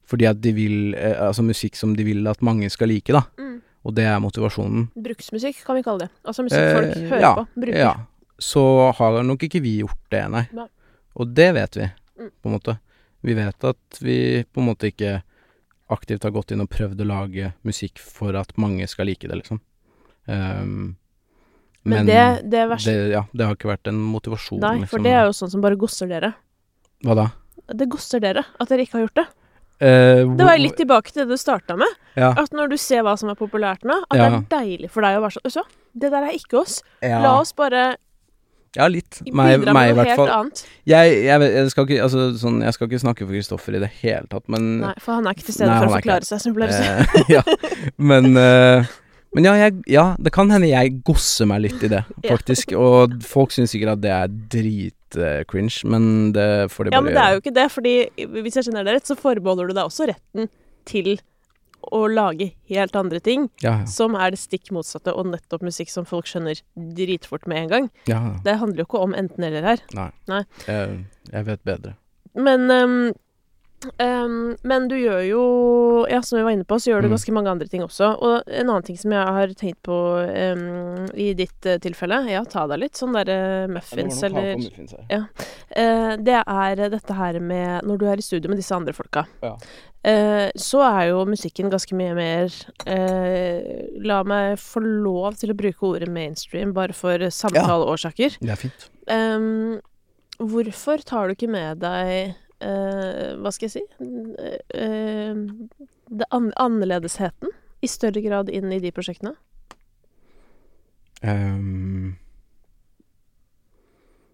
Speaker 2: fordi at de vil eh, Altså musikk som de vil at mange skal like, da. Og det er motivasjonen.
Speaker 1: Bruksmusikk, kan vi kalle det. Altså musikk folk
Speaker 2: Eh,
Speaker 1: hører
Speaker 2: ja,
Speaker 1: på, bruker.
Speaker 2: Ja. Så har nok ikke vi gjort det, nei.
Speaker 1: Nei.
Speaker 2: Og det vet vi,
Speaker 1: Mm.
Speaker 2: på en måte. Vi vet at vi på en måte ikke aktivt har gått inn og prøvd å lage musikk for at mange skal like det, liksom. Um,
Speaker 1: Men, det, det er
Speaker 2: det, ja, det har ikke vært en motivasjon,
Speaker 1: Nei, for det er jo sånn som bare gosser dere.
Speaker 2: Hva da?
Speaker 1: Det gosser dere at dere ikke har gjort det.
Speaker 2: Uh,
Speaker 1: Det var litt tilbake til det du starta med.
Speaker 2: ja,
Speaker 1: At når du ser hva som er populært nå, at
Speaker 2: Ja.
Speaker 1: det er deilig for deg å være sånn Så, det der er ikke oss.
Speaker 2: ja,
Speaker 1: La oss bare
Speaker 2: ja, litt. Meg, meg i hvert fall. Jeg, jeg, jeg, skal ikke, altså, sånn, jeg skal ikke snakke for Kristoffer i det hele tatt, men
Speaker 1: Nei, for han er ikke til stede for å forklare seg, som å si.
Speaker 2: Eh, ja, men uh, Men ja, ja, det kan hende jeg gosser meg litt i det, faktisk. Og folk syns sikkert at det er dritcringe, men det får de
Speaker 1: Ja, men det er jo ikke det, fordi hvis jeg skjønner det rett, så forbeholder du deg også retten til å lage helt andre ting,
Speaker 2: Ja, ja.
Speaker 1: som er det stikk motsatte, og nettopp musikk som folk skjønner dritfort med en gang.
Speaker 2: ja.
Speaker 1: Det handler jo ikke om enten-eller her.
Speaker 2: Nei.
Speaker 1: Nei.
Speaker 2: Jeg, jeg vet bedre.
Speaker 1: Men ehm, ehm, Men du gjør jo Ja, som vi var inne på, så gjør du
Speaker 2: Mm.
Speaker 1: ganske mange andre ting også. Og en annen ting som jeg har tenkt på um, i ditt uh, tilfelle Ja, ta deg litt sånn derre muffins, eller eh, Det er dette her med Når du er i studio med disse andre folka,
Speaker 2: Ja.
Speaker 1: eh, så er jo musikken ganske mye mer La meg få lov til å bruke ordet mainstream bare for samtaleårsaker.
Speaker 2: Ja, Det er fint.
Speaker 1: Um, hvorfor tar du ikke med deg Hva skal jeg si Eh, det an annerledesheten i større grad inn i de prosjektene?
Speaker 2: Um,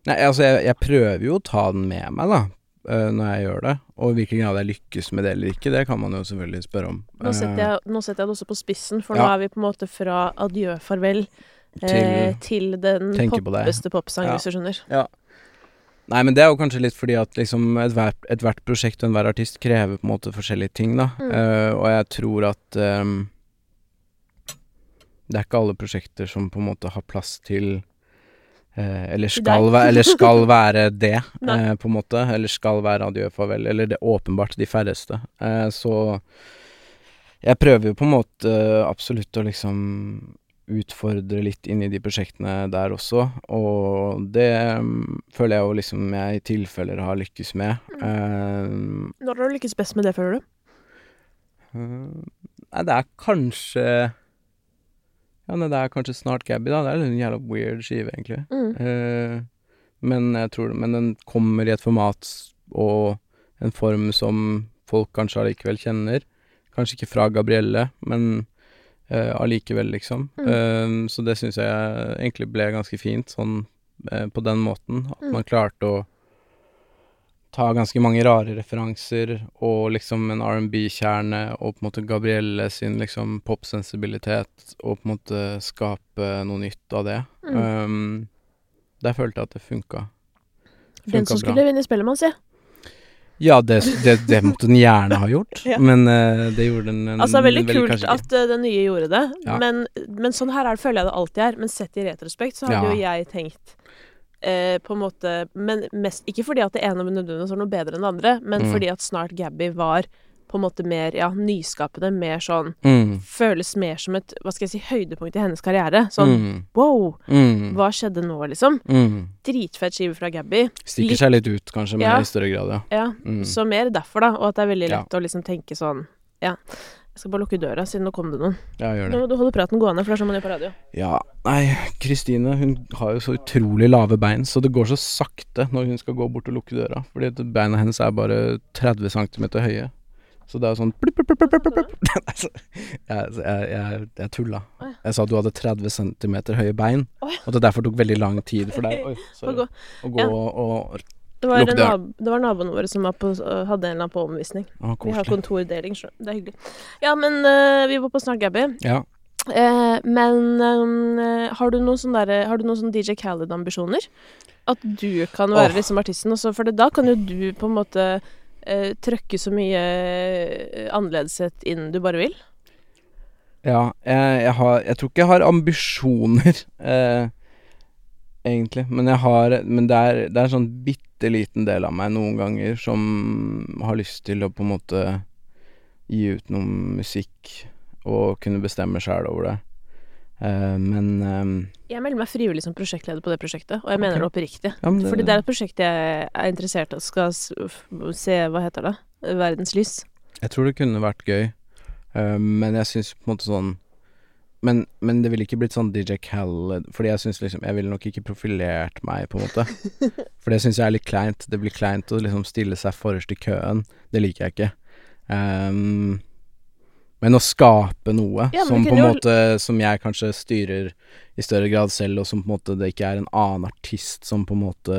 Speaker 2: nei, altså, jeg, jeg prøver jo å ta den med meg, da. eh, når jeg gjør det. Og i hvilken grad jeg lykkes med det eller ikke, det kan man jo selvfølgelig spørre om.
Speaker 1: Nå setter,
Speaker 2: Eh,
Speaker 1: jeg, nå setter jeg det også på spissen, for nå er vi på en måte fra adjø, farvel,
Speaker 2: Til
Speaker 1: eh, til den poppeste popsang,
Speaker 2: Ja.
Speaker 1: hvis du skjønner.
Speaker 2: Nei, men det er jo kanskje litt fordi at liksom ethvert, ethvert prosjekt og enhver artist krever på en måte forskjellige ting, da.
Speaker 1: Mm.
Speaker 2: Uh, og jeg tror at um, det er ikke alle prosjekter som på en måte har plass til uh, eller, skal være, eller skal være det, eh, på en måte. Eller skal være adjø, farvel. Eller det åpenbart de færreste. Så jeg prøver jo på en måte absolutt å liksom utfordre litt inn i de prosjektene der også, og det mm, føler jeg jo liksom jeg i tilfeller har lykkes med.
Speaker 1: Når har du lykkes best med det, føler du?
Speaker 2: Eh, nei, det er kanskje Ja, nei, det er kanskje snart Gabby, da. Det er en jævla weird skive, egentlig.
Speaker 1: Mm.
Speaker 2: Eh, men jeg tror Men den kommer i et format og en form som folk kanskje allikevel kjenner. Kanskje ikke fra Gabrielle, men eh, allikevel, liksom.
Speaker 1: Mm.
Speaker 2: Eh, så det syns jeg egentlig ble ganske fint, sånn eh, på den måten. At
Speaker 1: Mm.
Speaker 2: man klarte å ta ganske mange rare referanser og liksom en R&B-kjerne og på en måte Gabrielle sin liksom popsensibilitet og på en måte skape noe nytt av det.
Speaker 1: Mm.
Speaker 2: Um, der følte jeg at det funka.
Speaker 1: Den som skulle vinne Spellemann, si.
Speaker 2: Ja, det, det, det måtte den gjerne ha gjort,
Speaker 1: Ja.
Speaker 2: men uh, det gjorde den eh,
Speaker 1: Altså, veldig
Speaker 2: veldig
Speaker 1: kult at uh, den nye gjorde det,
Speaker 2: Ja.
Speaker 1: men, men sånn her er det, føler jeg det alltid er. Men sett i retrospekt så hadde jo jeg tenkt uh, på en måte Men mest Ikke fordi at det ene nødvendigvis var noe bedre enn det andre, men
Speaker 2: Mm.
Speaker 1: fordi at Snart Gabby var på en måte mer ja, nyskapende, mer sånn
Speaker 2: mm.
Speaker 1: Føles mer som et hva skal jeg si, høydepunkt i hennes karriere. Sånn
Speaker 2: mm.
Speaker 1: wow,
Speaker 2: Mm.
Speaker 1: hva skjedde nå, liksom?
Speaker 2: Mm.
Speaker 1: Dritfett skive fra Gabby.
Speaker 2: Stikker
Speaker 1: Litt-
Speaker 2: seg litt ut, kanskje, men
Speaker 1: Ja.
Speaker 2: i større grad, ja.
Speaker 1: Ja,
Speaker 2: Mm.
Speaker 1: så mer derfor, da. Og at det er veldig lett å liksom tenke sånn Ja. Jeg skal bare lukke døra, siden nå kom det noen.
Speaker 2: Ja, gjør det.
Speaker 1: Nå må du holde praten gående, for det er sånn man gjør på radio.
Speaker 2: Ja, nei, Kristine hun har jo så utrolig lave bein, så det går så sakte når hun skal gå bort og lukke døra. Fordi beina hennes er bare 30 cm høye. Så det er jo sånn plupp, plupp, plupp. Jeg, jeg, jeg, tulla. Jeg sa at du hadde 30 cm høye bein, og at det derfor tok veldig lang tid for deg Oi, sorry. å gå og
Speaker 1: Det var, en nab det var naboene våre som på, hadde en eller annen på omvisning.
Speaker 2: Ah,
Speaker 1: Vi har kontordeling. Det er hyggelig. Ja, men uh, vi var på Snart Gabby.
Speaker 2: Ja.
Speaker 1: Uh, men øh, har du noen sånne derre- Har du noen sånne DJ Khaled-ambisjoner? At du kan være
Speaker 2: oh.
Speaker 1: liksom artisten også? For da kan jo du på en måte uh, trøkke så mye uh, annerledeshet inn du bare vil.
Speaker 2: Ja, jeg, jeg har Jeg tror ikke jeg har ambisjoner, eh, egentlig. Men jeg har Men det er, det er en sånn bitte liten del av meg noen ganger som har lyst til å på en måte gi ut noe musikk og kunne bestemme sjæl over det. Eh, men eh,
Speaker 1: Jeg melder meg frivillig som prosjektleder på det prosjektet, og jeg mener det oppriktig.
Speaker 2: ja, men
Speaker 1: Fordi det er et prosjekt jeg er interessert i skal se Hva heter det? Verdens lys.
Speaker 2: Jeg tror det kunne vært gøy, eh, men jeg syns på en måte sånn men, men det ville ikke blitt sånn DJ Khaled Fordi jeg syns liksom Jeg ville nok ikke profilert meg, på en måte. For det syns jeg er litt kleint. Det blir kleint å liksom stille seg forrest i køen. Det liker jeg ikke. Ehm, men å skape noe
Speaker 1: Ja,
Speaker 2: som på en måte Som jeg kanskje styrer i større grad selv, og som på en måte det ikke er en annen artist som på en måte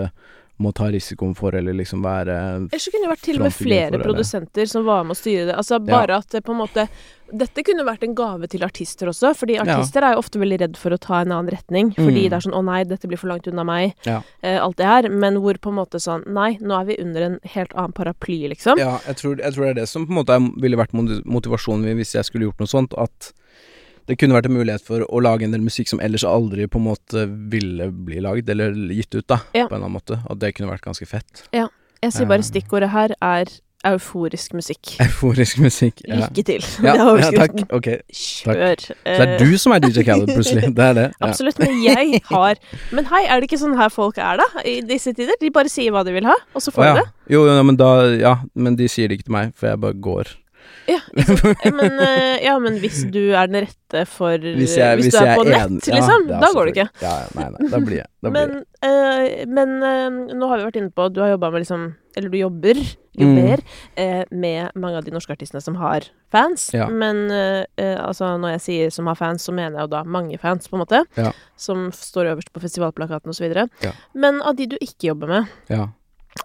Speaker 2: må ta risikoen for, eller liksom være
Speaker 1: Ellers kunne det vært til og med flere produsenter som var med å styre det. Altså bare at det på en måte Dette kunne vært en gave til artister også, fordi artister er jo ofte veldig redd for å ta en annen retning. Fordi
Speaker 2: Mm.
Speaker 1: det er sånn 'Å nei, dette blir for langt unna meg',
Speaker 2: Ja.
Speaker 1: eh, alt det her. Men hvor på en måte sånn Nei, nå er vi under en helt annen paraply, liksom.
Speaker 2: Ja, jeg tror, jeg tror det er det som på en måte ville vært motivasjonen min hvis jeg skulle gjort noe sånt. At det kunne vært en mulighet for å lage en del musikk som ellers aldri på en måte ville bli lagd, eller gitt ut, da,
Speaker 1: Ja.
Speaker 2: på en eller annen måte. Og det kunne vært ganske fett. Ja.
Speaker 1: Jeg sier
Speaker 2: Eh.
Speaker 1: bare stikkordet her er euforisk musikk.
Speaker 2: Euforisk musikk. Ja,
Speaker 1: Lykke til.
Speaker 2: ja, ja takk. Ok.
Speaker 1: Kjør.
Speaker 2: Så det er du som er DJ Khaled, plutselig. Det er det. Ja.
Speaker 1: Absolutt, men jeg har Men hei, er det ikke sånn her folk er, da? I disse tider? De bare sier hva de vil ha, og så får de det.
Speaker 2: Jo, jo, men da Ja, men de sier det ikke til meg, for jeg bare går.
Speaker 1: Ja, men, eh, ja, men hvis du er den rette for
Speaker 2: Hvis, jeg,
Speaker 1: Hvis
Speaker 2: hvis
Speaker 1: du er på nett,
Speaker 2: enig- ja,
Speaker 1: liksom,
Speaker 2: ja,
Speaker 1: da går det ikke.
Speaker 2: Ja, nei, nei, da blir jeg. Da blir jeg.
Speaker 1: Men, eh, men uh, nå har vi vært inne på at du har jobba med liksom Eller du jobber, jobber eh, med mange av de norske artistene som har fans. Men altså, når jeg sier som har fans, så mener jeg jo da mange fans, på en måte.
Speaker 2: Ja.
Speaker 1: Som står øverst på festivalplakaten osv.
Speaker 2: Ja.
Speaker 1: Men av de du ikke jobber med,
Speaker 2: Ja.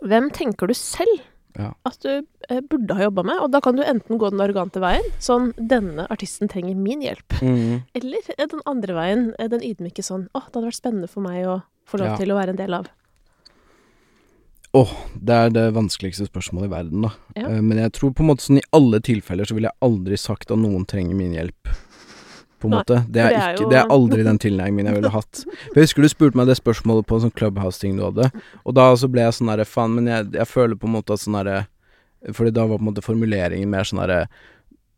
Speaker 1: hvem tenker du selv
Speaker 2: Ja.
Speaker 1: at du eh, burde ha jobba med? Og da kan du enten gå den arrogante veien, sånn 'denne artisten trenger min hjelp',
Speaker 2: Mm.
Speaker 1: eller eh, den andre veien, eh, den ydmyke sånn 'Å, det hadde vært spennende for meg å få lov
Speaker 2: Ja.
Speaker 1: til å være en del av'.
Speaker 2: Åh, det er det vanskeligste spørsmålet i verden, da.
Speaker 1: Ja.
Speaker 2: Men jeg tror på en måte sånn i alle tilfeller så ville jeg aldri sagt at noen trenger min hjelp. På en
Speaker 1: Nei,
Speaker 2: måte. Det er,
Speaker 1: det er
Speaker 2: ikke,
Speaker 1: jo-
Speaker 2: det er aldri den tilnærmingen jeg ville hatt. For Jeg husker du spurte meg det spørsmålet på en sånn Clubhouse-ting du hadde, og da så ble jeg sånn herre faen, men jeg, jeg føler på en måte at sånn herre Fordi da var på en måte formuleringen mer sånn herre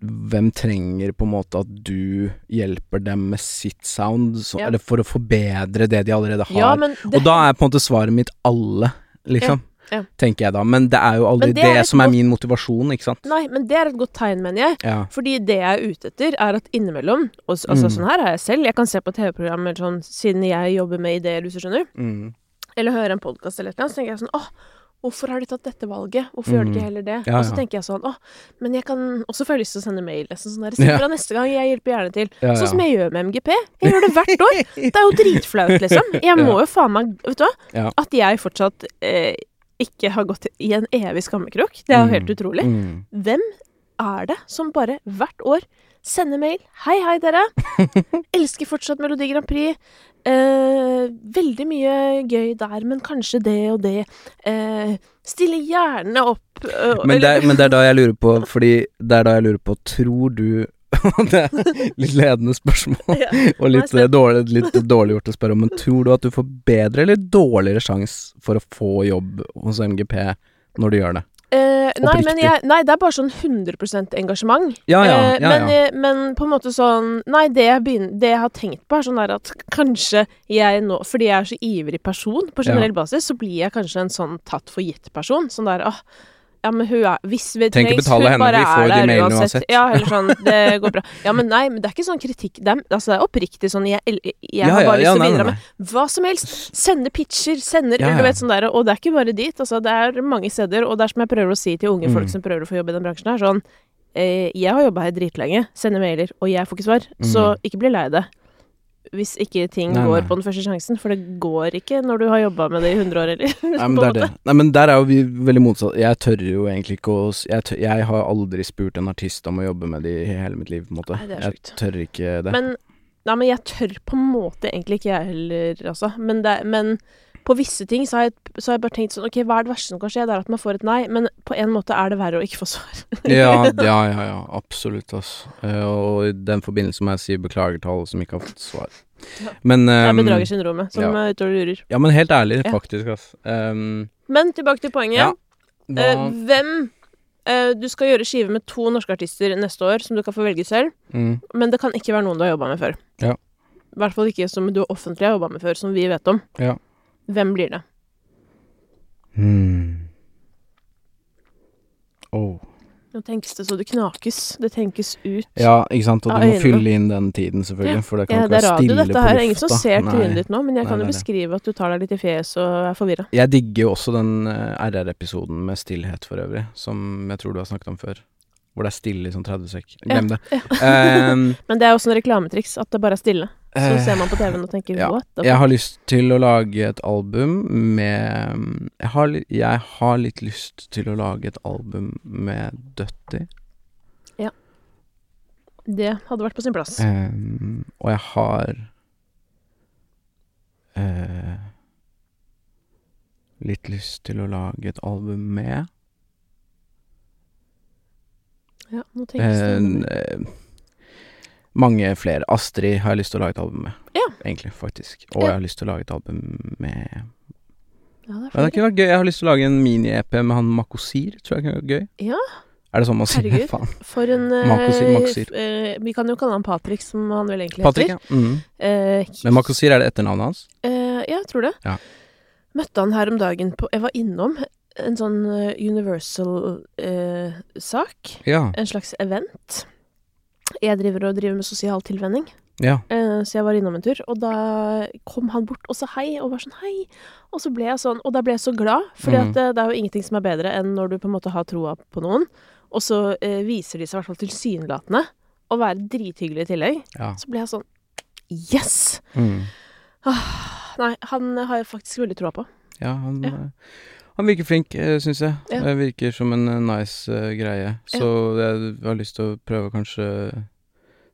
Speaker 2: hvem trenger på en måte at du hjelper dem med sitt sound, så,
Speaker 1: Ja.
Speaker 2: eller for å forbedre det de allerede har?
Speaker 1: Ja, det,
Speaker 2: Og da er på en måte svaret mitt alle, liksom.
Speaker 1: Ja, ja.
Speaker 2: Tenker jeg da. Men det er jo aldri det,
Speaker 1: er det,
Speaker 2: som er min motivasjon, ikke sant.
Speaker 1: Nei, men det er et godt tegn, mener jeg.
Speaker 2: Ja.
Speaker 1: Fordi det jeg er ute etter, er at innimellom og, Altså,
Speaker 2: Mm.
Speaker 1: sånn her er jeg selv. Jeg kan se på TV-programmer sånn siden jeg jobber med ideer, hvis du skjønner.
Speaker 2: Mm.
Speaker 1: Eller høre en podkast eller et annet, så tenker jeg sånn åh, hvorfor har de tatt dette valget? Hvorfor gjør de
Speaker 2: Mm.
Speaker 1: ikke heller det?
Speaker 2: Ja,
Speaker 1: Og så tenker jeg sånn åh, men jeg kan Og så får jeg lyst til å sende mail. Nesten sånn der, Si
Speaker 2: Ja.
Speaker 1: neste gang, jeg hjelper gjerne til.
Speaker 2: Ja,
Speaker 1: Sånn som jeg gjør med MGP. Jeg gjør det hvert år. Det er jo dritflaut, liksom. Jeg må jo faen meg Vet du hva?
Speaker 2: Ja.
Speaker 1: At jeg fortsatt eh, ikke har gått i en evig skammekrok. Det er jo helt
Speaker 2: Mm.
Speaker 1: utrolig.
Speaker 2: Mm.
Speaker 1: Hvem er det som bare hvert år sender mail 'Hei, hei, dere. Elsker fortsatt Melodi Grand Prix'. Eh, veldig mye gøy der, men kanskje det og det. Eh, stiller gjerne opp. eh,
Speaker 2: Men, det er, men det er da jeg lurer på, fordi det er da jeg lurer på Tror du Det er litt ledende spørsmål,
Speaker 1: Ja.
Speaker 2: og litt, dårlig, litt dårlig gjort å spørre om, men tror du at du får bedre eller dårligere sjanse for å få jobb hos MGP når du gjør det?
Speaker 1: Eh, nei, men jeg, nei, det er bare sånn 100 engasjement.
Speaker 2: Ja, ja,
Speaker 1: Eh,
Speaker 2: ja,
Speaker 1: men, eh, men på en måte sånn Nei, det jeg, begynner, det jeg har tenkt på, er sånn der at kanskje jeg nå Fordi jeg er så ivrig person på generell basis, så blir jeg kanskje en sånn tatt for gitt-person. Sånn der åh, ja, men hun er Hvis vi
Speaker 2: Trenger ikke
Speaker 1: trengs,
Speaker 2: betale
Speaker 1: hun
Speaker 2: henne,
Speaker 1: bare
Speaker 2: vi får
Speaker 1: er
Speaker 2: de
Speaker 1: der
Speaker 2: mailene
Speaker 1: uansett.
Speaker 2: uansett.
Speaker 1: Ja, eller sånn, det går bra. Ja, men nei, men det er ikke sånn kritikk. Det er, altså, det er oppriktig sånn Jeg, jeg har
Speaker 2: ja,
Speaker 1: bare lyst
Speaker 2: ja,
Speaker 1: til å
Speaker 2: nei,
Speaker 1: bidra
Speaker 2: nei,
Speaker 1: med hva som helst. Sende pitcher, sender
Speaker 2: Ja,
Speaker 1: Du
Speaker 2: ja.
Speaker 1: vet sånn der, og det er ikke bare dit. Altså, det er mange steder, og det er som jeg prøver å si til unge
Speaker 2: Mm.
Speaker 1: folk som prøver å få jobb i den bransjen her, sånn eh, Jeg har jobba her dritlenge, sender mailer, og jeg får ikke svar. Så
Speaker 2: Mm.
Speaker 1: ikke bli lei deg hvis ikke ting
Speaker 2: Nei,
Speaker 1: går
Speaker 2: nei.
Speaker 1: på den første sjansen, for det går ikke når du har jobba med det i 100 år, eller?
Speaker 2: Nei, men det er det. Nei, men der er jo vi veldig motsatt. Jeg tør jo egentlig ikke å jeg, tør, jeg har aldri spurt en artist om å jobbe med det i hele mitt liv, på en måte.
Speaker 1: Nei, det er
Speaker 2: jeg tør ikke det.
Speaker 1: Men, nei, men jeg tør på en måte egentlig ikke jeg heller, altså. Men, det, men på visse ting så har, jeg, så har jeg bare tenkt sånn OK, hva er det verste som kan skje? Det er at man får et nei, men på en måte er det verre å ikke få svar.
Speaker 2: ja, ja, ja, ja, absolutt, altså. Eh, og i den forbindelse må jeg si beklager til alle som ikke har fått svar.
Speaker 1: Ja.
Speaker 2: Men
Speaker 1: Det er
Speaker 2: ehm,
Speaker 1: bedragersyndromet som
Speaker 2: ja.
Speaker 1: er ute og lurer.
Speaker 2: Ja, men helt ærlig, faktisk, altså. Um,
Speaker 1: Men tilbake til poenget.
Speaker 2: ja. Hva,
Speaker 1: Eh, hvem uh, Du skal gjøre skive med to norske artister neste år, som du kan få velge selv.
Speaker 2: mm,
Speaker 1: Men det kan ikke være noen du har jobba med før.
Speaker 2: Ja.
Speaker 1: I hvert fall ikke som du offentlig har jobba med før, som vi vet om.
Speaker 2: Ja.
Speaker 1: Hvem blir det?
Speaker 2: hmm. Oh.
Speaker 1: Nå tenkes det så det knakes. Det tenkes ut.
Speaker 2: Ja, ikke sant, og du må
Speaker 1: øynene.
Speaker 2: fylle inn den tiden, selvfølgelig, for det kan
Speaker 1: Ja,
Speaker 2: ikke
Speaker 1: det er
Speaker 2: være
Speaker 1: radio, dette
Speaker 2: på
Speaker 1: her. er Ingen som ser trynet ditt nå, men jeg
Speaker 2: Nei,
Speaker 1: kan jo
Speaker 2: det det.
Speaker 1: beskrive at du tar deg litt i fjeset og er forvirra.
Speaker 2: Jeg digger jo også den eh, RR-episoden med stillhet for øvrig, som jeg tror du har snakket om før. Hvor det er stille i sånn 30 sek. Glem det. Ehm,
Speaker 1: Men det er også en reklametriks, at det bare er stille. Så
Speaker 2: eh,
Speaker 1: ser man på TV-en og tenker
Speaker 2: ja.
Speaker 1: what the
Speaker 2: Jeg har lyst til å lage et album med Jeg har, jeg har litt lyst til å lage et album med Dutty.
Speaker 1: Det hadde vært på sin plass.
Speaker 2: Um, og jeg har uh, litt lyst til å lage et album med
Speaker 1: Ja, nå tenkes det
Speaker 2: uh, mange flere. Astrid har jeg lyst til å lage et album med.
Speaker 1: Ja.
Speaker 2: Egentlig, faktisk. Og jeg har lyst til å lage et album med
Speaker 1: Ja, det er
Speaker 2: Ja, det kunne vært gøy. Jeg har lyst til å lage en mini-EP med han Makosir. Tror jeg kunne vært gøy.
Speaker 1: Ja.
Speaker 2: Er det sånn man sier?
Speaker 1: Herregud.
Speaker 2: Faen.
Speaker 1: For en eh,
Speaker 2: Makosir, Makosir.
Speaker 1: eh, Vi kan jo kalle han Patrick, som han vel egentlig
Speaker 2: Patrick,
Speaker 1: heter.
Speaker 2: ja. Mm.
Speaker 1: Eh,
Speaker 2: Men Makosir er det etternavnet hans?
Speaker 1: Eh, ja, jeg tror det.
Speaker 2: Ja.
Speaker 1: Møtte han her om dagen på Jeg var innom en sånn eh, Universal-sak.
Speaker 2: Ja.
Speaker 1: en slags event. Jeg driver og driver med sosial tilvenning,
Speaker 2: Ja.
Speaker 1: Uh, så jeg var innom en tur. Og da kom han bort og sa hei, og var sånn hei. Og så ble jeg sånn, og da ble jeg så glad, fordi
Speaker 2: Mm.
Speaker 1: det, det er jo ingenting som er bedre enn når du på en måte har troa på noen, og så uh, viser de seg i hvert fall tilsynelatende å være drithyggelige i tillegg.
Speaker 2: ja.
Speaker 1: Så ble jeg sånn Yes!
Speaker 2: Mm.
Speaker 1: Nei, han har jeg faktisk veldig troa på.
Speaker 2: Ja, han,
Speaker 1: Ja.
Speaker 2: Eh, han virker flink, syns jeg.
Speaker 1: Ja.
Speaker 2: Det virker som en eh, nice uh, greie. Så jeg har lyst til å prøve å kanskje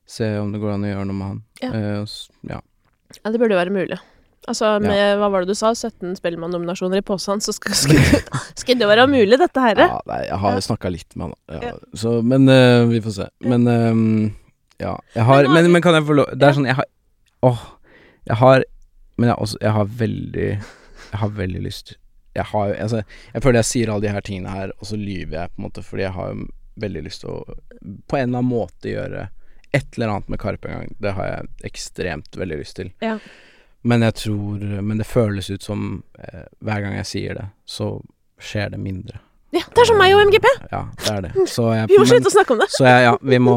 Speaker 2: se om det går an å gjøre noe med han.
Speaker 1: Ja.
Speaker 2: Uh, ja.
Speaker 1: Ja, det burde jo være mulig. Altså, med hva var det du sa, 17 Spellemann-nominasjoner i posen, så skal, skal, skal det være mulig, dette her.
Speaker 2: ja nei, jeg har
Speaker 1: Ja.
Speaker 2: snakka litt med han, ja.
Speaker 1: Ja.
Speaker 2: Så, men uh, vi får se. Men um, ja. Jeg har,
Speaker 1: Men
Speaker 2: men, men kan jeg få lov Det er sånn Jeg har Åh. Jeg har Men jeg, også, jeg har veldig Jeg har veldig lyst Jeg har Altså, jeg føler jeg sier alle de her tingene her, og så lyver jeg, på en måte, fordi jeg har jo veldig lyst til å på en eller annen måte gjøre et eller annet med Karpe en gang. Det har jeg ekstremt veldig lyst til.
Speaker 1: Ja.
Speaker 2: Men jeg tror Men det føles ut som eh, hver gang jeg sier det, så skjer det mindre.
Speaker 1: Ja, det er som meg og MGP!
Speaker 2: Ja, det er det. Så jeg,
Speaker 1: Vi må
Speaker 2: men-
Speaker 1: slutte å snakke om det.
Speaker 2: så jeg, ja, vi må,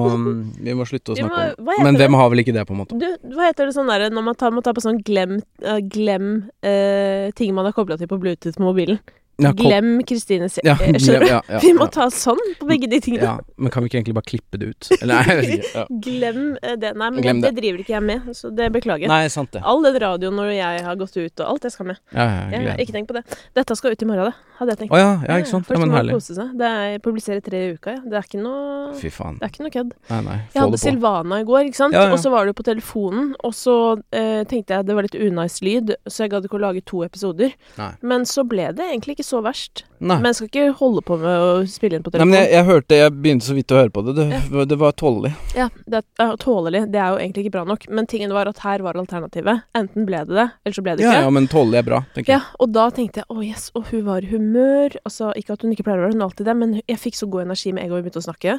Speaker 2: vi må slutte å
Speaker 1: snakke må-
Speaker 2: om det. Men hvem har vel ikke det, på en måte?
Speaker 1: Du, hva heter det sånn derre når man tar, må ta på sånn glem, uh, glem uh, ting man har kobla til på Bluetooth på mobilen?
Speaker 2: Ja,
Speaker 1: Glem Kristine.
Speaker 2: Ja,
Speaker 1: eh, Skjønner du?
Speaker 2: ja,
Speaker 1: Vi må ta sånn på begge de tingene.
Speaker 2: Ja, men kan vi ikke egentlig bare klippe det ut? Eller nei.
Speaker 1: Glem eh, det. Nei, men
Speaker 2: Glem
Speaker 1: det,
Speaker 2: det.
Speaker 1: driver ikke jeg med, så det beklager.
Speaker 2: Nei, sant det.
Speaker 1: All den radioen når jeg har gått ut og alt, det skal med.
Speaker 2: Ja, ja,
Speaker 1: Jeg, ikke tenk på det. Dette skal ut i morgen, det. Hadde jeg tenkt.
Speaker 2: Å ja, ja, ikke sant. Men
Speaker 1: må kose seg. Det er publiserer tre i uka, ja. Det er ikke noe
Speaker 2: Fy faen.
Speaker 1: Det er ikke noe kødd.
Speaker 2: Nei, nei.
Speaker 1: Jeg hadde. Silvana i går, ikke sant. Og så var du på telefonen, og så eh, tenkte jeg det var litt unice lyd, så jeg gadd ikke å lage to episoder.
Speaker 2: Nei.
Speaker 1: Men så ble det egentlig ikke så verst.
Speaker 2: Nei.
Speaker 1: Men jeg skal ikke holde på med å spille inn på
Speaker 2: Nei, men jeg, jeg hørte Jeg begynte så vidt å høre på det. Det, det var tålelig.
Speaker 1: Ja, det er tålelig. Det er jo egentlig ikke bra nok. Men tingen var at her var alternativet. Enten ble det det, eller så ble det
Speaker 2: Ja,
Speaker 1: ikke.
Speaker 2: ja, men tålelig er bra, tenker
Speaker 1: Ja,
Speaker 2: jeg.
Speaker 1: og da tenkte jeg å yes, og hun var i humør. Altså, ikke at hun ikke pleier å være, hun er alltid det, men jeg fikk så god energi med en gang vi begynte å snakke.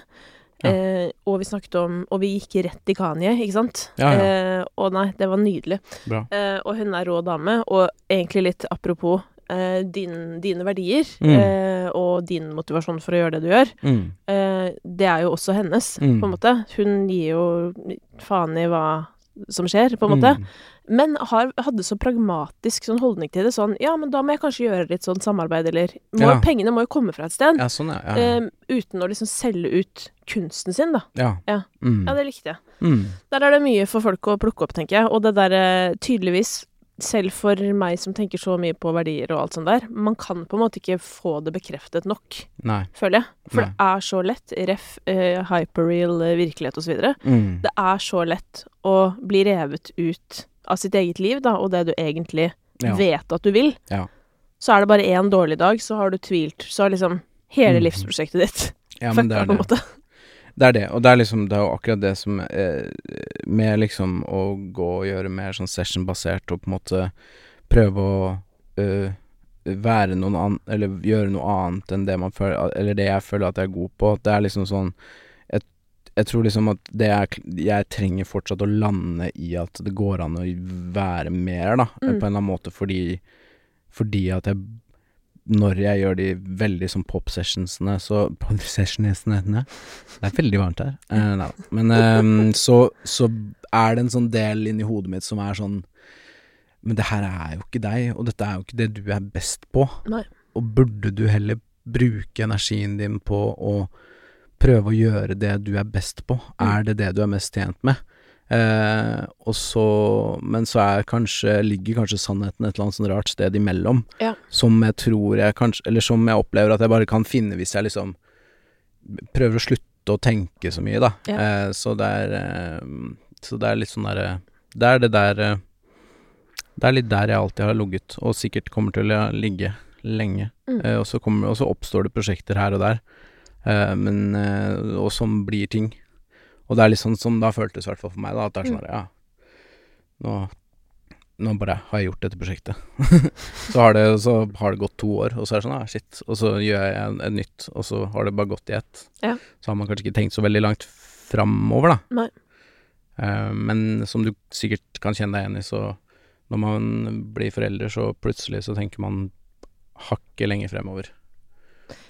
Speaker 2: Ja.
Speaker 1: Eh, og vi snakket om Og vi gikk rett i Kanye, ikke sant?
Speaker 2: Ja, ja.
Speaker 1: Eh, og nei, det var nydelig. Eh, og hun er rå dame, og egentlig litt apropos eh, din, dine verdier
Speaker 2: Mm.
Speaker 1: eh, og din motivasjon for å gjøre det du gjør,
Speaker 2: Mm.
Speaker 1: eh, det er jo også hennes,
Speaker 2: Mm.
Speaker 1: på en måte. Hun gir jo faen i hva som skjer, på en måte.
Speaker 2: Mm.
Speaker 1: Men har, hadde så pragmatisk sånn holdning til det. Sånn ja, men da må jeg kanskje gjøre litt sånn samarbeid, eller må,
Speaker 2: Ja.
Speaker 1: Pengene må jo komme fra et sted.
Speaker 2: Ja, sånn, ja.
Speaker 1: Eh, uten å liksom selge ut kunsten sin, da.
Speaker 2: ja.
Speaker 1: ja.
Speaker 2: Mm.
Speaker 1: Ja, det likte jeg.
Speaker 2: Mm.
Speaker 1: Der er det mye for folk å plukke opp, tenker jeg. Og det derre tydeligvis selv for meg som tenker så mye på verdier og alt sånt der, man kan på en måte ikke få det bekreftet nok,
Speaker 2: Nei.
Speaker 1: føler jeg. For
Speaker 2: Nei.
Speaker 1: det er så lett, ref, eh, hyperreal eh, virkelighet videre.
Speaker 2: Mm.
Speaker 1: Det er så lett å bli revet ut av sitt eget liv, da, og det du egentlig
Speaker 2: Ja.
Speaker 1: vet at du vil.
Speaker 2: Ja.
Speaker 1: Så er det bare én dårlig dag, så har du tvilt. Så har liksom hele
Speaker 2: mm.
Speaker 1: livsprosjektet ditt
Speaker 2: ja,
Speaker 1: fucka, på en måte.
Speaker 2: Det er det, og det er liksom Det er jo akkurat det som eh, Med liksom å gå og gjøre mer sånn session-basert og på en måte prøve å uh, være noen annen Eller gjøre noe annet enn det man føler Eller det jeg føler at jeg er god på. Det er liksom sånn Jeg, jeg tror liksom at det er Jeg trenger fortsatt å lande i at det går an å være mer, da,
Speaker 1: Mm.
Speaker 2: på en eller annen måte, fordi Fordi at jeg når jeg gjør de veldig sånn pop-sessionsene, så Pop-sessionsene Det er veldig varmt her. Uh, nei da. Men um, så, så er det en sånn del inni hodet mitt som er sånn Men det her er jo ikke deg, og dette er jo ikke det du er best på.
Speaker 1: Nei.
Speaker 2: Og burde du heller bruke energien din på å prøve å gjøre det du er best på?
Speaker 1: Mm.
Speaker 2: Er det det du er mest tjent med? Eh, og så Men så er kanskje ligger kanskje sannheten et eller annet sånn rart sted imellom.
Speaker 1: Ja.
Speaker 2: Som jeg tror jeg kanskje Eller som jeg opplever at jeg bare kan finne hvis jeg liksom prøver å slutte å tenke så mye, da.
Speaker 1: Ja.
Speaker 2: Eh, så det er eh, Så det er litt sånn derre Det er det der eh, Det er litt der jeg alltid har ligget, og sikkert kommer til å ligge lenge.
Speaker 1: Mm.
Speaker 2: Eh, og, så kommer, og så oppstår det prosjekter her og der, eh, men eh, Og som blir ting. Og det er litt sånn som det har føltes, i hvert fall for meg, da, at det er sånn
Speaker 1: Mm.
Speaker 2: her, ja Nå, nå bare har jeg gjort dette prosjektet. så, har det, så har det gått to år, og så er det sånn, ah, shit. Og så gjør jeg en, en nytt, og så har det bare gått i ett.
Speaker 1: Ja.
Speaker 2: Så har man kanskje ikke tenkt så veldig langt framover, da.
Speaker 1: Nei.
Speaker 2: Uh, men som du sikkert kan kjenne deg igjen i, så når man blir forelder, så plutselig så tenker man hakket lenger fremover.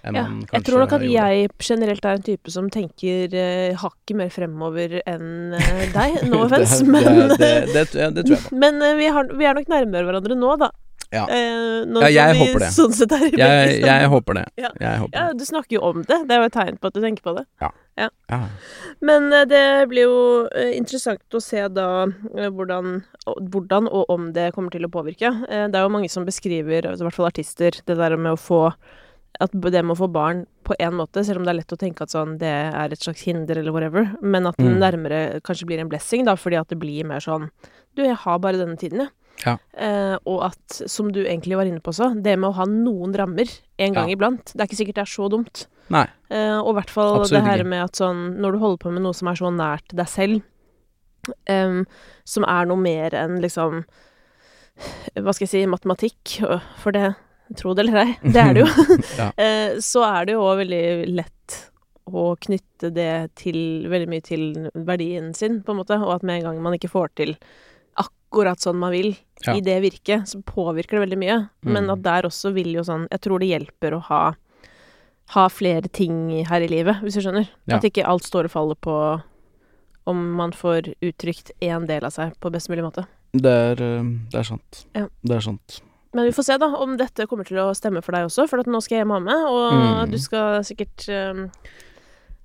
Speaker 2: Enn
Speaker 1: Ja,
Speaker 2: man
Speaker 1: jeg tror nok at jeg generelt er en type som tenker uh, hakket mer fremover enn uh, deg. No offense, men
Speaker 2: det, det, det, ja, det tror jeg på.
Speaker 1: Men uh, vi, har, vi er nok nærmere hverandre nå, da.
Speaker 2: Ja.
Speaker 1: Eh,
Speaker 2: Ja, jeg håper det.
Speaker 1: Sånn
Speaker 2: Jeg, jeg håper det.
Speaker 1: Ja.
Speaker 2: Jeg håper
Speaker 1: Ja,
Speaker 2: det.
Speaker 1: du snakker jo om det. Det er jo et tegn på at du tenker på det.
Speaker 2: Ja.
Speaker 1: Men eh, det blir jo eh, interessant å se da eh, hvordan, hvordan og om det kommer til å påvirke. Eh, det er jo mange som beskriver, altså i hvert fall artister, det der med å få at det med å få barn på én måte, selv om det er lett å tenke at sånn, det er et slags hinder eller whatever, men at det
Speaker 2: Mm.
Speaker 1: nærmere kanskje blir en blessing, da, fordi at det blir mer sånn Du, jeg har bare denne tiden, jeg.
Speaker 2: Ja.
Speaker 1: Eh, og at, som du egentlig var inne på også, det med å ha noen rammer en gang
Speaker 2: Ja.
Speaker 1: iblant, det er ikke sikkert det er så dumt.
Speaker 2: Nei.
Speaker 1: Eh, og i hvert fall
Speaker 2: Absolutt
Speaker 1: det her med at sånn Når du holder på med noe som er så nært deg selv, em, som er noe mer enn liksom Hva skal jeg si matematikk, for det Tro det eller ei, det er det jo.
Speaker 2: Ja.
Speaker 1: Eh, så er det jo òg veldig lett å knytte det til veldig mye til verdien sin, på en måte, og at med en gang man ikke får til akkurat sånn man vil
Speaker 2: Ja.
Speaker 1: i det virket, så påvirker det veldig mye. Men
Speaker 2: Mm.
Speaker 1: at der også vil jo sånn Jeg tror det hjelper å ha ha flere ting her i livet, hvis du skjønner.
Speaker 2: Ja.
Speaker 1: At ikke alt står og faller på om man får uttrykt én del av seg på best mulig måte.
Speaker 2: Det er, eh, det er sant.
Speaker 1: Ja.
Speaker 2: Det er sant.
Speaker 1: Men vi får se, da, om dette kommer til å stemme for deg også, for at nå skal jeg hjem og ha med, og
Speaker 2: Mm.
Speaker 1: du skal sikkert um,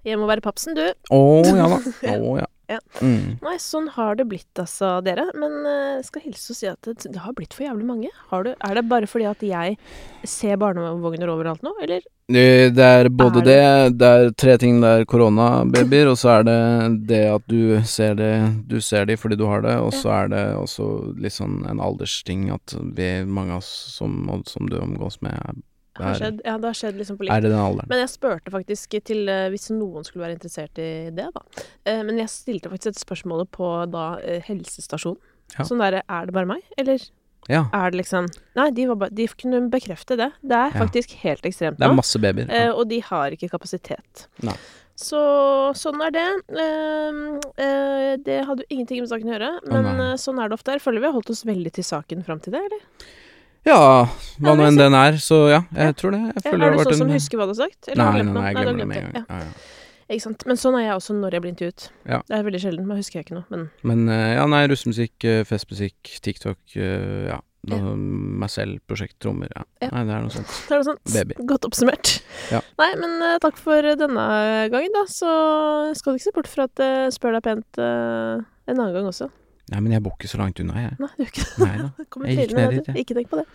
Speaker 1: hjem og være papsen, du.
Speaker 2: Å ja da. Å ja.
Speaker 1: Ja.
Speaker 2: Mm.
Speaker 1: Nei, sånn har det blitt, altså, dere. Men jeg skal hilse og si at det, det har blitt for jævlig mange. Har du, er det bare fordi at jeg ser barnevogner overalt nå, eller?
Speaker 2: Det, det er både
Speaker 1: Er
Speaker 2: det, det er tre ting. Det er koronababyer, og så er det det at du ser det Du ser de fordi du har det, og så er det også litt sånn en aldersting at vi, mange av oss som, som du omgås med, er,
Speaker 1: Har skjedd? Ja, det har skjedd liksom på likt.
Speaker 2: er det den alderen.
Speaker 1: Men jeg spurte faktisk til eh, hvis noen skulle være interessert i det, da. Eh, Men jeg stilte faktisk et spørsmål på da eh, helsestasjonen.
Speaker 2: Ja.
Speaker 1: Sånn derre Er det bare meg, eller
Speaker 2: Ja.
Speaker 1: er det liksom Nei, de, var ba, de kunne bekrefte det. Det er
Speaker 2: Ja.
Speaker 1: faktisk helt ekstremt
Speaker 2: Det er masse babyer.
Speaker 1: Og de har ikke kapasitet.
Speaker 2: Nei.
Speaker 1: Så sånn er det. Eh, eh, det hadde jo ingenting med saken å gjøre, men oh, sånn er det ofte. Jeg føler vi har holdt oss veldig til saken fram til det, eller?
Speaker 2: Ja, hva nå enn den er, så ja, jeg tror det. Jeg
Speaker 1: Ja, er
Speaker 2: det har
Speaker 1: sånn som
Speaker 2: en
Speaker 1: husker hva du har sagt? Eller
Speaker 2: Nei, nei, nei, jeg glemmer det med en gang.
Speaker 1: Ja.
Speaker 2: Ja.
Speaker 1: Ikke sant. Men sånn er jeg også når jeg blir intervjuet.
Speaker 2: Ja.
Speaker 1: Det er veldig sjelden. Men husker jeg ikke noe. Men
Speaker 2: Men eh, ja, nei, russemusikk, eh, festmusikk, TikTok, eh, ja. Noe, meg selv, prosjekt, trommer, ja. Nei, det er noe sånt.
Speaker 1: det er noe sånt.
Speaker 2: Baby.
Speaker 1: Godt oppsummert.
Speaker 2: Ja.
Speaker 1: Nei, men uh, takk for denne gangen, da. Så skal du ikke se bort fra at jeg spør deg pent uh, en annen gang også.
Speaker 2: Nei, men jeg bor ikke så langt unna, jeg.
Speaker 1: Nei, du gjør ikke det.
Speaker 2: Nei da.
Speaker 1: Kommer
Speaker 2: Jeg gikk ned dit,
Speaker 1: jeg. Ikke tenk på det.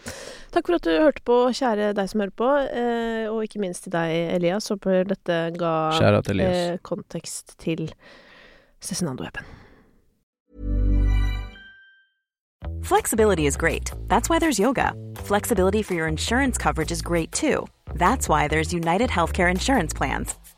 Speaker 1: Takk for at du hørte på, kjære deg som hører på, eh, og ikke minst til deg, Elias. Håper dette ga
Speaker 2: til Elias.
Speaker 1: eh, kontekst til Cezinando-appen.
Speaker 3: Flexibility is great. That's why there's yoga. Flexibility for your insurance coverage is great too. That's why there's United Healthcare Insurance Plans.